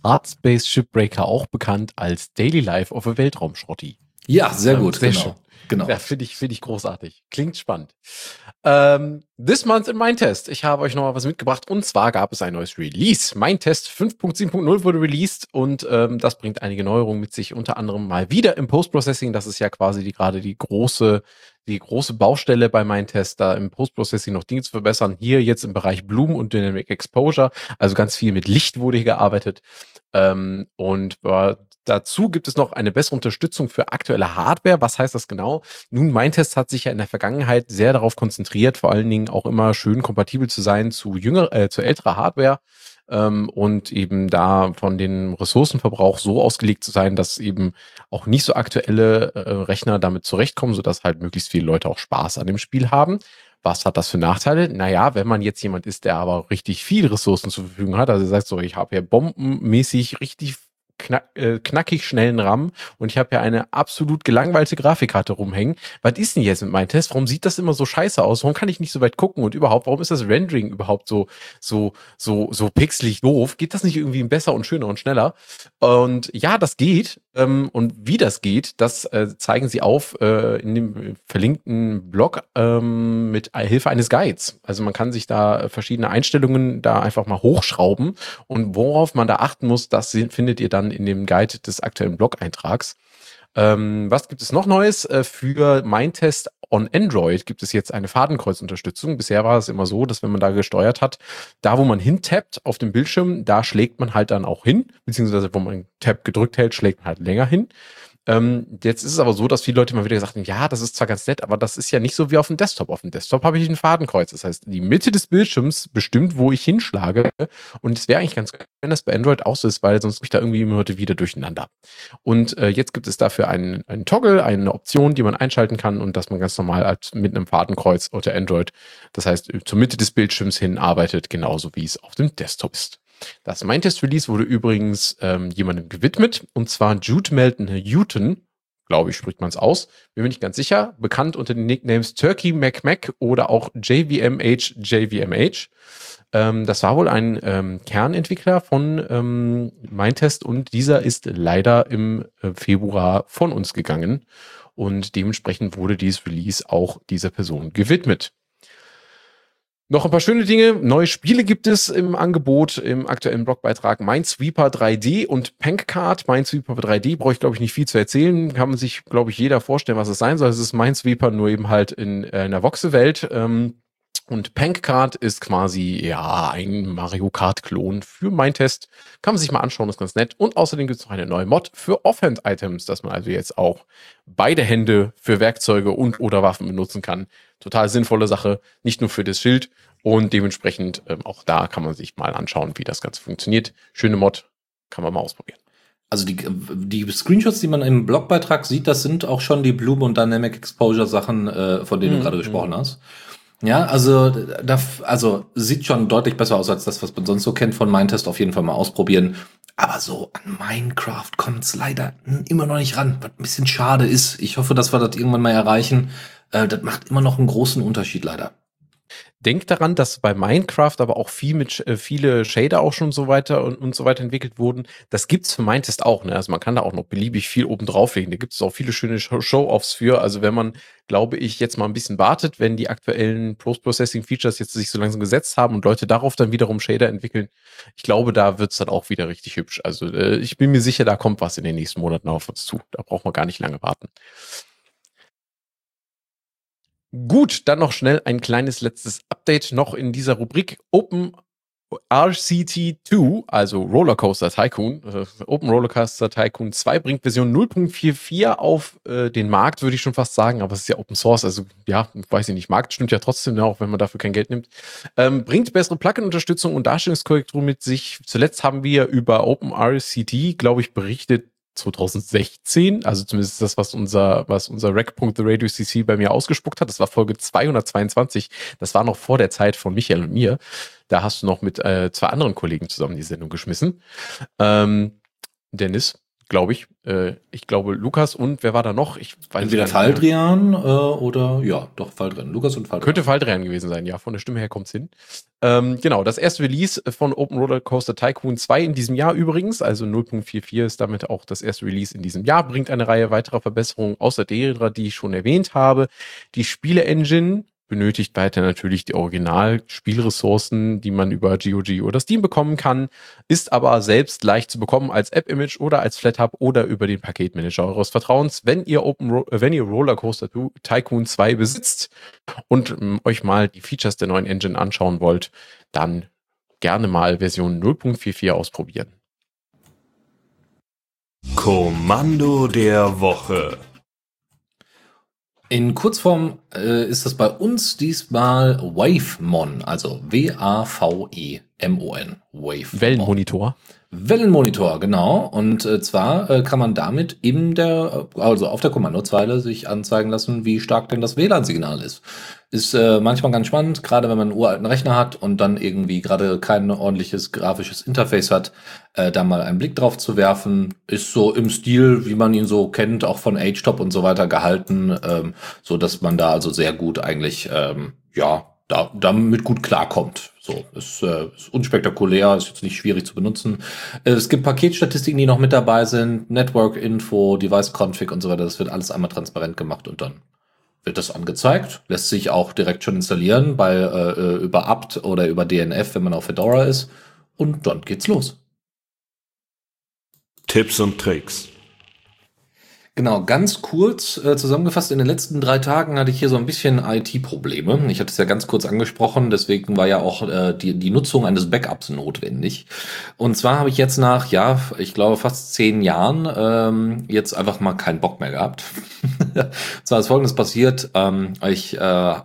Hard Space Shipbreaker auch bekannt als Daily Life of a Weltraumschrotti. Ja, sehr gut, sehr genau. Schön. Genau. Ja, finde ich, finde ich großartig. Klingt spannend. Ähm, this month in mein Test. Ich habe euch noch mal was mitgebracht und zwar gab es ein neues Release. Mein Test 5.7.0 wurde released und ähm, das bringt einige Neuerungen mit sich, unter anderem mal wieder im Post-Processing. Das ist ja quasi die gerade die große, die große Baustelle bei meinem Test, da im Post-Processing noch Dinge zu verbessern. Hier jetzt im Bereich Bloom und Dynamic Exposure, also ganz viel mit Licht wurde hier gearbeitet. Ähm, und äh, dazu gibt es noch eine bessere Unterstützung für aktuelle Hardware. Was heißt das genau? Nun, mein Test hat sich ja in der Vergangenheit sehr darauf konzentriert, vor allen Dingen auch immer schön kompatibel zu sein zu jünger, äh, zu älterer Hardware ähm, und eben da von den Ressourcenverbrauch so ausgelegt zu sein, dass eben auch nicht so aktuelle äh, Rechner damit zurechtkommen, sodass halt möglichst viele Leute auch Spaß an dem Spiel haben. Was hat das für Nachteile? Naja, wenn man jetzt jemand ist, der aber richtig viel Ressourcen zur Verfügung hat, also sagt so, ich habe hier bombenmäßig richtig knack, äh, knackig schnellen RAM und ich habe ja eine absolut gelangweilte Grafikkarte rumhängen. Was ist denn jetzt mit meinem Test? Warum sieht das immer so scheiße aus? Warum kann ich nicht so weit gucken und überhaupt, warum ist das Rendering überhaupt so so so so pixelig doof? Geht das nicht irgendwie besser und schöner und schneller? Und ja, das geht. Ähm, und wie das geht, das äh, zeigen sie auf äh, in dem verlinkten Blog ähm, mit Hilfe eines Guides. Also man kann sich da verschiedene Einstellungen da einfach mal hochschrauben und worauf man da achten muss, das findet ihr dann in dem Guide des aktuellen Blog-Eintrags. Ähm, was gibt es noch Neues? Äh, für mein Test on Android gibt es jetzt eine Fadenkreuzunterstützung. Bisher war es immer so, dass wenn man da gesteuert hat, da wo man hintappt auf dem Bildschirm, da schlägt man halt dann auch hin, beziehungsweise wo man Tab gedrückt hält, schlägt man halt länger hin. Ähm, jetzt ist es aber so, dass viele Leute immer wieder gesagt haben, ja, das ist zwar ganz nett, aber das ist ja nicht so wie auf dem Desktop. Auf dem Desktop habe ich ein Fadenkreuz. Das heißt, die Mitte des Bildschirms bestimmt, wo ich hinschlage. Und es wäre eigentlich ganz gut, wenn das bei Android auch so ist, weil sonst ich da irgendwie immer heute wieder durcheinander. Und äh, jetzt gibt es dafür einen, einen Toggle, eine Option, die man einschalten kann und dass man ganz normal als mit einem Fadenkreuz unter Android, das heißt zur Mitte des Bildschirms hin arbeitet, genauso wie es auf dem Desktop ist. Das Mindtest Release wurde übrigens ähm, jemandem gewidmet, und zwar Jude Melton Houghton. glaube ich, spricht man es aus. Bin mir nicht ganz sicher. Bekannt unter den Nicknames Turkey MacMac oder auch JVMH JVMH. Ähm, das war wohl ein ähm, Kernentwickler von ähm, Mindtest und dieser ist leider im äh, Februar von uns gegangen und dementsprechend wurde dieses Release auch dieser Person gewidmet. Noch ein paar schöne Dinge. Neue Spiele gibt es im Angebot im aktuellen Blogbeitrag Minesweeper 3D und Pankcard. Minesweeper 3D brauche ich, glaube ich, nicht viel zu erzählen. Kann man sich, glaube ich, jeder vorstellen, was es sein soll. Es ist Minesweeper nur eben halt in, äh, in der Voxel-Welt. Ähm, und Pankcard ist quasi, ja, ein Mario Kart-Klon für mein Test. Kann man sich mal anschauen, ist ganz nett. Und außerdem gibt es noch eine neue Mod für Offhand-Items, dass man also jetzt auch beide Hände für Werkzeuge und oder Waffen benutzen kann. Total sinnvolle Sache, nicht nur für das Schild. Und dementsprechend ähm, auch da kann man sich mal anschauen, wie das Ganze funktioniert. Schöne Mod, kann man mal ausprobieren. Also die, die Screenshots, die man im Blogbeitrag sieht, das sind auch schon die Bloom und Dynamic Exposure Sachen, äh, von denen mhm. du gerade gesprochen hast. Ja, also, da, also sieht schon deutlich besser aus als das, was man sonst so kennt von Mindtest. Auf jeden Fall mal ausprobieren. Aber so an Minecraft kommt es leider immer noch nicht ran, was ein bisschen schade ist. Ich hoffe, dass wir das irgendwann mal erreichen. Äh, das macht immer noch einen großen Unterschied leider. Denkt daran, dass bei Minecraft aber auch viel mit äh, viele Shader auch schon so weiter und, und so weiter entwickelt wurden. Das gibt's für Mindtest auch. Ne? Also man kann da auch noch beliebig viel oben drauflegen. Da gibt es auch viele schöne Show-offs für. Also wenn man, glaube ich, jetzt mal ein bisschen wartet, wenn die aktuellen Post-Processing-Features jetzt sich so langsam gesetzt haben und Leute darauf dann wiederum Shader entwickeln, ich glaube, da wird's dann auch wieder richtig hübsch. Also äh, ich bin mir sicher, da kommt was in den nächsten Monaten auf uns zu. Da braucht man gar nicht lange warten. Gut, dann noch schnell ein kleines letztes Update noch in dieser Rubrik Open RCT2, also Rollercoaster Tycoon, äh, Open Rollercoaster Tycoon 2 bringt Version 0.44 auf äh, den Markt, würde ich schon fast sagen, aber es ist ja Open Source, also ja, weiß ich nicht, Markt stimmt ja trotzdem, ne, auch wenn man dafür kein Geld nimmt. Ähm, bringt bessere Plugin-Unterstützung und Darstellungskorrektur mit sich. Zuletzt haben wir über Open RCT, glaube ich, berichtet, 2016, also zumindest das, was unser, was unser Rec.TheRadioCC bei mir ausgespuckt hat. Das war Folge 222. Das war noch vor der Zeit von Michael und mir. Da hast du noch mit äh, zwei anderen Kollegen zusammen die Sendung geschmissen. Ähm, Dennis, glaube ich. Äh, ich glaube Lukas und wer war da noch? Ich weiß Entweder Faldrian äh, oder ja, doch Faldrian. Lukas und Faldrian. Könnte Faldrian gewesen sein, ja. Von der Stimme her kommt's hin. Ähm, genau, das erste Release von Open Roller Coaster Tycoon 2 in diesem Jahr übrigens, also 0.44 ist damit auch das erste Release in diesem Jahr, bringt eine Reihe weiterer Verbesserungen außer derer, die ich schon erwähnt habe. Die Spiele-Engine benötigt weiter natürlich die Original-Spielressourcen, die man über GOG oder Steam bekommen kann, ist aber selbst leicht zu bekommen als App-Image oder als FlatHub oder über den Paketmanager eures Vertrauens, wenn ihr Open Ro wenn ihr Rollercoaster Tycoon 2 besitzt und ähm, euch mal die Features der neuen Engine anschauen wollt, dann gerne mal Version 0.44 ausprobieren. Kommando der Woche. In Kurzform äh, ist das bei uns diesmal WaveMon, also W-A-V-E-M-O-N. Wave Wellenmonitor. Wellenmonitor, genau. Und äh, zwar äh, kann man damit in der, also auf der Kommandozeile sich anzeigen lassen, wie stark denn das WLAN-Signal ist. Ist äh, manchmal ganz spannend, gerade wenn man einen uralten Rechner hat und dann irgendwie gerade kein ordentliches grafisches Interface hat, äh, da mal einen Blick drauf zu werfen. Ist so im Stil, wie man ihn so kennt, auch von H-Top und so weiter gehalten, ähm, so dass man da also sehr gut eigentlich, ähm, ja, da, damit gut klarkommt. So, ist, äh, ist unspektakulär, ist jetzt nicht schwierig zu benutzen. Äh, es gibt Paketstatistiken, die noch mit dabei sind, Network Info, Device Config und so weiter. Das wird alles einmal transparent gemacht und dann wird das angezeigt. Lässt sich auch direkt schon installieren bei äh, äh über apt oder über DNF, wenn man auf Fedora ist. Und dann geht's los. Tipps und Tricks. Genau, ganz kurz äh, zusammengefasst, in den letzten drei Tagen hatte ich hier so ein bisschen IT-Probleme. Ich hatte es ja ganz kurz angesprochen, deswegen war ja auch äh, die, die Nutzung eines Backups notwendig. Und zwar habe ich jetzt nach, ja, ich glaube fast zehn Jahren ähm, jetzt einfach mal keinen Bock mehr gehabt. zwar ist folgendes passiert, ähm, ich äh,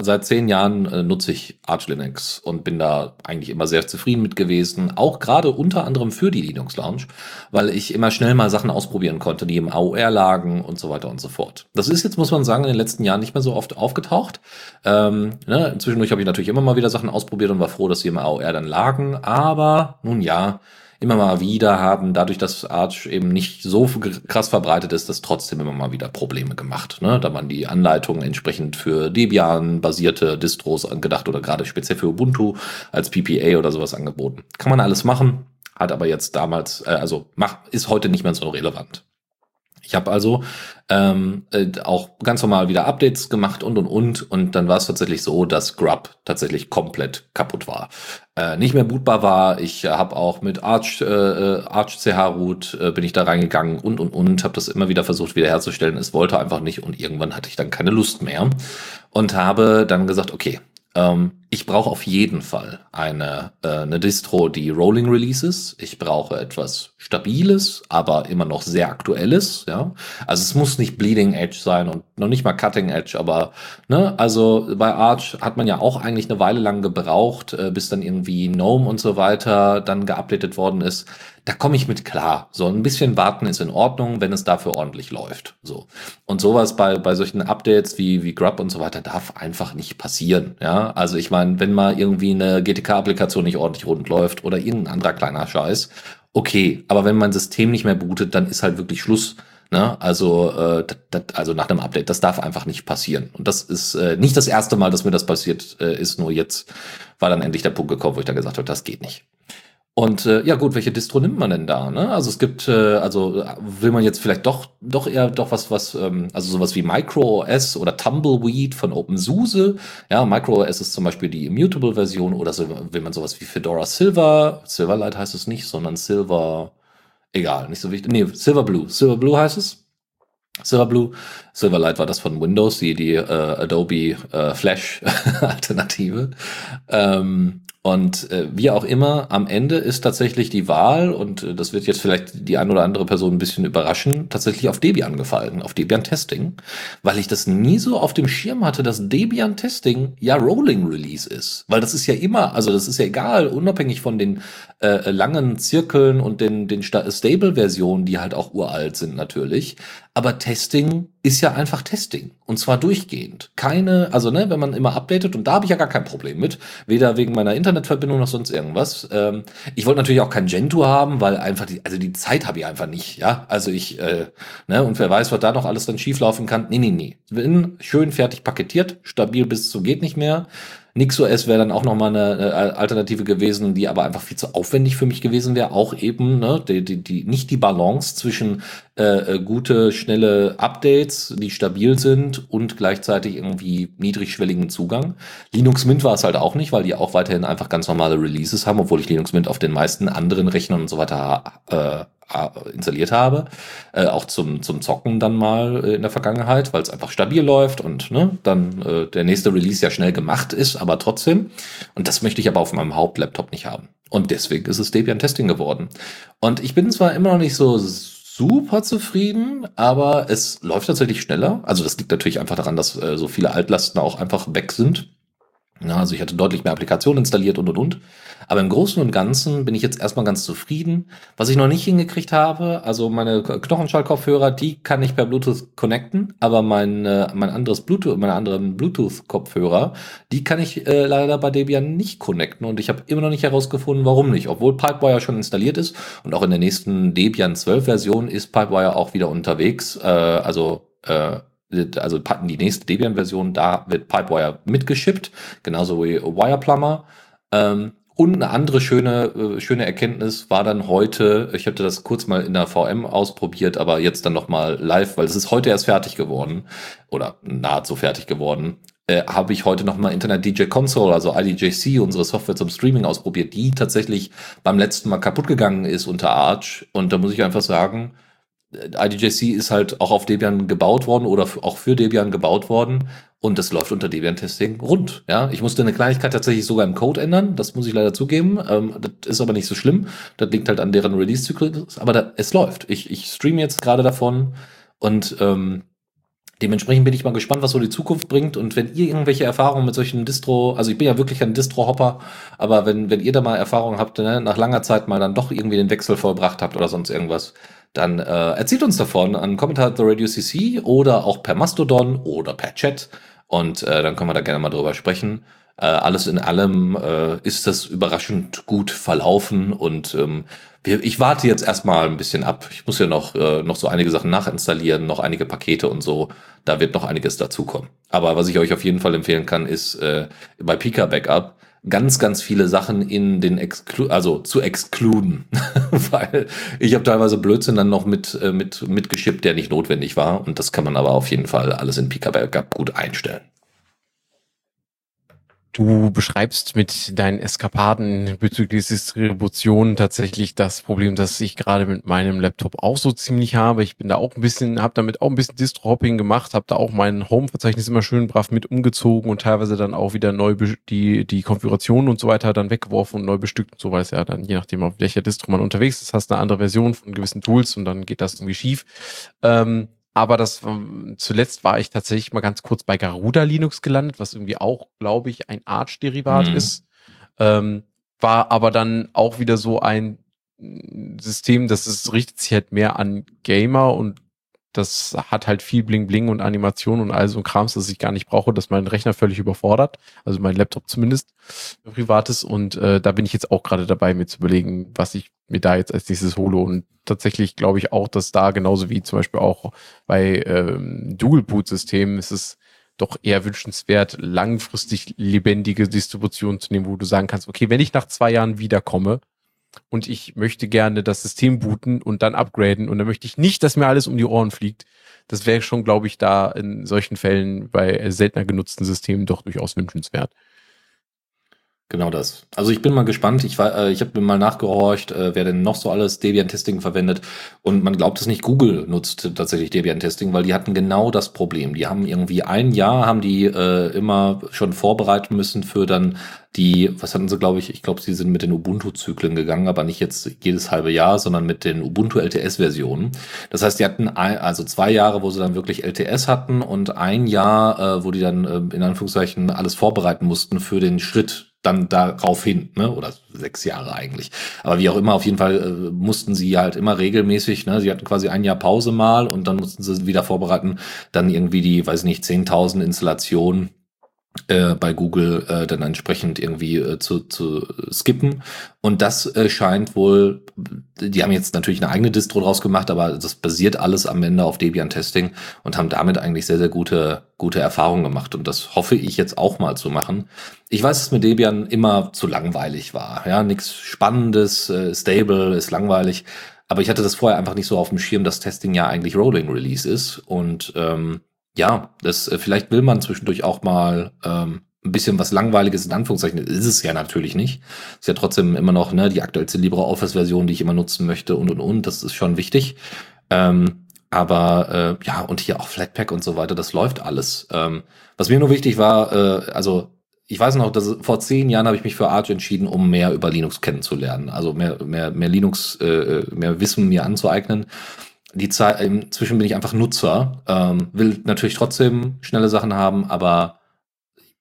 seit zehn Jahren äh, nutze ich Arch Linux und bin da eigentlich immer sehr zufrieden mit gewesen, auch gerade unter anderem für die Linux Lounge, weil ich immer schnell mal Sachen ausprobieren konnte, die im AOR lagen und so weiter und so fort. Das ist jetzt, muss man sagen, in den letzten Jahren nicht mehr so oft aufgetaucht. Ähm, ne, zwischendurch habe ich natürlich immer mal wieder Sachen ausprobiert und war froh, dass sie im AOR dann lagen. Aber nun ja, immer mal wieder haben, dadurch, dass Arch eben nicht so krass verbreitet ist, das trotzdem immer mal wieder Probleme gemacht. Ne? Da waren die Anleitungen entsprechend für Debian-basierte Distros angedacht oder gerade speziell für Ubuntu als PPA oder sowas angeboten. Kann man alles machen, hat aber jetzt damals, äh, also mach, ist heute nicht mehr so relevant. Ich habe also ähm, äh, auch ganz normal wieder Updates gemacht und und und und dann war es tatsächlich so, dass Grub tatsächlich komplett kaputt war, äh, nicht mehr bootbar war. Ich habe auch mit Arch äh, äh Arch CH Root äh, bin ich da reingegangen und und und habe das immer wieder versucht wiederherzustellen. Es wollte einfach nicht und irgendwann hatte ich dann keine Lust mehr und habe dann gesagt, okay, ähm, ich brauche auf jeden Fall eine, äh, eine Distro, die Rolling Releases. Ich brauche etwas Stabiles, aber immer noch sehr Aktuelles. Ja, also es muss nicht Bleeding Edge sein und noch nicht mal Cutting Edge, aber ne, also bei Arch hat man ja auch eigentlich eine Weile lang gebraucht, äh, bis dann irgendwie Gnome und so weiter dann geupdatet worden ist da komme ich mit klar. So ein bisschen warten ist in Ordnung, wenn es dafür ordentlich läuft. So. Und sowas bei, bei solchen Updates wie, wie Grub und so weiter darf einfach nicht passieren. Ja, also ich meine, wenn mal irgendwie eine GTK-Applikation nicht ordentlich rund läuft oder irgendein anderer kleiner Scheiß, okay. Aber wenn mein System nicht mehr bootet, dann ist halt wirklich Schluss. Ne? Also, äh, das, also nach einem Update, das darf einfach nicht passieren. Und das ist äh, nicht das erste Mal, dass mir das passiert äh, ist, nur jetzt war dann endlich der Punkt gekommen, wo ich dann gesagt habe, das geht nicht. Und äh, ja gut, welche Distro nimmt man denn da? Ne? Also es gibt, äh, also will man jetzt vielleicht doch doch eher doch was was ähm, also sowas wie MicroOS oder Tumbleweed von OpenSUSE. Ja, MicroOS ist zum Beispiel die Immutable-Version oder so, will man sowas wie Fedora Silver, Silverlight heißt es nicht, sondern Silver, egal, nicht so wichtig. Nee, Silverblue, Silverblue heißt es. Silverblue. Silverlight war das von Windows, die, die äh, Adobe äh, Flash Alternative. Ähm, und äh, wie auch immer, am Ende ist tatsächlich die Wahl, und äh, das wird jetzt vielleicht die ein oder andere Person ein bisschen überraschen, tatsächlich auf Debian gefallen, auf Debian Testing, weil ich das nie so auf dem Schirm hatte, dass Debian Testing ja Rolling Release ist. Weil das ist ja immer, also das ist ja egal, unabhängig von den äh, langen Zirkeln und den, den Stable-Versionen, die halt auch uralt sind natürlich. Aber Testing ist ja einfach Testing. Und zwar durchgehend. Keine, also ne, wenn man immer updatet, und da habe ich ja gar kein Problem mit, weder wegen meiner Internetverbindung noch sonst irgendwas. Ähm, ich wollte natürlich auch kein Gentoo haben, weil einfach die, also die Zeit habe ich einfach nicht, ja. Also ich, äh, ne, und wer weiß, was da noch alles dann schieflaufen kann. Nee, nee, nee. Bin schön fertig paketiert, stabil bis zu geht nicht mehr. NixOS wäre dann auch nochmal eine Alternative gewesen, die aber einfach viel zu aufwendig für mich gewesen wäre. Auch eben ne, die, die, die, nicht die Balance zwischen äh, äh, gute, schnelle Updates, die stabil sind und gleichzeitig irgendwie niedrigschwelligen Zugang. Linux Mint war es halt auch nicht, weil die auch weiterhin einfach ganz normale Releases haben, obwohl ich Linux Mint auf den meisten anderen Rechnern und so weiter äh, installiert habe, äh, auch zum, zum Zocken dann mal äh, in der Vergangenheit, weil es einfach stabil läuft und ne, dann äh, der nächste Release ja schnell gemacht ist, aber trotzdem. Und das möchte ich aber auf meinem Hauptlaptop nicht haben. Und deswegen ist es Debian Testing geworden. Und ich bin zwar immer noch nicht so super zufrieden, aber es läuft tatsächlich schneller. Also das liegt natürlich einfach daran, dass äh, so viele Altlasten auch einfach weg sind. Ja, also ich hatte deutlich mehr Applikationen installiert und und und. Aber im Großen und Ganzen bin ich jetzt erstmal ganz zufrieden. Was ich noch nicht hingekriegt habe, also meine Knochenschallkopfhörer, die kann ich per Bluetooth connecten, aber mein, äh, mein anderes Bluetooth, meine anderen Bluetooth-Kopfhörer, die kann ich äh, leider bei Debian nicht connecten und ich habe immer noch nicht herausgefunden, warum nicht. Obwohl Pipewire schon installiert ist und auch in der nächsten Debian 12 Version ist Pipewire auch wieder unterwegs. Äh, also äh, also die nächste Debian-Version, da wird Pipewire mitgeschippt, genauso wie Wireplumber. Ähm, und eine andere schöne, äh, schöne Erkenntnis war dann heute, ich hatte das kurz mal in der VM ausprobiert, aber jetzt dann nochmal live, weil es ist heute erst fertig geworden oder nahezu fertig geworden, äh, habe ich heute nochmal Internet DJ Console, also IDJC, unsere Software zum Streaming ausprobiert, die tatsächlich beim letzten Mal kaputt gegangen ist unter Arch. Und da muss ich einfach sagen, IDJC ist halt auch auf Debian gebaut worden oder auch für Debian gebaut worden und das läuft unter Debian-Testing rund. Ja, ich musste eine Kleinigkeit tatsächlich sogar im Code ändern, das muss ich leider zugeben. Ähm, das ist aber nicht so schlimm. Das liegt halt an deren Release-Zyklus, aber da, es läuft. Ich, ich streame jetzt gerade davon und ähm, Dementsprechend bin ich mal gespannt, was so die Zukunft bringt. Und wenn ihr irgendwelche Erfahrungen mit solchen Distro, also ich bin ja wirklich ein Distro-Hopper, aber wenn, wenn ihr da mal Erfahrungen habt, ne, nach langer Zeit mal dann doch irgendwie den Wechsel vollbracht habt oder sonst irgendwas, dann äh, erzählt uns davon an Kommentar der Radio CC oder auch per Mastodon oder per Chat. Und äh, dann können wir da gerne mal drüber sprechen. Äh, alles in allem äh, ist das überraschend gut verlaufen und ähm, wir, ich warte jetzt erstmal ein bisschen ab. Ich muss ja noch, äh, noch so einige Sachen nachinstallieren, noch einige Pakete und so. Da wird noch einiges dazukommen. Aber was ich euch auf jeden Fall empfehlen kann, ist äh, bei Pika Backup ganz, ganz viele Sachen in den Exclu also zu exkluden. Weil ich habe teilweise Blödsinn dann noch mit, äh, mit, mitgeschippt, der nicht notwendig war. Und das kann man aber auf jeden Fall alles in Pika Backup gut einstellen. Du beschreibst mit deinen Eskapaden bezüglich Distribution tatsächlich das Problem, das ich gerade mit meinem Laptop auch so ziemlich habe. Ich bin da auch ein bisschen, habe damit auch ein bisschen Distro-Hopping gemacht, habe da auch mein Home-Verzeichnis immer schön brav mit umgezogen und teilweise dann auch wieder neu die, die Konfiguration und so weiter dann weggeworfen und neu bestückt und so, weil es ja dann je nachdem, auf welcher Distro man unterwegs ist, hast eine andere Version von gewissen Tools und dann geht das irgendwie schief. Ähm, aber das ähm, zuletzt war ich tatsächlich mal ganz kurz bei Garuda Linux gelandet, was irgendwie auch, glaube ich, ein Arch-Derivat mhm. ist. Ähm, war aber dann auch wieder so ein mm, System, das ist, richtet sich halt mehr an Gamer und das hat halt viel Bling Bling und Animation und all so ein Krams, das ich gar nicht brauche, dass mein Rechner völlig überfordert. Also mein Laptop zumindest, privates. Und äh, da bin ich jetzt auch gerade dabei, mir zu überlegen, was ich mir da jetzt als nächstes hole. Und tatsächlich glaube ich auch, dass da genauso wie zum Beispiel auch bei ähm, Dual-Boot-Systemen ist es doch eher wünschenswert, langfristig lebendige Distributionen zu nehmen, wo du sagen kannst, okay, wenn ich nach zwei Jahren wiederkomme, und ich möchte gerne das System booten und dann upgraden und dann möchte ich nicht, dass mir alles um die Ohren fliegt. Das wäre schon, glaube ich, da in solchen Fällen bei seltener genutzten Systemen doch durchaus wünschenswert. Genau das. Also ich bin mal gespannt. Ich war, äh, ich habe mal nachgehorcht, äh, wer denn noch so alles Debian-Testing verwendet. Und man glaubt es nicht, Google nutzt tatsächlich Debian-Testing, weil die hatten genau das Problem. Die haben irgendwie ein Jahr, haben die äh, immer schon vorbereiten müssen für dann die, was hatten sie, glaube ich, ich glaube, sie sind mit den Ubuntu-Zyklen gegangen, aber nicht jetzt jedes halbe Jahr, sondern mit den Ubuntu LTS-Versionen. Das heißt, die hatten ein, also zwei Jahre, wo sie dann wirklich LTS hatten und ein Jahr, äh, wo die dann äh, in Anführungszeichen alles vorbereiten mussten für den Schritt dann darauf hin, ne? oder sechs Jahre eigentlich. Aber wie auch immer, auf jeden Fall äh, mussten sie halt immer regelmäßig, ne? sie hatten quasi ein Jahr Pause mal und dann mussten sie wieder vorbereiten, dann irgendwie die, weiß nicht, 10.000 Installationen äh, bei Google äh, dann entsprechend irgendwie äh, zu, zu skippen. Und das äh, scheint wohl, die haben jetzt natürlich eine eigene Distro draus gemacht, aber das basiert alles am Ende auf Debian-Testing und haben damit eigentlich sehr, sehr gute, gute Erfahrungen gemacht. Und das hoffe ich jetzt auch mal zu machen. Ich weiß, dass mit Debian immer zu langweilig war. Ja, nichts Spannendes, äh, stable, ist langweilig. Aber ich hatte das vorher einfach nicht so auf dem Schirm, dass Testing ja eigentlich Rolling Release ist. Und ähm, ja, das äh, vielleicht will man zwischendurch auch mal ähm, ein bisschen was Langweiliges in Anführungszeichen. Ist es ja natürlich nicht. Ist ja trotzdem immer noch ne, die aktuellste LibreOffice-Version, die ich immer nutzen möchte und und und. Das ist schon wichtig. Ähm, aber äh, ja, und hier auch Flatpak und so weiter, das läuft alles. Ähm, was mir nur wichtig war, äh, also ich weiß noch, dass vor zehn Jahren habe ich mich für Arch entschieden, um mehr über Linux kennenzulernen. Also mehr, mehr, mehr Linux, äh, mehr Wissen mir anzueignen die Zeit, inzwischen bin ich einfach Nutzer, ähm, will natürlich trotzdem schnelle Sachen haben, aber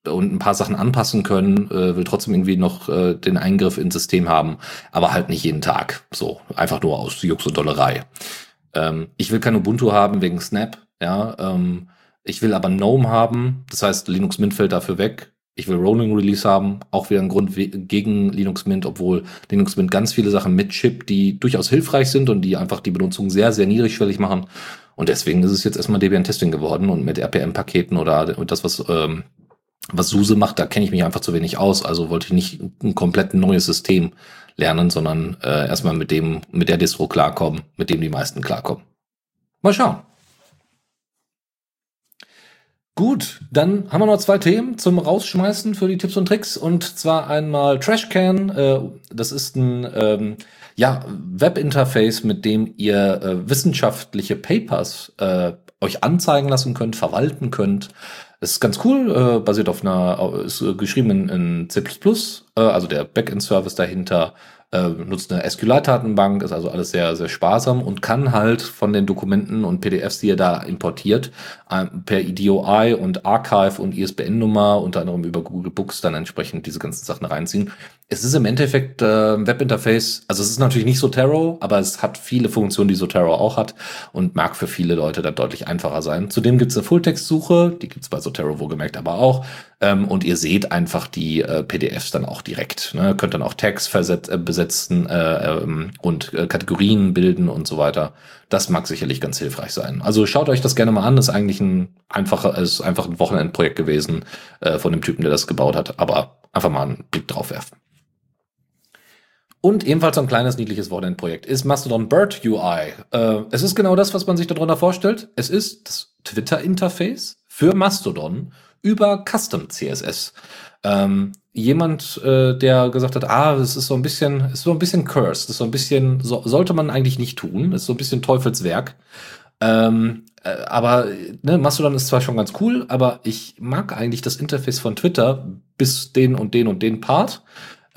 und ein paar Sachen anpassen können, äh, will trotzdem irgendwie noch äh, den Eingriff ins System haben, aber halt nicht jeden Tag. So, einfach nur aus Jux und Dollerei. Ähm, ich will kein Ubuntu haben wegen Snap, ja. Ähm, ich will aber GNOME haben, das heißt, Linux Mint fällt dafür weg. Ich will Rolling Release haben, auch wieder ein Grund gegen Linux Mint, obwohl Linux Mint ganz viele Sachen mit Chip, die durchaus hilfreich sind und die einfach die Benutzung sehr, sehr niedrigschwellig machen. Und deswegen ist es jetzt erstmal Debian Testing geworden und mit RPM-Paketen oder das, was, ähm, was SUSE macht, da kenne ich mich einfach zu wenig aus. Also wollte ich nicht ein komplett neues System lernen, sondern äh, erstmal mit dem, mit der Distro klarkommen, mit dem die meisten klarkommen. Mal schauen. Gut, dann haben wir noch zwei Themen zum Rausschmeißen für die Tipps und Tricks. Und zwar einmal Trashcan. Äh, das ist ein ähm, ja, Webinterface, mit dem ihr äh, wissenschaftliche Papers äh, euch anzeigen lassen könnt, verwalten könnt. Es ist ganz cool, äh, basiert auf einer, ist äh, geschrieben in, in C++, also der Backend-Service dahinter äh, nutzt eine SQL-Datenbank, ist also alles sehr, sehr sparsam und kann halt von den Dokumenten und PDFs, die er da importiert, per EDOI und Archive und ISBN-Nummer, unter anderem über Google Books, dann entsprechend diese ganzen Sachen reinziehen. Es ist im Endeffekt äh, Webinterface, also es ist natürlich nicht Zotero, aber es hat viele Funktionen, die Zotero auch hat und mag für viele Leute dann deutlich einfacher sein. Zudem gibt es eine Fulltext-Suche, die gibt es bei Zotero wohlgemerkt aber auch. Ähm, und ihr seht einfach die äh, PDFs dann auch direkt. Ne? Könnt dann auch Tags verset äh, besetzen äh, ähm, und äh, Kategorien bilden und so weiter. Das mag sicherlich ganz hilfreich sein. Also schaut euch das gerne mal an. Ist eigentlich ein einfacher, ist einfach ein Wochenendprojekt gewesen äh, von dem Typen, der das gebaut hat. Aber einfach mal einen Blick drauf werfen. Und ebenfalls ein kleines, niedliches Wochenendprojekt ist Mastodon Bird UI. Äh, es ist genau das, was man sich darunter vorstellt. Es ist das Twitter-Interface für Mastodon über Custom CSS. Ähm, jemand, äh, der gesagt hat, ah, das ist so ein bisschen, ist so ein bisschen cursed, ist so ein bisschen, so, sollte man eigentlich nicht tun, ist so ein bisschen Teufelswerk. Ähm, äh, aber ne, Mastodon ist zwar schon ganz cool, aber ich mag eigentlich das Interface von Twitter bis den und den und den Part.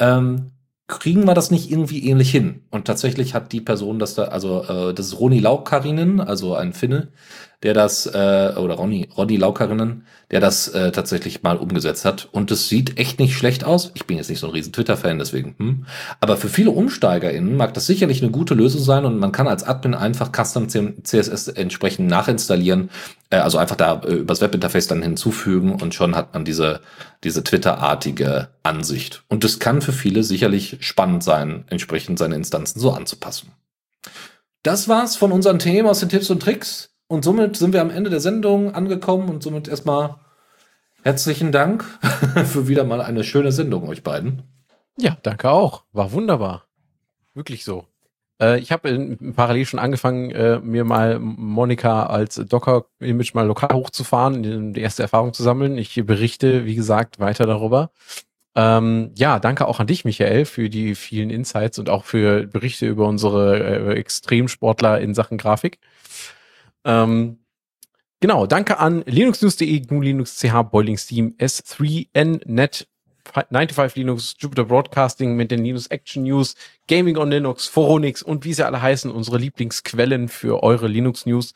Ähm, kriegen wir das nicht irgendwie ähnlich hin? Und tatsächlich hat die Person das da, also äh, das ist Roni Laukarinen, also ein Finne, der das, äh, oder Ronny, Ronny Laukarinen, der das äh, tatsächlich mal umgesetzt hat. Und es sieht echt nicht schlecht aus. Ich bin jetzt nicht so ein riesen Twitter-Fan, deswegen. Hm. Aber für viele UmsteigerInnen mag das sicherlich eine gute Lösung sein und man kann als Admin einfach Custom CSS entsprechend nachinstallieren. Äh, also einfach da äh, übers Webinterface dann hinzufügen und schon hat man diese, diese Twitter-artige Ansicht. Und das kann für viele sicherlich spannend sein, entsprechend seine Instanzen so anzupassen. Das war's von unseren Themen aus den Tipps und Tricks. Und somit sind wir am Ende der Sendung angekommen und somit erstmal herzlichen Dank für wieder mal eine schöne Sendung euch beiden. Ja, danke auch. War wunderbar. Wirklich so. Äh, ich habe parallel schon angefangen, äh, mir mal Monika als Docker-Image mal lokal hochzufahren, die erste Erfahrung zu sammeln. Ich berichte, wie gesagt, weiter darüber. Ähm, ja, danke auch an dich, Michael, für die vielen Insights und auch für Berichte über unsere äh, Extremsportler in Sachen Grafik. Ähm, genau, danke an linuxnews.de, GNU Linux, Boiling Steam, S3, Net, 95 Linux, Jupyter Broadcasting mit den Linux Action News, Gaming on Linux, Foronix und wie sie alle heißen, unsere Lieblingsquellen für eure Linux News.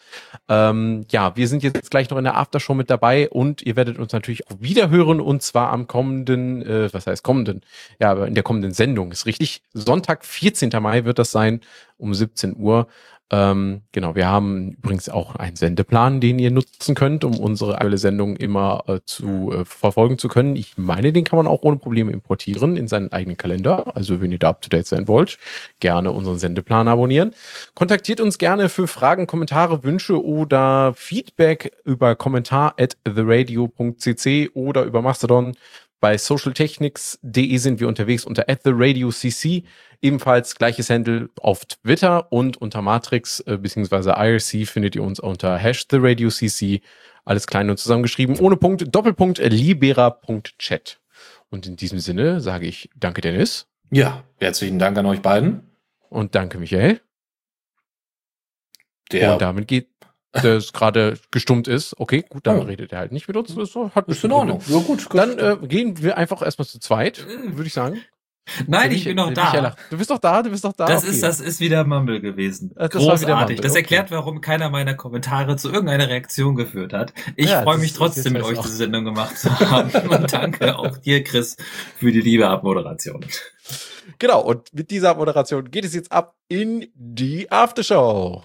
Ähm, ja, wir sind jetzt gleich noch in der Aftershow mit dabei und ihr werdet uns natürlich auch wieder hören und zwar am kommenden, äh, was heißt kommenden? Ja, in der kommenden Sendung ist richtig. Sonntag, 14. Mai wird das sein um 17 Uhr. Ähm, genau, wir haben übrigens auch einen Sendeplan, den ihr nutzen könnt, um unsere aktuelle Sendung immer äh, zu äh, verfolgen zu können. Ich meine, den kann man auch ohne Probleme importieren in seinen eigenen Kalender. Also wenn ihr da up to date sein wollt, gerne unseren Sendeplan abonnieren. Kontaktiert uns gerne für Fragen, Kommentare, Wünsche oder Feedback über kommentar at theradio.cc oder über Mastodon. Bei socialtechnics.de sind wir unterwegs unter at the radio cc. Ebenfalls gleiches Handle auf Twitter und unter Matrix äh, bzw. IRC findet ihr uns unter hash the radio cc. Alles klein und zusammengeschrieben, ohne Punkt, Doppelpunkt, libera.chat. Und in diesem Sinne sage ich danke, Dennis. Ja, herzlichen Dank an euch beiden. Und danke, Michael. Der und damit geht das gerade gestummt ist. Okay, gut, dann Oh. redet er halt nicht mit uns. Das ist, hat ist in Ordnung. Ja, gut. Dann äh, gehen wir einfach erstmal zu zweit, würde ich sagen. Nein, Der ich bin noch der da. lacht. Du bist doch da, du bist doch da. Das okay. ist, das ist wieder Mumble gewesen. Äh, das war wieder Großartig. Mumble, Das okay. erklärt, warum keiner meiner Kommentare zu irgendeiner Reaktion geführt hat. Ich Ja, freue mich trotzdem, mit euch auch. diese Sendung gemacht zu haben. Und danke auch dir, Chris, für die liebe Abmoderation. Genau, und mit dieser Moderation geht es jetzt ab in die Aftershow.